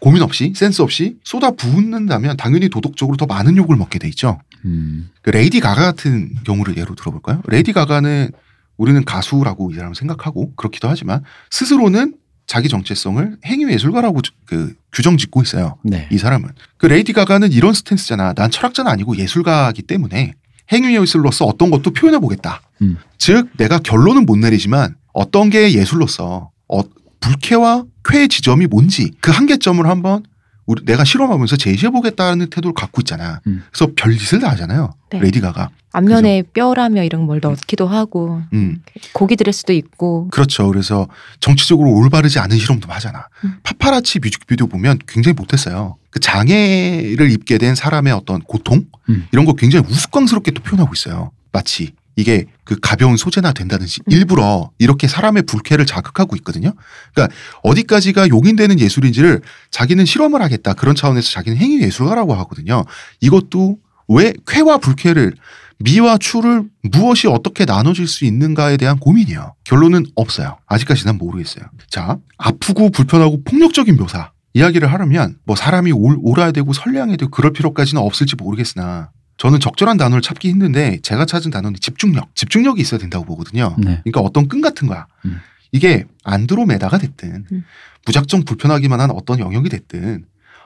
고민 없이 센스 없이 쏟아 부은다면 당연히 도덕적으로 더 많은 욕을 먹게 돼 있죠. 음. 그 레이디 가가 같은 경우를 예로 들어볼까요? 레이디 가가는 우리는 가수라고 이 사람 생각하고 그렇기도 하지만 스스로는 자기 정체성을 행위 예술가라고 그 규정 짓고 있어요. 네. 이 사람은 그 레이디 가가는 이런 stance잖아. 난 철학자는 아니고 예술가이기 때문에 행위 예술로서 어떤 것도 표현해 보겠다. 음. 즉 내가 결론은 못 내리지만 어떤 게 예술로서 어, 불쾌와 쾌의 지점이 뭔지 그 한계점을 한번 우리 내가 실험하면서 제시해 보겠다는 태도를 갖고 있잖아. 음. 그래서 별짓을 다 하잖아요. 네. 레이디 가가. 앞면에 뼈라며 이런 걸 넣기도 하고 음. 고기 드레스도 있고 그렇죠. 그래서 정치적으로 올바르지 않은 실험도 하잖아. 음. 파파라치 뮤직비디오 보면 굉장히 못했어요. 그 장애를 입게 된 사람의 어떤 고통 음. 이런 거 굉장히 우스꽝스럽게 또 표현하고 있어요. 마치 이게 그 가벼운 소재나 된다든지 음. 일부러 이렇게 사람의 불쾌를 자극하고 있거든요. 그러니까 어디까지가 용인되는 예술인지를 자기는 실험을 하겠다 그런 차원에서 자기는 행위 예술가라고 하거든요. 이것도 왜 쾌와 불쾌를 미와 추를 무엇이 어떻게 나눠질 수 있는가에 대한 고민이에요. 결론은 없어요. 아직까지 난 모르겠어요. 자, 아프고 불편하고 폭력적인 묘사. 이야기를 하려면 뭐 사람이 올, 옳아야 되고 선량해야 되고 그럴 필요까지는 없을지 모르겠으나 저는 적절한 단어를 찾기 힘든데 제가 찾은 단어는 집중력. 집중력이 있어야 된다고 보거든요. 네. 그러니까 어떤 끈 같은 거야. 음. 이게 안드로메다가 됐든 음. 무작정 불편하기만 한 어떤 영역이 됐든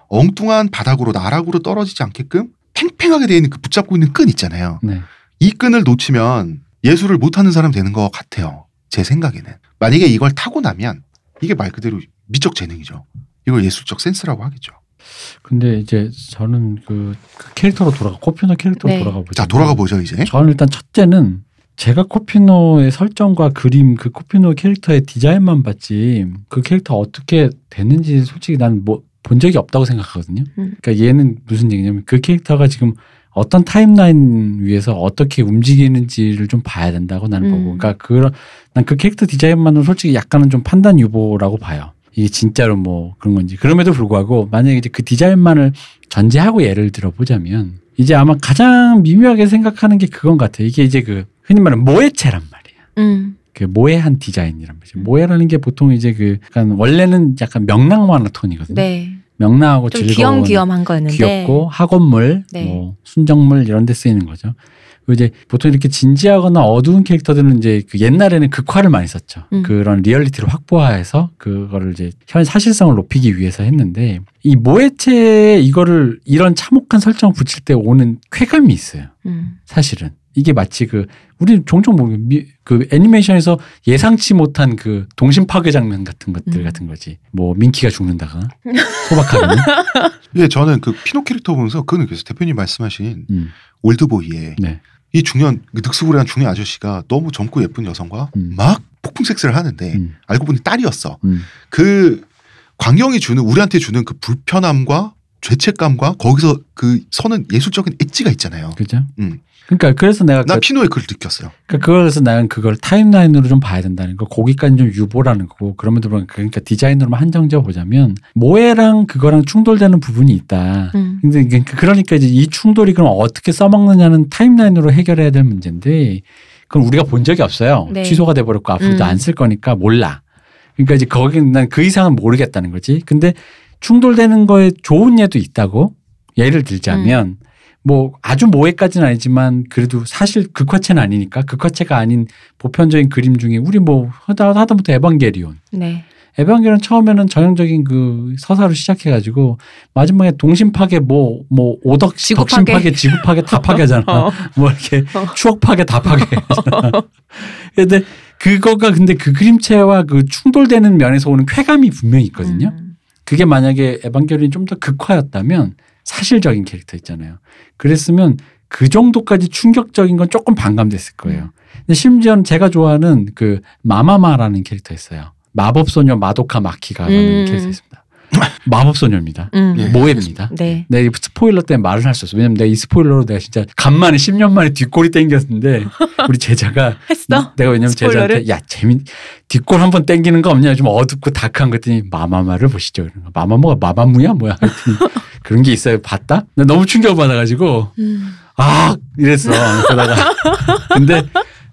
엉뚱한 바닥으로 나락으로 떨어지지 않게끔 팽팽하게 되어 있는 그 붙잡고 있는 끈 있잖아요. 네. 이 끈을 놓치면 예술을 못하는 사람 되는 것 같아요. 제 생각에는. 만약에 이걸 타고 나면 이게 말 그대로 미적 재능이죠. 이걸 예술적 센스라고 하겠죠. 근데 이제 저는 그, 그 캐릭터로 돌아가 코피노 캐릭터로 네. 돌아가 보죠. 자, 돌아가 보죠, 이제. 저는 일단 첫째는 제가 코피노의 설정과 그림 그 코피노 캐릭터의 디자인만 봤지 그 캐릭터 어떻게 됐는지 솔직히 난 뭐 본 적이 없다고 생각하거든요. 음. 그러니까 얘는 무슨 얘기냐면 그 캐릭터가 지금 어떤 timeline 위에서 어떻게 움직이는지를 좀 봐야 된다고 나는 음. 보고 그러니까 그런 난 그 캐릭터 디자인만으로 솔직히 약간은 좀 판단 유보라고 봐요. 이게 진짜로 뭐 그런 건지 그럼에도 불구하고 만약에 이제 그 디자인만을 전제하고 예를 들어 보자면 이제 아마 가장 미묘하게 생각하는 게 그건 같아요. 이게 이제 그 흔히 말하는 모에체란 말이야. 음. 그 모에한 디자인이란 말이죠. 모에라는 게 보통 이제 그 약간 원래는 약간 명랑 만화 톤이거든요. 네. 명랑하고 좀 즐거운 귀염귀염한 거였는데 귀엽고 학원물, 네. 뭐 순정물 이런 데 쓰이는 거죠. 그리고 이제 보통 이렇게 진지하거나 어두운 캐릭터들은 이제 그 옛날에는 극화를 많이 썼죠. 음. 그런 리얼리티를 확보해서 그거를 이제 현 사실성을 높이기 위해서 했는데 이 모에체에 이거를 이런 참혹한 설정을 붙일 때 오는 쾌감이 있어요. 음. 사실은 이게 마치 그 우리 종종 보면 미- 그 애니메이션에서 예상치 못한 그 동심 파괴 장면 같은 것들 음. 같은 거지. 뭐 민키가 죽는다거나 소박하게. <laughs> 예, 저는 그 피노 캐릭터 보면서 그는 그래서 대표님 말씀하신 음, 올드보이의 네. 이 중년, 그 늙수그레한 중년 아저씨가 너무 젊고 예쁜 여성과 음. 막 폭풍 섹스를 하는데 음, 알고 보니 딸이었어. 음, 그 광경이 주는 우리한테 주는 그 불편함과 죄책감과 거기서 그 서는 예술적인 엣지가 있잖아요. 그죠? 음. 그러니까 그래서 내가 나 그, 피노의 그걸 느꼈어요. 그러니까 그래서 나는 그걸 timeline으로 좀 봐야 된다는 거. 거기까지 좀 유보라는 거고 그럼에도 불구하고 그러니까 디자인으로만 한정지어 보자면 모에랑 그거랑 충돌되는 부분이 있다. 음. 근데 그- 그러니까 이제 이 충돌이 그럼 어떻게 써먹느냐는 timeline으로 해결해야 될 문제인데 그건 우리가 본 적이 없어요. 네. 취소가 돼버렸고 앞으로도 음. 안쓸 거니까 몰라. 그러니까 이제 거기는 난그 이상은 모르겠다는 거지. 근데 충돌되는 거에 좋은 예도 있다고 예를 들자면 음. 뭐 아주 모해까지는 아니지만 그래도 사실 극화체는 아니니까 극화체가 아닌 보편적인 그림 중에 우리 뭐 하다 하다부터 에반게리온 네. 에반게리온 처음에는 전형적인 그 서사로 시작해가지고 마지막에 동심 파괴 뭐뭐 오덕 지구 덕심 파괴. 지구 파괴 다 <laughs> 파괴잖아. 어. 뭐 이렇게 어. 추억 파괴 다 <laughs> 파괴잖아. 근데 그거가 근데 그 그림체와 그 충돌되는 면에서 오는 쾌감이 분명히 있거든요. 음. 그게 만약에 에반게리온이 좀 더 극화였다면 사실적인 캐릭터 있잖아요. 그랬으면 그 정도까지 충격적인 건 조금 반감됐을 거예요. 근데 심지어는 제가 좋아하는 그 마마마라는 캐릭터 있어요. 마법소녀 마도카 마키가라는 음. 캐릭터 있습니다. <laughs> 마법소녀입니다. 음. 예. 모해입니다. 네. 내가 이 스포일러 때문에 말을 할 수 없어. 왜냐면 내가 이 스포일러로 내가 진짜 간만에 10년 만에 뒷골이 땡겼는데 <laughs> 우리 제자가 했어? 내가 왜냐면 스포일러를? 제자한테 야 재미 뒷골 한번 땡기는 거 없냐 좀 어둡고 다크한 거 했더니 마마마를 보시죠. 마마무가 마마무야 뭐야 했더니 <laughs> 그런 게 있어요. 봤다? 나 너무 충격 받아가지고 음. 아 이랬어. 그러다가 근데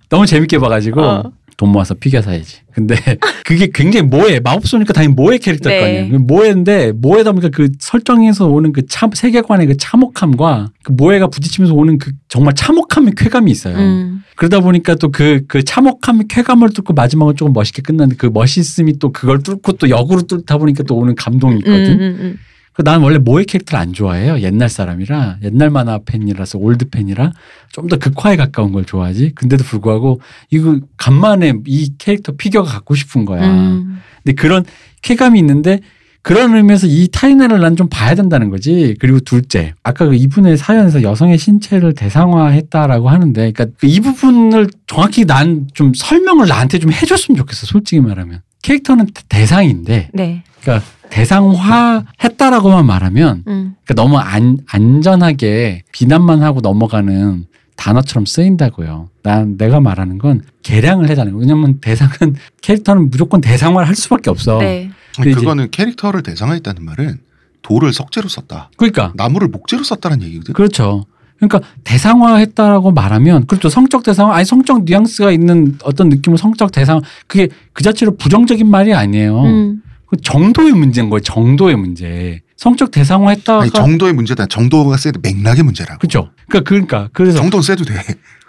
너무 재밌게 봐가지고 어. 돈 모아서 피규어 사야지. 근데 <laughs> 그게 굉장히 모해. 마법 쏘니까 당연히 모해 캐릭터일 거 네. 아니에요. 모해인데 모해다 보니까 그 설정에서 오는 그 참, 세계관의 그 참혹함과 그 모해가 부딪히면서 오는 그 정말 참혹함의 쾌감이 있어요. 음. 그러다 보니까 또 그 그 참혹함의 쾌감을 뚫고 마지막은 조금 멋있게 끝나는 그 멋있음이 또 그걸 뚫고 또 역으로 뚫다 보니까 또 오는 감동이 음, 있거든. 음, 음. 그 나는 원래 모에 캐릭터를 안 좋아해요. 옛날 사람이라 옛날 만화 팬이라서 old fan이라 좀 더 극화에 가까운 걸 좋아하지. 근데도 불구하고 이거 간만에 이 캐릭터 피규어가 갖고 싶은 거야. 음. 근데 그런 쾌감이 있는데 그런 의미에서 이 timeline을 난 좀 봐야 된다는 거지. 그리고 둘째, 아까 그 이분의 사연에서 여성의 신체를 대상화했다라고 하는데, 그러니까 그이 부분을 정확히 난 좀 설명을 나한테 좀 해줬으면 좋겠어. 솔직히 말하면 캐릭터는 대상인데, 네. 그러니까 대상화했다라고만 말하면 음. 그러니까 너무 안, 안전하게 비난만 하고 넘어가는 단어처럼 쓰인다고요. 난 내가 말하는 건 개량을 해달라는 거예요. 왜냐면 대상은 <laughs> 캐릭터는 무조건 대상화를 할 수밖에 없어. 네. 그거는 캐릭터를 대상화했다는 말은 돌을 석재로 썼다. 그러니까 나무를 목재로 썼다는 얘기거든. 그렇죠. 그러니까 대상화했다라고 말하면 그렇죠. 성적 대상화 아니 성적 뉘앙스가 있는 어떤 느낌을 성적 대상 그게 그 자체로 부정적인 말이 아니에요. 음. 그 정도의 문제인 거예요. 정도의 문제. 성적 대상화했다가 아니 정도의 문제다. 정도가 세도 맥락의 문제라고. 그렇죠. 그러니까 그러니까 그래서 정도는 세도 돼.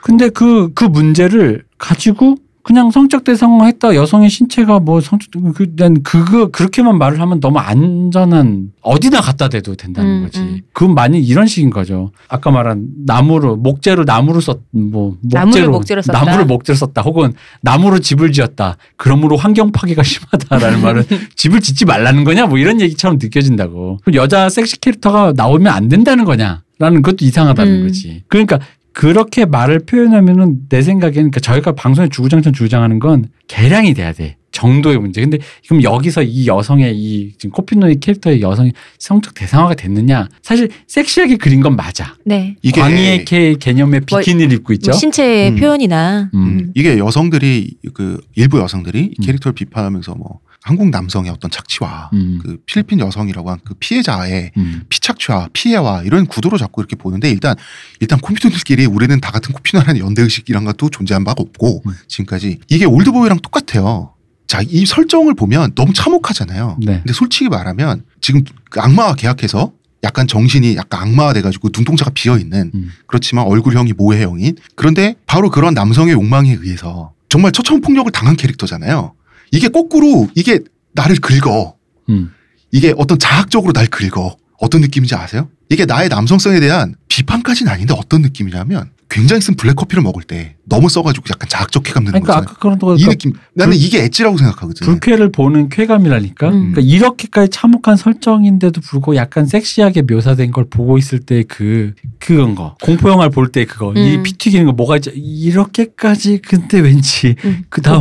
근데 그, 그 문제를 가지고 그냥 성적 대상화했다 여성의 신체가 뭐 성적 그, 난 그거 그렇게만 말을 하면 너무 안전한 어디나 갖다 대도 된다는 음, 거지. 음. 그건 많이 이런 식인 거죠. 아까 말한 나무로 목재로 나무로 썼뭐 나무를 목재로 썼다. 나무를 목재로 썼다. 혹은 나무로 집을 지었다. 그러므로 환경 파괴가 <laughs> 심하다라는 말은 집을 짓지 말라는 거냐 뭐 이런 얘기처럼 느껴진다고. 그럼 여자 섹시 캐릭터가 나오면 안 된다는 거냐 라는 것도 이상하다는 음. 거지. 그러니까 그렇게 말을 표현하면은 내 생각에는 그러니까 저희가 방송에 주구장창 주장하는 건 개량이 돼야 돼. 정도의 문제. 근데 그럼 여기서 이 여성의 이 지금 코피노의 캐릭터의 여성이 성적 대상화가 됐느냐? 사실 섹시하게 그린 건 맞아. 네. 이게 광희의 개 개념의 뭐, 비키니를 입고 있죠. 신체 음. 표현이나 음. 음. 이게 여성들이 그 일부 여성들이 이 음. 캐릭터를 비판하면서 뭐 한국 남성의 어떤 착취와 음. 그 필리핀 여성이라고 한 그 피해자의 음. 피착취와 피해와 이런 구도로 자꾸 이렇게 보는데 일단 일단 코피노들끼리 우리는 다 같은 코피노라는 연대 의식 이란 것도 존재한 바가 없고 음. 지금까지 이게 올드보이랑 똑같아요. 자, 이 설정을 보면 너무 참혹하잖아요. 네. 근데 솔직히 말하면 지금 그 악마와 계약해서 약간 정신이 약간 악마화 돼가지고 눈동자가 비어 있는 음. 그렇지만 얼굴형이 모에형인 그런데 바로 그런 남성의 욕망에 의해서 정말 처처음 폭력을 당한 캐릭터잖아요. 이게 거꾸로 이게 나를 긁어. 음. 이게 어떤 자학적으로 날 긁어. 어떤 느낌인지 아세요? 이게 나의 남성성에 대한 비판까지는 아닌데 어떤 느낌이냐면 굉장히 쓴 블랙커피를 먹을 때 너무 써가지고 약간 자학적 쾌감 드는 그러니까 거잖아요. 아까 그런 거이 그러니까 느낌 나는 이게 엣지라고 생각하거든. 불쾌를 보는 쾌감이라니까. 음. 그러니까 이렇게까지 참혹한 설정인데도 불구하고 약간 섹시하게 묘사된 걸 보고 있을 때 그 그건 거 공포 영화를 볼 때 그거 이 음. 피 튀기는 거 뭐가 있죠? 이렇게까지 근데 왠지 음. <laughs> 그 다음.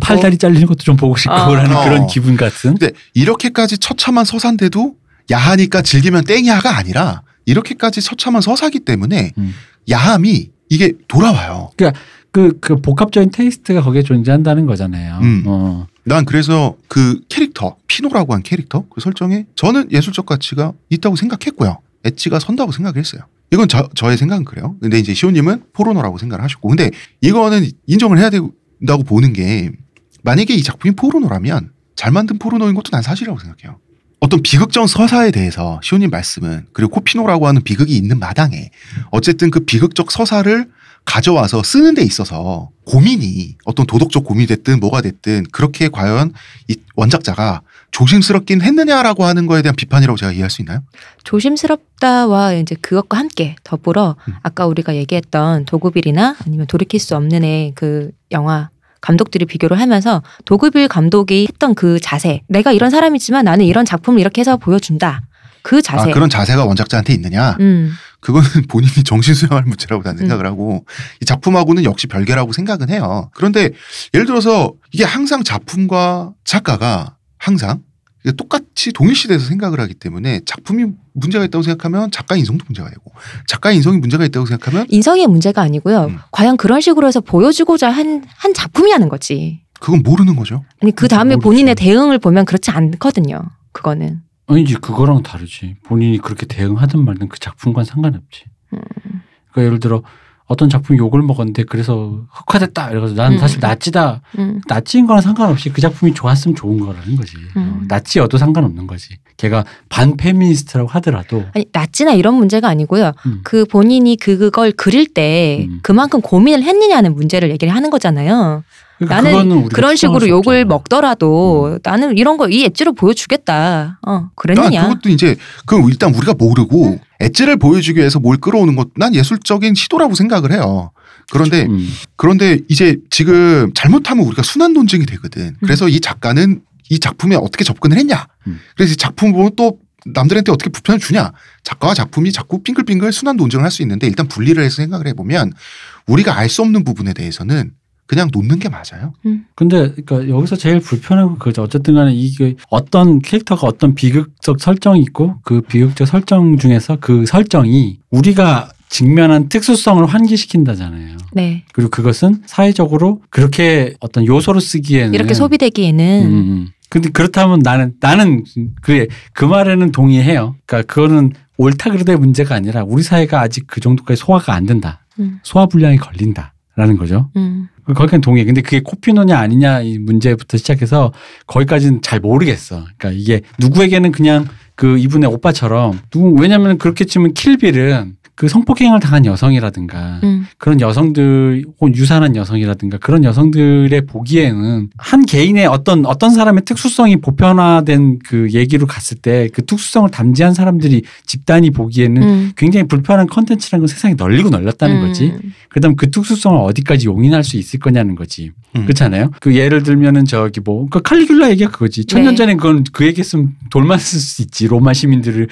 팔다리 잘리는 것도 좀 보고 싶고라는 어. 그런 기분 같은. 근데 이렇게까지 처참한 서사인데도 야하니까 즐기면 땡야가 아니라 이렇게까지 처참한 서사기 때문에 음. 야함이 이게 돌아와요. 그, 그 복합적인 taste가 거기에 존재한다는 거잖아요. 음. 어. 난 그래서 그 캐릭터 피노라고 한 캐릭터 그 설정에 저는 예술적 가치가 있다고 생각했고요. 엣지가 선다고 생각을 했어요. 이건 저, 저의 생각은 그래요. 근데 이제 시호님은 포르노라고 생각을 하셨고 근데 이거는 인정을 해야 된다고 보는 게 만약에 이 작품이 포르노라면 잘 만든 포르노인 것도 난 사실이라고 생각해요. 어떤 비극적 서사에 대해서 시호님 말씀은 그리고 코피노라고 하는 비극이 있는 마당에 어쨌든 그 비극적 서사를 가져와서 쓰는 데 있어서 고민이 어떤 도덕적 고민이 됐든 뭐가 됐든 그렇게 과연 이 원작자가 조심스럽긴 했느냐라고 하는 거에 대한 비판이라고 제가 이해할 수 있나요? 조심스럽다와 이제 그것과 함께 더불어 음. 아까 우리가 얘기했던 도구빌이나 아니면 돌이킬 수 없는 애 그 영화 감독들이 비교를 하면서 도구빌 감독이 했던 그 자세 내가 이런 사람이지만 나는 이런 작품을 이렇게 해서 보여준다 그 자세 아, 그런 자세가 원작자한테 있느냐? 음, 그거는 <laughs> 본인이 정신 수양할 문제라고 나는 생각을 하고 이 작품하고는 역시 별개라고 생각은 해요. 그런데 예를 들어서 이게 항상 작품과 작가가 항상 똑같이 동일시대에서 생각을 하기 때문에 작품이 문제가 있다고 생각하면 작가의 인성도 문제가 되고 작가의 인성이 문제가 있다고 생각하면 인성의 문제가 아니고요 음. 과연 그런 식으로 해서 보여주고자 한, 한 작품이라는 거지 그건 모르는 거죠. 아니 그 다음에. 본인의 대응을 보면 그렇지 않거든요 그거는 아니지 그거랑 다르지. 본인이 그렇게 대응하든 말든 그 작품과는 상관없지. 음. 그러니까 예를 들어 어떤 작품이 욕을 먹었는데 그래서 흑화됐다. 이래서 나는 음. 사실 나치다. 음. 나치인 거랑 상관없이 그 작품이 좋았으면 좋은 거라는 거지. 어, 음. 나치여도 상관없는 거지. 걔가 반페미니스트라고 하더라도 아니 나치나 이런 문제가 아니고요. 음. 그 본인이 그걸 그릴 때 음. 그만큼 고민을 했느냐는 문제를 얘기를 하는 거잖아요. 그러니까 나는 그거는 우리가 그런 식으로 수 욕을. 먹더라도 나는 이런 거 이 엣지로 보여주겠다. 어 아, 그랬느냐? 그것도 이제 그 일단 우리가 모르고 엣지를 보여주기 위해서 뭘 끌어오는 것 난 예술적인 시도라고 생각을 해요. 그런데 음. 그런데 이제 지금 잘못하면 우리가 순환 논쟁이 되거든. 그래서 이 작가는 이 작품에 어떻게 접근을 했냐. 음. 그래서 이 작품을 보면 또 남들한테 어떻게 불편을 주냐. 작가와 작품이 자꾸 빙글빙글 순환 논쟁을 할 수 있는데 일단 분리를 해서 생각을 해보면 우리가 알 수 없는 부분에 대해서는 그냥 놓는 게 맞아요. 근데 그러니까 여기서 제일 불편한 건 그거죠. 어쨌든 간에 이게 어떤 캐릭터가 어떤 비극적 설정이 있고 그 비극적 설정 중에서 그 설정이 우리가 직면한 특수성을 환기시킨다잖아요. 네 그리고 그것은 사회적으로 그렇게 어떤 요소로 쓰기에는 이렇게 소비되기에는 음, 음. 근데 그렇다면 나는 나는 그래 그 말에는 동의해요. 그러니까 그거는 옳다 그르다의 문제가 아니라 우리 사회가 아직 그 정도까지 소화가 안 된다. 음. 소화 불량이 걸린다라는 거죠. 음. 거기까지 동의해. 근데 그게 코피노냐 아니냐 이 문제부터 시작해서 거기까지는 잘 모르겠어. 그러니까 이게 누구에게는 그냥 그 이분의 오빠처럼 누구 왜냐면 그렇게 치면 킬빌은 그 성폭행을 당한 여성이라든가 음. 그런 여성들 혹은 유산한 여성이라든가 그런 여성들의 보기에는 한 개인의 어떤 어떤 사람의 특수성이 보편화된 그 얘기로 갔을 때 그 특수성을 담지한 사람들이 집단이 보기에는 음. 굉장히 불편한 컨텐츠라는 건 세상에 널리고 널렸다는 거지. 음. 그다음 그 특수성을 어디까지 용인할 수 있을 거냐는 거지. 음. 그렇잖아요. 그 예를 들면은 저기 뭐 그 칼리귤라 얘기가 그거지. 천년 네. 전에 그건 그 얘기했으면 돌만 쓸 수 있지. 로마 시민들이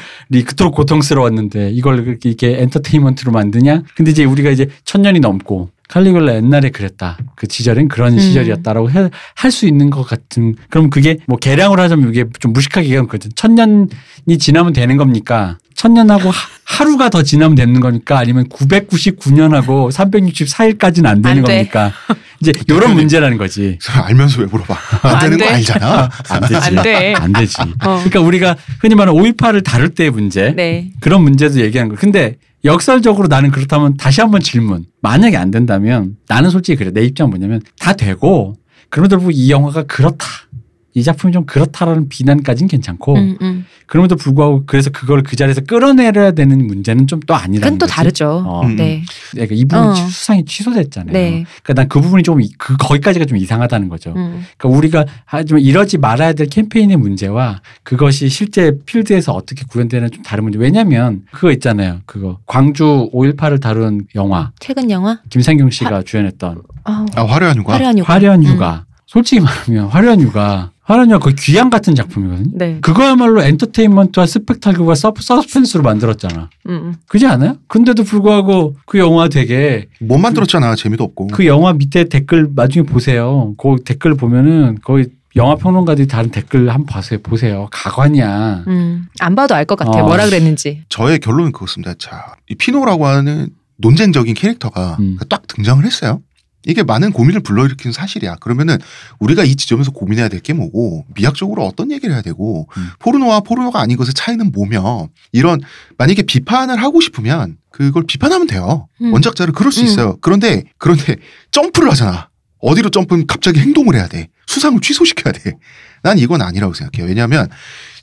그토록 고통스러웠는데 이걸 이렇게 엔 터테인먼트로 만드냐? 근데 이제 우리가 이제 천년이 넘고 칼리귤라 옛날에 그랬다. 그 시절엔 그런 음. 시절이었다라고 할 수 있는 것 같은. 그럼 그게 뭐 계량을 하자면 이게 좀 무식하게 얘기하면 그거든. 천년이 지나면 되는 겁니까? 천년하고 하- 하루가 더 지나면 되는 겁니까? 아니면 999년하고 364일까지는 안 되는 안 돼. 겁니까? 이제 <laughs> 이런 문제라는 거지. 알면서 왜 물어봐? 안 안 되는 거 돼. 알잖아. 안 되지. 안 돼. 안 되지. 어. 그러니까 우리가 흔히 말하는 5.18을 다룰 때의 문제 네. 그런 문제도 얘기하는 거. 근데 역설적으로 나는 그렇다면 다시 한번 질문. 만약에 안 된다면 나는 솔직히 그래. 내 입장은 뭐냐면 다 되고 그럼에도 불구하고 이 영화가 그렇다. 이 작품이 좀 그렇다라는 비난까지는 괜찮고 음, 음. 그럼에도 불구하고 그래서 그걸 그 자리에서 끌어내려야 되는 문제는 좀 또 아니라는 그건 또 거지. 다르죠. 어. 음. 네. 그러니까 이 부분 어. 수상이 취소됐잖아요. 네. 그러니까 난 그 부분이 좀 그 거기까지가 좀 이상하다는 거죠. 음. 그러니까 우리가 하지만 이러지 말아야 될 캠페인의 문제와 그것이 실제 필드에서 어떻게 구현되는 좀 다른 문제. 왜냐하면 그거 있잖아요. 그거 광주 5.18을 다룬 영화 최근 영화? 김상경 씨가 주연했던 아, 아, 화려한 휴가. 화려한 육아. 화려한 음. 휴가. 솔직히 말하면 화려한 휴가, 화려한 휴가 거의 귀향 같은 작품이거든요. 네. 그거야말로 엔터테인먼트와 스펙타클과 서- 서스펜스로 만들었잖아. 음, 음. 그지 않아요? 근데도 불구하고 그 영화 되게 못 만들었잖아. 재미도 없고. 그 영화 밑에 댓글 나중에 보세요. 그 댓글 보면은 거의 영화 평론가들이 다른 댓글 한번 봐세요. 보세요. 가관이야. 음. 안 봐도 알 것 같아요. 어. 뭐라 그랬는지. 저의 결론은 그렇습니다. 자, 이 피노라고 하는 논쟁적인 캐릭터가 음. 딱 등장을 했어요. 이게 많은 고민을 불러일으키는 사실이야. 그러면은 우리가 이 지점에서 고민해야 될 게 뭐고 미학적으로 어떤 얘기를 해야 되고 음. 포르노와 포르노가 아닌 것의 차이는 뭐며 이런 만약에 비판을 하고 싶으면 그걸 비판하면 돼요. 음. 원작자를 그럴 수 음. 있어요. 그런데 그런데 점프를 하잖아. 어디로 점프는 갑자기 행동을 해야 돼. 수상을 취소시켜야 돼. 난 이건 아니라고 생각해요. 왜냐하면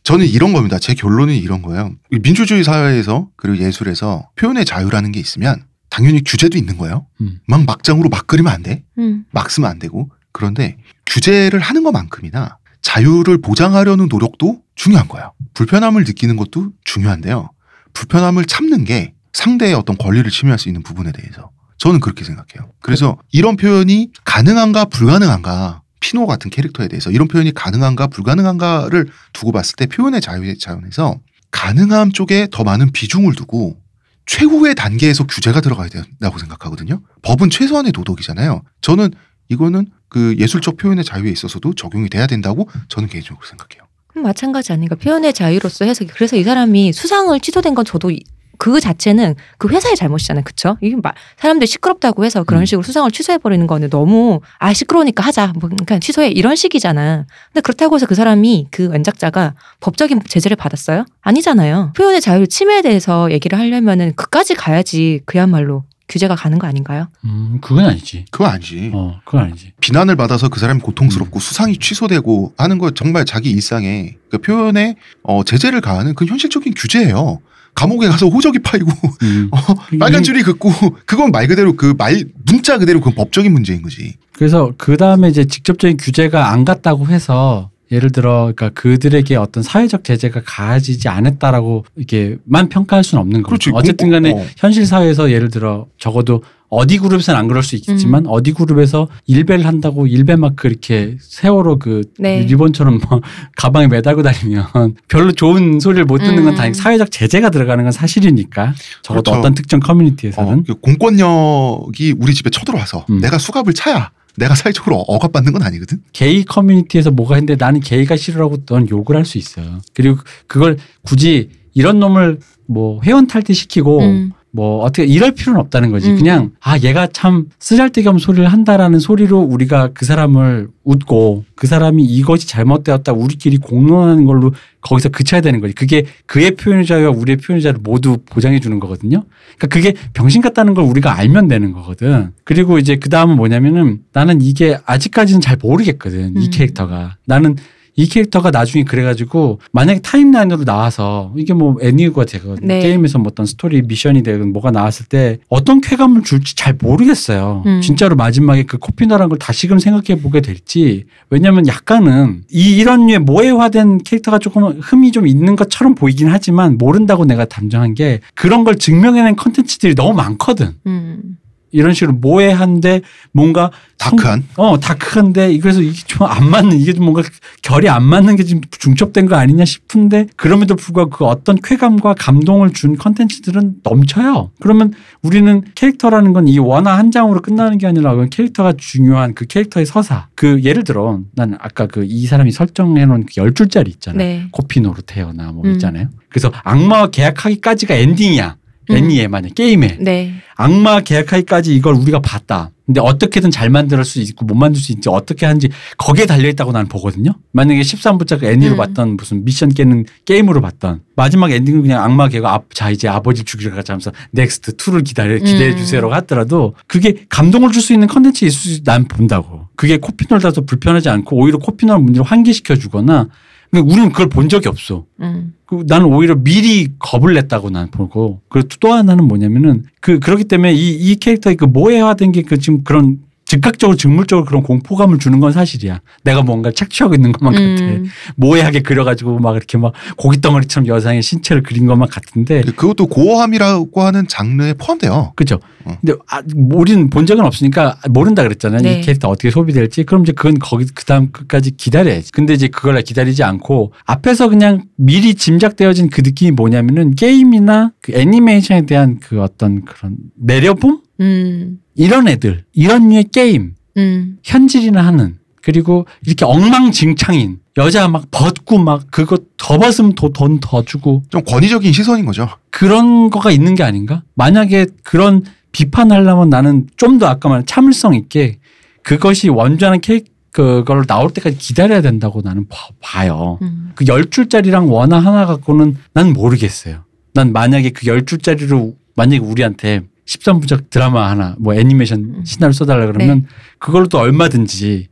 저는 이런 겁니다. 제 결론은 이런 거예요. 이 민주주의 사회에서 그리고 예술에서 표현의 자유라는 게 있으면 당연히 규제도 있는 거예요. 음. 막 막장으로 막 그리면 안 돼. 음. 막 쓰면 안 되고. 그런데 규제를 하는 것만큼이나 자유를 보장하려는 노력도 중요한 거예요. 불편함을 느끼는 것도 중요한데요. 불편함을 참는 게 상대의 어떤 권리를 침해할 수 있는 부분에 대해서 저는 그렇게 생각해요. 그래서 이런 표현이 가능한가 불가능한가 피노 같은 캐릭터에 대해서 이런 표현이 가능한가 불가능한가를 두고 봤을 때 표현의 자유의 자연에서 가능함 쪽에 더 많은 비중을 두고 최후의 단계에서 규제가 들어가야 된다고 생각하거든요. 법은 최소한의 도덕이잖아요. 저는 이거는 그 예술적 표현의 자유에 있어서도 적용이 돼야 된다고 저는 개인적으로 생각해요. 마찬가지 아닌가. 표현의 자유로서 해서 그래서 이 사람이 수상을 취소된 건 저도 이- 그 자체는 그 회사의 잘못이잖아요. 그쵸? 이게 막 사람들이 시끄럽다고 해서 그런 음. 식으로 수상을 취소해버리는 거는 너무 아, 시끄러우니까 하자. 뭐, 그러니까 취소해. 이런 식이잖아. 근데 그렇다고 해서 그 사람이 그 원작자가 법적인 제재를 받았어요? 아니잖아요. 표현의 자유 침해에 대해서 얘기를 하려면은 그까지 가야지 그야말로 규제가 가는 거 아닌가요? 음, 그건 아니지. 그거 아니지. 어, 그건 아니지. 비난을 받아서 그 사람이 고통스럽고 음. 수상이 취소되고 하는 거 정말 자기 일상에 그 표현에 어, 제재를 가하는 그 현실적인 규제예요. 감옥에 가서 호적이 파이고 음. <laughs> 어, 빨간 줄이 긋고 그건 말 그대로 그 말 문자 그대로 그 법적인 문제인 거지. 그래서 그 다음에 이제 직접적인 규제가 안 갔다고 해서 예를 들어 그러니까 그들에게 어떤 사회적 제재가 가해지지 않았다라고 이게만 평가할 수는 없는 거죠. 그렇지. 어쨌든 공- 간에 어. 현실 사회에서 예를 들어 적어도 어디 그룹에서는 안 그럴 수 있겠지만 어디 그룹에서 일배를 한다고 일배 마크 이렇게 세월호 그 네. 리본처럼 뭐 <laughs> 가방에 매달고 다니면 별로 좋은 소리를 못 듣는 건 음. 당연히 사회적 제재가 들어가는 건 사실이니까 적어도 그렇죠. 어떤 특정 커뮤니티에서는 어, 그 공권력이 우리 집에 쳐들어와서 음. 내가 수갑을 차야 내가 사회적으로 억압받는 건 아니거든. 게이 커뮤니티에서 뭐가 했는데 나는 게이가 싫으라고 넌 욕을 할 수 있어요. 그리고 그걸 굳이 이런 놈을 뭐 회원 탈퇴시키고 음. 뭐 어떻게 이럴 필요는 없다는 거지. 음. 그냥 아 얘가 참 쓰잘데기 없는 소리를 한다라는 소리로 우리가 그 사람을 웃고 그 사람이 이것이 잘못되었다 우리끼리 공론하는 걸로 거기서 그쳐야 되는 거지. 그게 그의 표현의 자유와 우리의 표현의 자유를 모두 보장해 주는 거거든요. 그러니까 그게 병신 같다는 걸 우리가 알면 되는 거거든. 그리고 이제 그 다음은 뭐냐면은 나는 이게 아직까지는 잘 모르겠거든. 이 음. 캐릭터가. 나는 이 캐릭터가 나중에 그래가지고 만약에 타임라인으로 나와서 이게 뭐 애니가 되든 네. 게임에서 뭐 어떤 스토리 미션이 되든 뭐가 나왔을 때 어떤 쾌감을 줄지 잘 모르겠어요. 음. 진짜로 마지막에 그 코피노라는 걸 다시금 생각해 보게 될지 왜냐면 약간은 이 이런 류의 모에화된 캐릭터가 조금 흠이 좀 있는 것처럼 보이긴 하지만 모른다고 내가 단정한 게 그런 걸 증명해낸 컨텐츠들이 너무 많거든. 음. 이런 식으로 모해한데 뭔가 성- 다크한. 어, 다크한데 그래서 이게 좀 안 맞는 이게 좀 뭔가 결이 안 맞는 게 지금 중첩된 거 아니냐 싶은데 그럼에도 불구하고 그 어떤 쾌감과 감동을 준 컨텐츠들은 넘쳐요. 그러면 우리는 캐릭터라는 건 이 원화 한 장으로 끝나는 게 아니라 그 캐릭터가 중요한 그 캐릭터의 서사. 그 예를 들어 난 아까 그 이 사람이 설정해 놓은 그열 줄짜리 있잖아 요. 네. 코피노로 태어나 뭐 음. 있잖아요. 그래서 악마와 계약하기까지가 엔딩이야. 음. 애니에 만약 게임에 네. 악마 계약하기까지 이걸 우리가 봤다. 근데 어떻게든 잘 만들 수 있고 못 만들 수 있지 어떻게 하는지 거기에 달려 있다고 나는 보거든요. 만약에 13부작 애니로 음. 봤던 무슨 미션 깨는 게임으로 봤던 마지막 엔딩은 그냥 악마 계가 아, 자 이제 아버지 죽이러 가자 하면서 넥스트 2를 기다려 기대해 음. 주세요라고 하더라도 그게 감동을 줄 수 있는 컨텐츠 있을 수난 본다고. 그게 코피널 다서 불편하지 않고 오히려 코피널 문제를 환기시켜 주거나 근데 우리는 그걸 본 적이 없어. 음. 그 나는 오히려 미리 겁을 냈다고 난 보고 그리고 또 하나는 뭐냐면은 그 그렇기 때문에 이 이 캐릭터의 그 모해화된 게 그 지금 그런 즉각적으로 직물적으로 그런 공포감을 주는 건 사실이야. 내가 뭔가 착취하고 있는 것만 같아. 음. 모해하게 그려가지고 막 이렇게 막 고깃덩어리처럼 여성의 신체를 그린 것만 같은데 그것도 고어함이라고 하는 장르에 포함돼요. 그죠? 어. 근데 아, 우리는 본 적은 없으니까 모른다 그랬잖아요. 네. 이 캐릭터 어떻게 소비될지. 그럼 이제 그건 거기 그 다음 끝까지 기다려야지. 근데 이제 그걸 기다리지 않고 앞에서 그냥 미리 짐작되어진 그 느낌이 뭐냐면은 게임이나 그 애니메이션에 대한 그 어떤 그런 내려봄 음. 이런 애들 이런 류의 게임 음. 현질이나 하는 그리고 이렇게 엉망진창인 여자 막 벗고 막 그거 더 벗으면 돈 더 주고 좀 권위적인 시선인 거죠. 그런 거가 있는 게 아닌가? 만약에 그런 비판하려면 나는 좀 더 아까 말한 참을성 있게 그것이 완전한 케이크 그걸 나올 때까지 기다려야 된다고 나는 봐- 봐요. 음. 그열 줄짜리랑 원화 하나 갖고는 난 모르겠어요. 난 만약에 그 열 줄짜리로 만약에 우리한테 13부작 드라마 하나 뭐 애니메이션 음. 시나리오 써달라 그러면 그걸로 또 얼마든지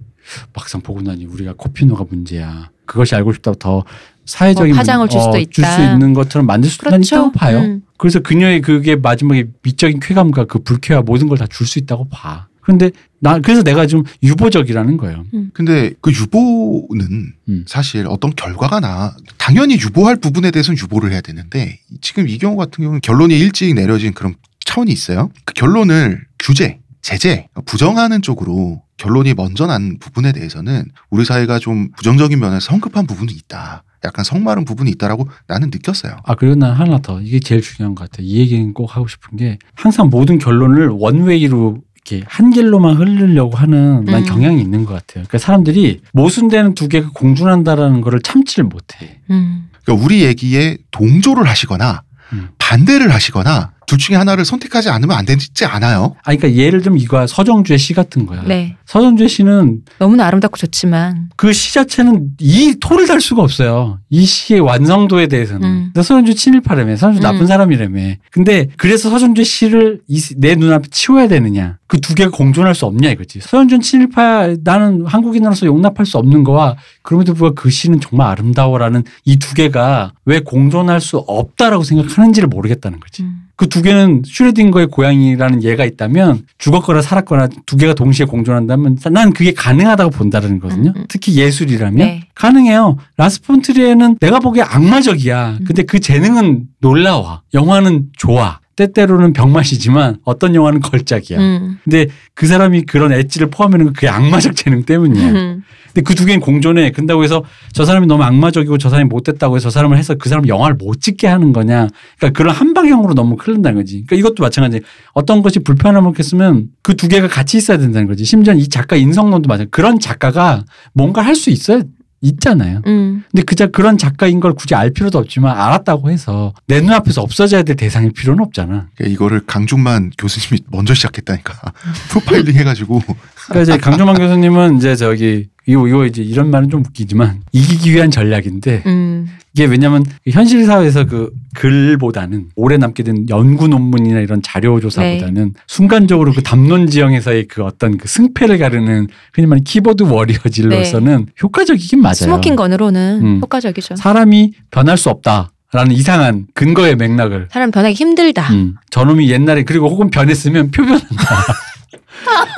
막상 보고 나니 우리가 코피노가 문제야. 그것이 알고 싶다고 더 사회적인 어, 파장을 줄 수도 문- 줄수 있다. 있는 것처럼 만들 수도 난 있다고 봐요. 음. 그래서 그녀의 그게 마지막에 미적인 쾌감과 그 불쾌와 모든 걸 다 줄 수 있다고 봐. 그런데 나 그래서 내가 좀 유보적이라는 거예요. 근데 그 유보는 음. 사실 어떤 결과가 나 당연히 유보할 부분에 대해서는 유보를 해야 되는데 지금 이 경우 같은 경우는 결론이 일찍 내려진 그런 차원이 있어요. 그 결론을 규제, 제재, 부정하는 쪽으로 결론이 먼저 난 부분에 대해서는 우리 사회가 좀 부정적인 면에서 성급한 부분이 있다. 약간 성마른 부분이 있다라고 나는 느꼈어요. 아 그리고 난 하나 더 이게 제일 중요한 것 같아. 이 얘기는 꼭 하고 싶은 게 항상 모든 결론을 원웨이로 이렇게 한 길로만 흐르려고 하는 난 음. 경향이 있는 것 같아요. 그러니까 사람들이 모순되는 두 개가 공존한다라는 거를 참지를 못해. 음. 그러니까 우리 얘기에 동조를 하시거나 음. 반대를 하시거나 둘 중에 하나를 선택하지 않으면 안 되지 않아요? 아, 그러니까 예를 들면 이거야 서정주의 시 같은 거야. 네. 서정주의 시는 너무나 아름답고 좋지만 그 시 자체는 이 토를 달 수가 없어요. 이 시의 완성도에 대해서는. 음. 서정주 친일파라며. 서정주 나쁜 음. 사람이라며. 근데 그래서 서정주의 시를 이- 내 눈앞에 치워야 되느냐. 그 두 개가 공존할 수 없냐 이거지. 서정주는 친일파 나는 한국인으로서 용납할 수 없는 거와 그럼에도 불구하고 그 시는 정말 아름다워라는 이 두 개가 왜 공존할 수 없다라고 생각하는지를 모르겠다는 거지. 음. 그 두 개는 슈레딩거의 고양이라는 예가 있다면 죽었거나 살았거나 두 개가 동시에 공존한다면 난 그게 가능하다고 본다는 거거든요. 음, 음. 특히 예술이라면 네. 가능해요. 라스폰트리에는 내가 보기에 악마적이야. 음. 근데 그 재능은 놀라워. 영화는 좋아. 때때로는 병맛이지만 어떤 영화는 걸작이야. 음. 근데 그 사람이 그런 엣지를 포함하는 건 그게 악마적 재능 때문이야. 음. 근데 그 두 개는 공존해. 근다고 해서 저 사람이 너무 악마적이고 저 사람이 못됐다고 해서 저 사람을 해서 그 사람 영화를 못 찍게 하는 거냐. 그러니까 그런 한 방향으로 너무 흐른다는 거지. 그러니까 이것도 마찬가지. 어떤 것이 불편함을 겪으면 그 두 개가 같이 있어야 된다는 거지. 심지어 이 작가 인성론도 마찬가지. 그런 작가가 뭔가 할 수 있어야 있잖아요. 음. 근데 그자 그런 작가인 걸 굳이 알 필요도 없지만 알았다고 해서 내 눈앞에서 없어져야 될 대상일 필요는 없잖아. 그러니까 이거를 강중만 교수님이 먼저 시작했다니까. <laughs> 프로파일링 해가지고 그러니까 이제 강조만 <laughs> 교수님은 이제 저기 이거 이거 이제 이런 말은 좀 웃기지만 이기기 위한 전략인데 음. 이게 왜냐면 현실 사회에서 그 글보다는 오래 남게 된 연구 논문이나 이런 자료 조사보다는 순간적으로 그 담론 지형에서의 그 어떤 그 승패를 가르는 흔히 말하는 keyboard warrior질로서는 효과적이긴 맞아요. smoking gun으로는 음. 효과적이죠. 사람이 변할 수 없다 라는 이상한 근거의 맥락을 사람 변하기 힘들다. 음, 저놈이 옛날에 그리고 혹은 변했으면 표변한다. <laughs>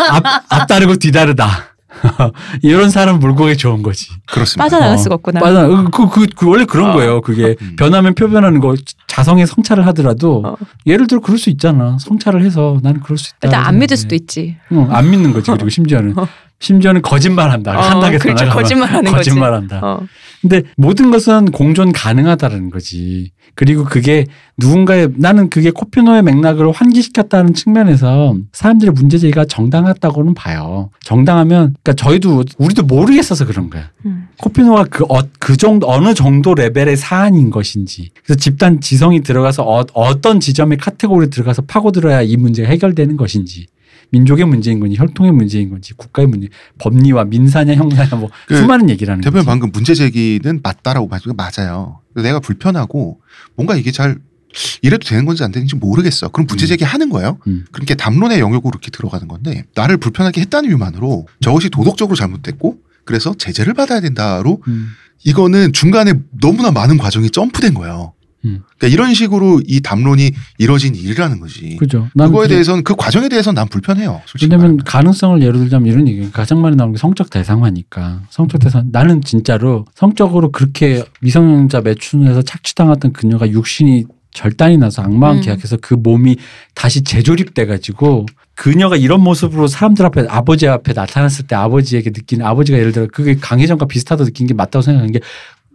앞, 앞다르고 뒤다르다. <laughs> 이런 사람 물고기 좋은 거지. 그렇습니다. 빠져나갈 어, 수가 없구나. 맞아. 그, 그, 그 원래 그런 어. 거예요. 그게 음. 변하면 표변하는 거 자성의 성찰을 하더라도 어. 예를 들어 그럴 수 있잖아. 성찰을 해서 나는 그럴 수 있다. 일단 안 믿을 수도 있지. 응, 안 믿는 거지. 그리고 <laughs> 심지어는 어. 심지어는 거짓말한다. 어, 한다게 더 그렇죠. 거짓말하는 거지. 거짓말한다. 어. 근데 모든 것은 공존 가능하다는 거지. 그리고 그게 누군가의 나는 그게 코피노의 맥락을 환기시켰다는 측면에서 사람들의 문제 제기가 정당하다고는 봐요. 정당하면 그러니까 저희도 우리도 모르겠어서 그런 거야. 음. 코피노가 그, 어, 그 정도 어느 정도 레벨의 사안인 것인지 그래서 집단 지성이 들어가서 어, 떤 지점의 카테고리에 들어가서 파고들어야 이 문제가 해결되는 것인지 민족의 문제인 건지 혈통의 문제인 건지 국가의 문제 법리와 민사냐 형사냐 뭐 그 수많은 얘기라는 대표님 거지. 방금 문제 제기는 맞다라고 말씀 맞아요. 내가 불편하고 뭔가 이게 잘 이래도 되는 건지 안 되는지 모르겠어. 그럼 문제 음. 제기하는 거예요. 음. 그렇게 담론의 영역으로 이렇게 들어가는 건데 나를 불편하게 했다는 이유만으로 저것이 도덕적으로 잘못됐고 그래서 제재를 받아야 된다로 음. 이거는 중간에 너무나 많은 과정이 점프된 거예요. 음. 그러니까 이런 식으로 이 담론이 이뤄진 일이라는 거지. 그죠. 난 그거에 대해서는 그 과정에 대해서는 난 불편해요. 솔직히 왜냐면 말하면. 가능성을 예를 들자면 이런 얘기 가장 많이 나오는 게 성적 대상화니까 성적 대상 나는 진짜로 성적으로 그렇게 미성년자 매춘해서 착취당했던 그녀가 육신이 절단이 나서 악마와 음. 계약해서 그 몸이 다시 재조립돼 가지고 그녀가 이런 모습으로 사람들 앞에 아버지 앞에 나타났을 때 아버지에게 느끼는 아버지가 예를 들어 그게 강혜정과 비슷하다 느낀 게 맞다고 생각하는 게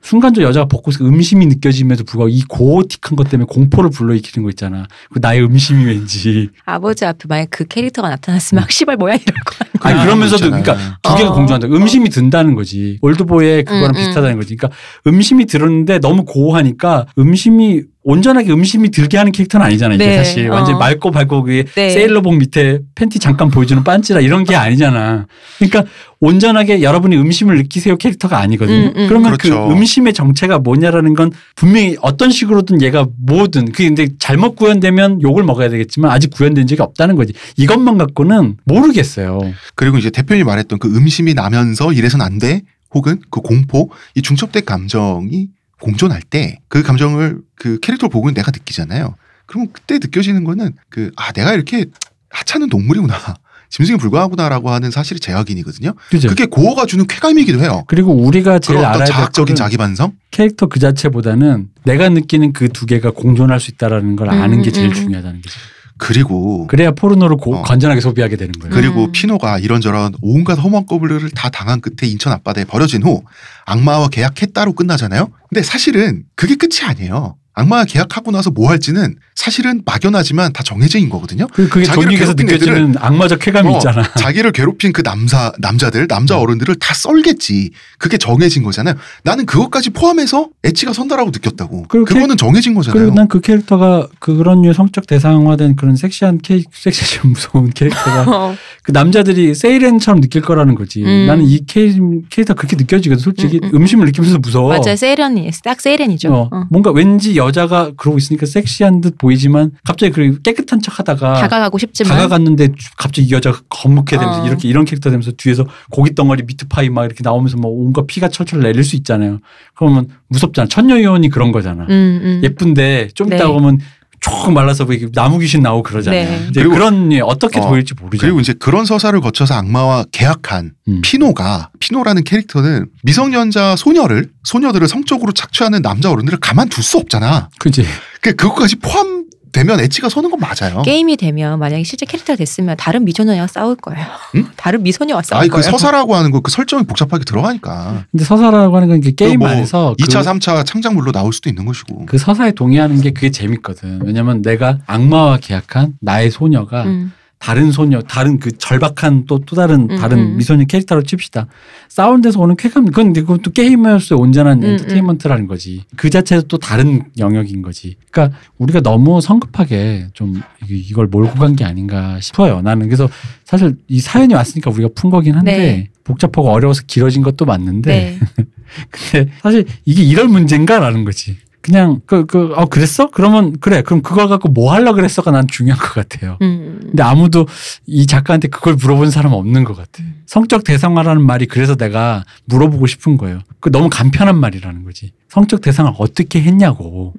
순간적으로 여자가 벗고 있어 음심이 느껴짐에도 불구하고 이 고어틱한 것 때문에 공포를 불러일으키는 거 있잖아. 그 나의 음심이 왠지 아버지 앞에 만약 그 캐릭터가 나타났으면 아, 씨발 뭐야 이럴 거야. 아니 그러면서도 거. 그러니까 두 개가 어. 공존한다. 음심이 든다는 거지. 올드보이의 그거랑 음, 음. 비슷하다는 거지. 그러니까 음심이 들었는데 너무 고어하니까 음심이 온전하게 음심이 들게 하는 캐릭터는 아니잖아. 이게 네. 사실 완전 히 어. 맑고 밝고 그게 네. 세일러복 밑에 팬티 잠깐 보여주는 반지라 이런 게 아니잖아. 그러니까 온전하게 여러분이 음심을 느끼세요 캐릭터가 아니거든요. 음, 음. 그러면 그렇죠. 그 음심의 정체가 뭐냐라는 건 분명히 어떤 식으로든 얘가 뭐든 그게 근데 잘못 구현되면 욕을 먹어야 되겠지만 아직 구현된 적이 없다는 거지. 이것만 갖고는 모르겠어요. 그리고 이제 대표님이 말했던 그 음심이 나면서 이래선 안 돼. 혹은 그 공포, 이 중첩된 감정이 공존할 때 그 감정을 그 캐릭터를 보고 내가 느끼잖아요. 그러면 그때 느껴지는 거는 그, 아, 내가 이렇게 하찮은 동물이구나. <laughs> 짐승에 불과하구나라고 하는 사실이 제 확인이거든요. 그죠? 그게 고어가 주는 쾌감이기도 해요. 그리고 우리가 제일 알아야 될 자학적인 자기 반성? 캐릭터 그 자체보다는 내가 느끼는 그 두 개가 공존할 수 있다라는 걸 아는 게 제일 음, 음, 음. 중요하다는 거죠. 그리고 그래야 포르노를 고- 어. 건전하게 소비하게 되는 거예요. 그리고 음. 피노가 이런저런 온갖 험한 거블을 다 당한 끝에 인천 앞바다에 버려진 후 악마와 계약했다로 끝나잖아요. 근데 사실은 그게 끝이 아니에요. 악마와 계약하고 나서 뭐 할지는 사실은 막연하지만 다 정해진 거거든요. 그 그게 괴롭힌 느껴지는 악마적 쾌감이 어, 있잖아. <laughs> 자기를 괴롭힌 그 남자 남자들 남자 어른들을 다 썰겠지. 그게 정해진 거잖아요. 나는 그것까지 포함해서 엣지가 선다라고 느꼈다고. 그거는 정해진 거잖아요. 그리고 난 그 캐릭터가 그런 류 성적 대상화된 그런 섹시한 캐 섹시한 무서운 캐릭터가 <laughs> 어. 그 남자들이 세이렌처럼 느낄 거라는 거지. 음. 나는 이 캐, 캐릭터 그렇게 느껴지거든. 솔직히 음, 음, 음, 심을 느끼면서 무서워. 맞아요. 세련이 딱 세련이죠. 어, 어. 뭔가 왠지 여 자가 그러고 있으니까 섹시한 듯 보이지만 갑자기 그 깨끗한 척 하다가 다가가고 싶지만 다가갔는데 갑자기 이 여자가 검게 되면서 어. 이렇게 이런 캐릭터 되면서 뒤에서 고기 덩어리 미트파이 막 이렇게 나오면서 막 온갖 피가 철철 내릴 수 있잖아요. 그러면 무섭잖아. 천녀 요원이 그런 거잖아. 음, 음. 예쁜데 좀 네. 이따 보면 쭉 말라서 뭐 나무 귀신 나오고 그러잖아요. 네. 이제 그런 예, 어떻게 어, 보일지 모르죠. 그리고 이제 그런 서사를 거쳐서 악마와 계약한 음. 피노가 피노라는 캐릭터는 미성년자 소녀를 소녀들을 성적으로 착취하는 남자 어른들을 가만둘 수 없잖아. 그지. 그 그것까지 포함 되면 엣지가 서는 건 맞아요. 게임이 되면 만약에 실제 캐릭터가 됐으면 다른 미소녀와 싸울 거예요. 응? <laughs> 다른 미소녀와 싸울 아니 그 거예요. 서사라고 하는 거 그 설정이 복잡하게 들어가니까. 근데 서사라고 하는 건 이게 게임 뭐 안에서 2차, 그, 3차 창작물로 나올 수도 있는 것이고. 그 서사에 동의하는 게 그게 재밌거든. 왜냐면 내가 악마와 계약한 나의 소녀가 음. 다른 소녀, 다른 그 절박한 또또 다른 음, 다른 음. 미소녀 캐릭터로 칩시다. 싸운 데서 오는 쾌감, 그건 근데 그것도 게이머로서의 온전한 음, 엔터테인먼트라는 거지. 그 자체도 또 다른 영역인 거지. 그러니까 우리가 너무 성급하게 좀 이- 이걸 몰고 간 게 아닌가 싶어요. 나는 그래서 사실 이 사연이 왔으니까 우리가 푼 거긴 한데 네. 복잡하고 어려워서 길어진 것도 맞는데 네. <laughs> 근데 사실 이게 이럴 문제인가라는 거지. 그냥 그 그 어 그랬어? 그러면 그래. 그럼 그걸 갖고 뭐 하려 그랬어가 난 중요한 것 같아요. 음. 근데 아무도 이 작가한테 그걸 물어본 사람 은 없는 것 같아. 성적 대상화라는 말이 그래서 내가 물어보고 싶은 거예요. 그 너무 간편한 말이라는 거지. 성적 대상을 어떻게 했냐고.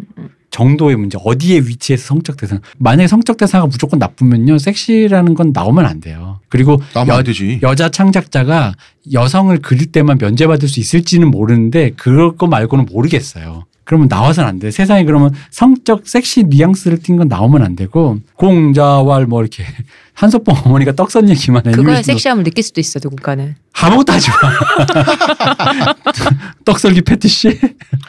정도의 문제, 어디에 위치해서 성적 대상. 만약에 성적 대상가 무조건 나쁘면요, 섹시라는 건 나오면 안 돼요. 그리고 여, 안 되지. 여자 창작자가 여성을 그릴 때만 면제받을 수 있을지는 모르는데 그럴 거 말고는 모르겠어요. 그러면 나와서는 안 돼. 세상에 그러면 성적 섹시 뉘앙스를 띈 건 나오면 안 되고 공자왈 뭐 이렇게 <laughs> 한석봉 어머니가 떡선 얘기만 해. 그거에 애니메이션도 섹시함을 느낄 수도 있어 누군가는. 아무것도 하지 마. <laughs> 떡설기 패티시?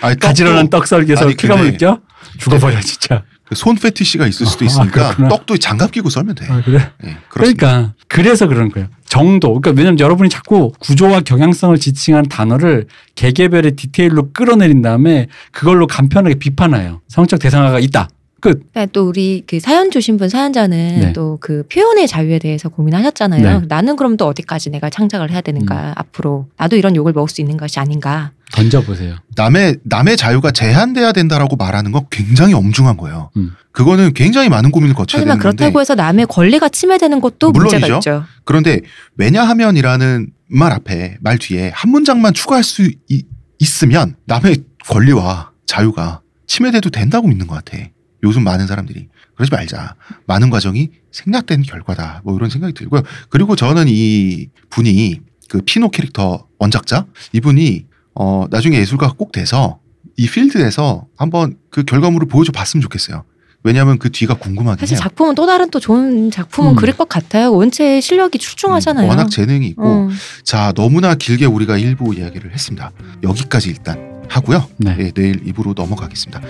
아니, 가지런한 떡설기에서 쾌감을 느껴? 죽어버려 <laughs> 진짜. 그손 패티시가 있을 수도 아, 있으니까 그렇구나. 떡도 장갑 끼고 썰면 돼. 아, 그래? 예, 그렇습니다. 그러니까 그래서 그런 거예요. 정도. 그러니까 왜냐면 여러분이 자꾸 구조와 경향성을 지칭한 단어를 개개별의 디테일로 끌어내린 다음에 그걸로 간편하게 비판해요. 성적 대상화가 있다. 끝. 네, 또 우리 그 사연 주신 분 사연자는 네. 또그 표현의 자유에 대해서 고민하셨잖아요. 네. 음. 나는 그럼 또 어디까지 내가 창작을 해야 되는가 앞으로 나도 이런 욕을 먹을 수 있는 것이 아닌가. 던져보세요. 남의 남의 자유가 제한돼야 된다라고 말하는 건 굉장히 엄중한 거예요. 음. 그거는 굉장히 많은 고민을 거쳐야 하지만 되는 건데 그렇다고 해서 남의 권리가 침해되는 것도 문제가 물론이죠. 있죠. 그런데 왜냐하면이라는 말 앞에 말 뒤에 한 문장만 추가할 수 이- 있으면 남의 권리와 자유가 침해돼도 된다고 믿는 것 같아. 요즘 많은 사람들이 그러지 말자. 많은 과정이 생략된 결과다. 뭐 이런 생각이 들고요. 그리고 저는 이 분이 그 피노 캐릭터 원작자 이분이 어 나중에 예술가가 꼭 돼서 이 필드에서 한번 그 결과물을 보여줘 봤으면 좋겠어요. 왜냐하면 그 뒤가 궁금하긴 사실 해요. 작품은 또 다른 또 좋은 작품은 음. 그릴 것 같아요. 원체 실력이 출중하잖아요. 음, 워낙 재능이 있고 음. 자 너무나 길게 우리가 일부 이야기를 했습니다. 여기까지 일단 하고요. 네. 예, 내일 2부로 넘어가겠습니다.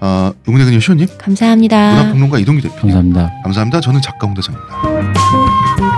어, 의문의 근요 시호님, 감사합니다. 문화평론가 이동규 대표 감사합니다. 감사합니다. 저는 작가 홍대선입니다.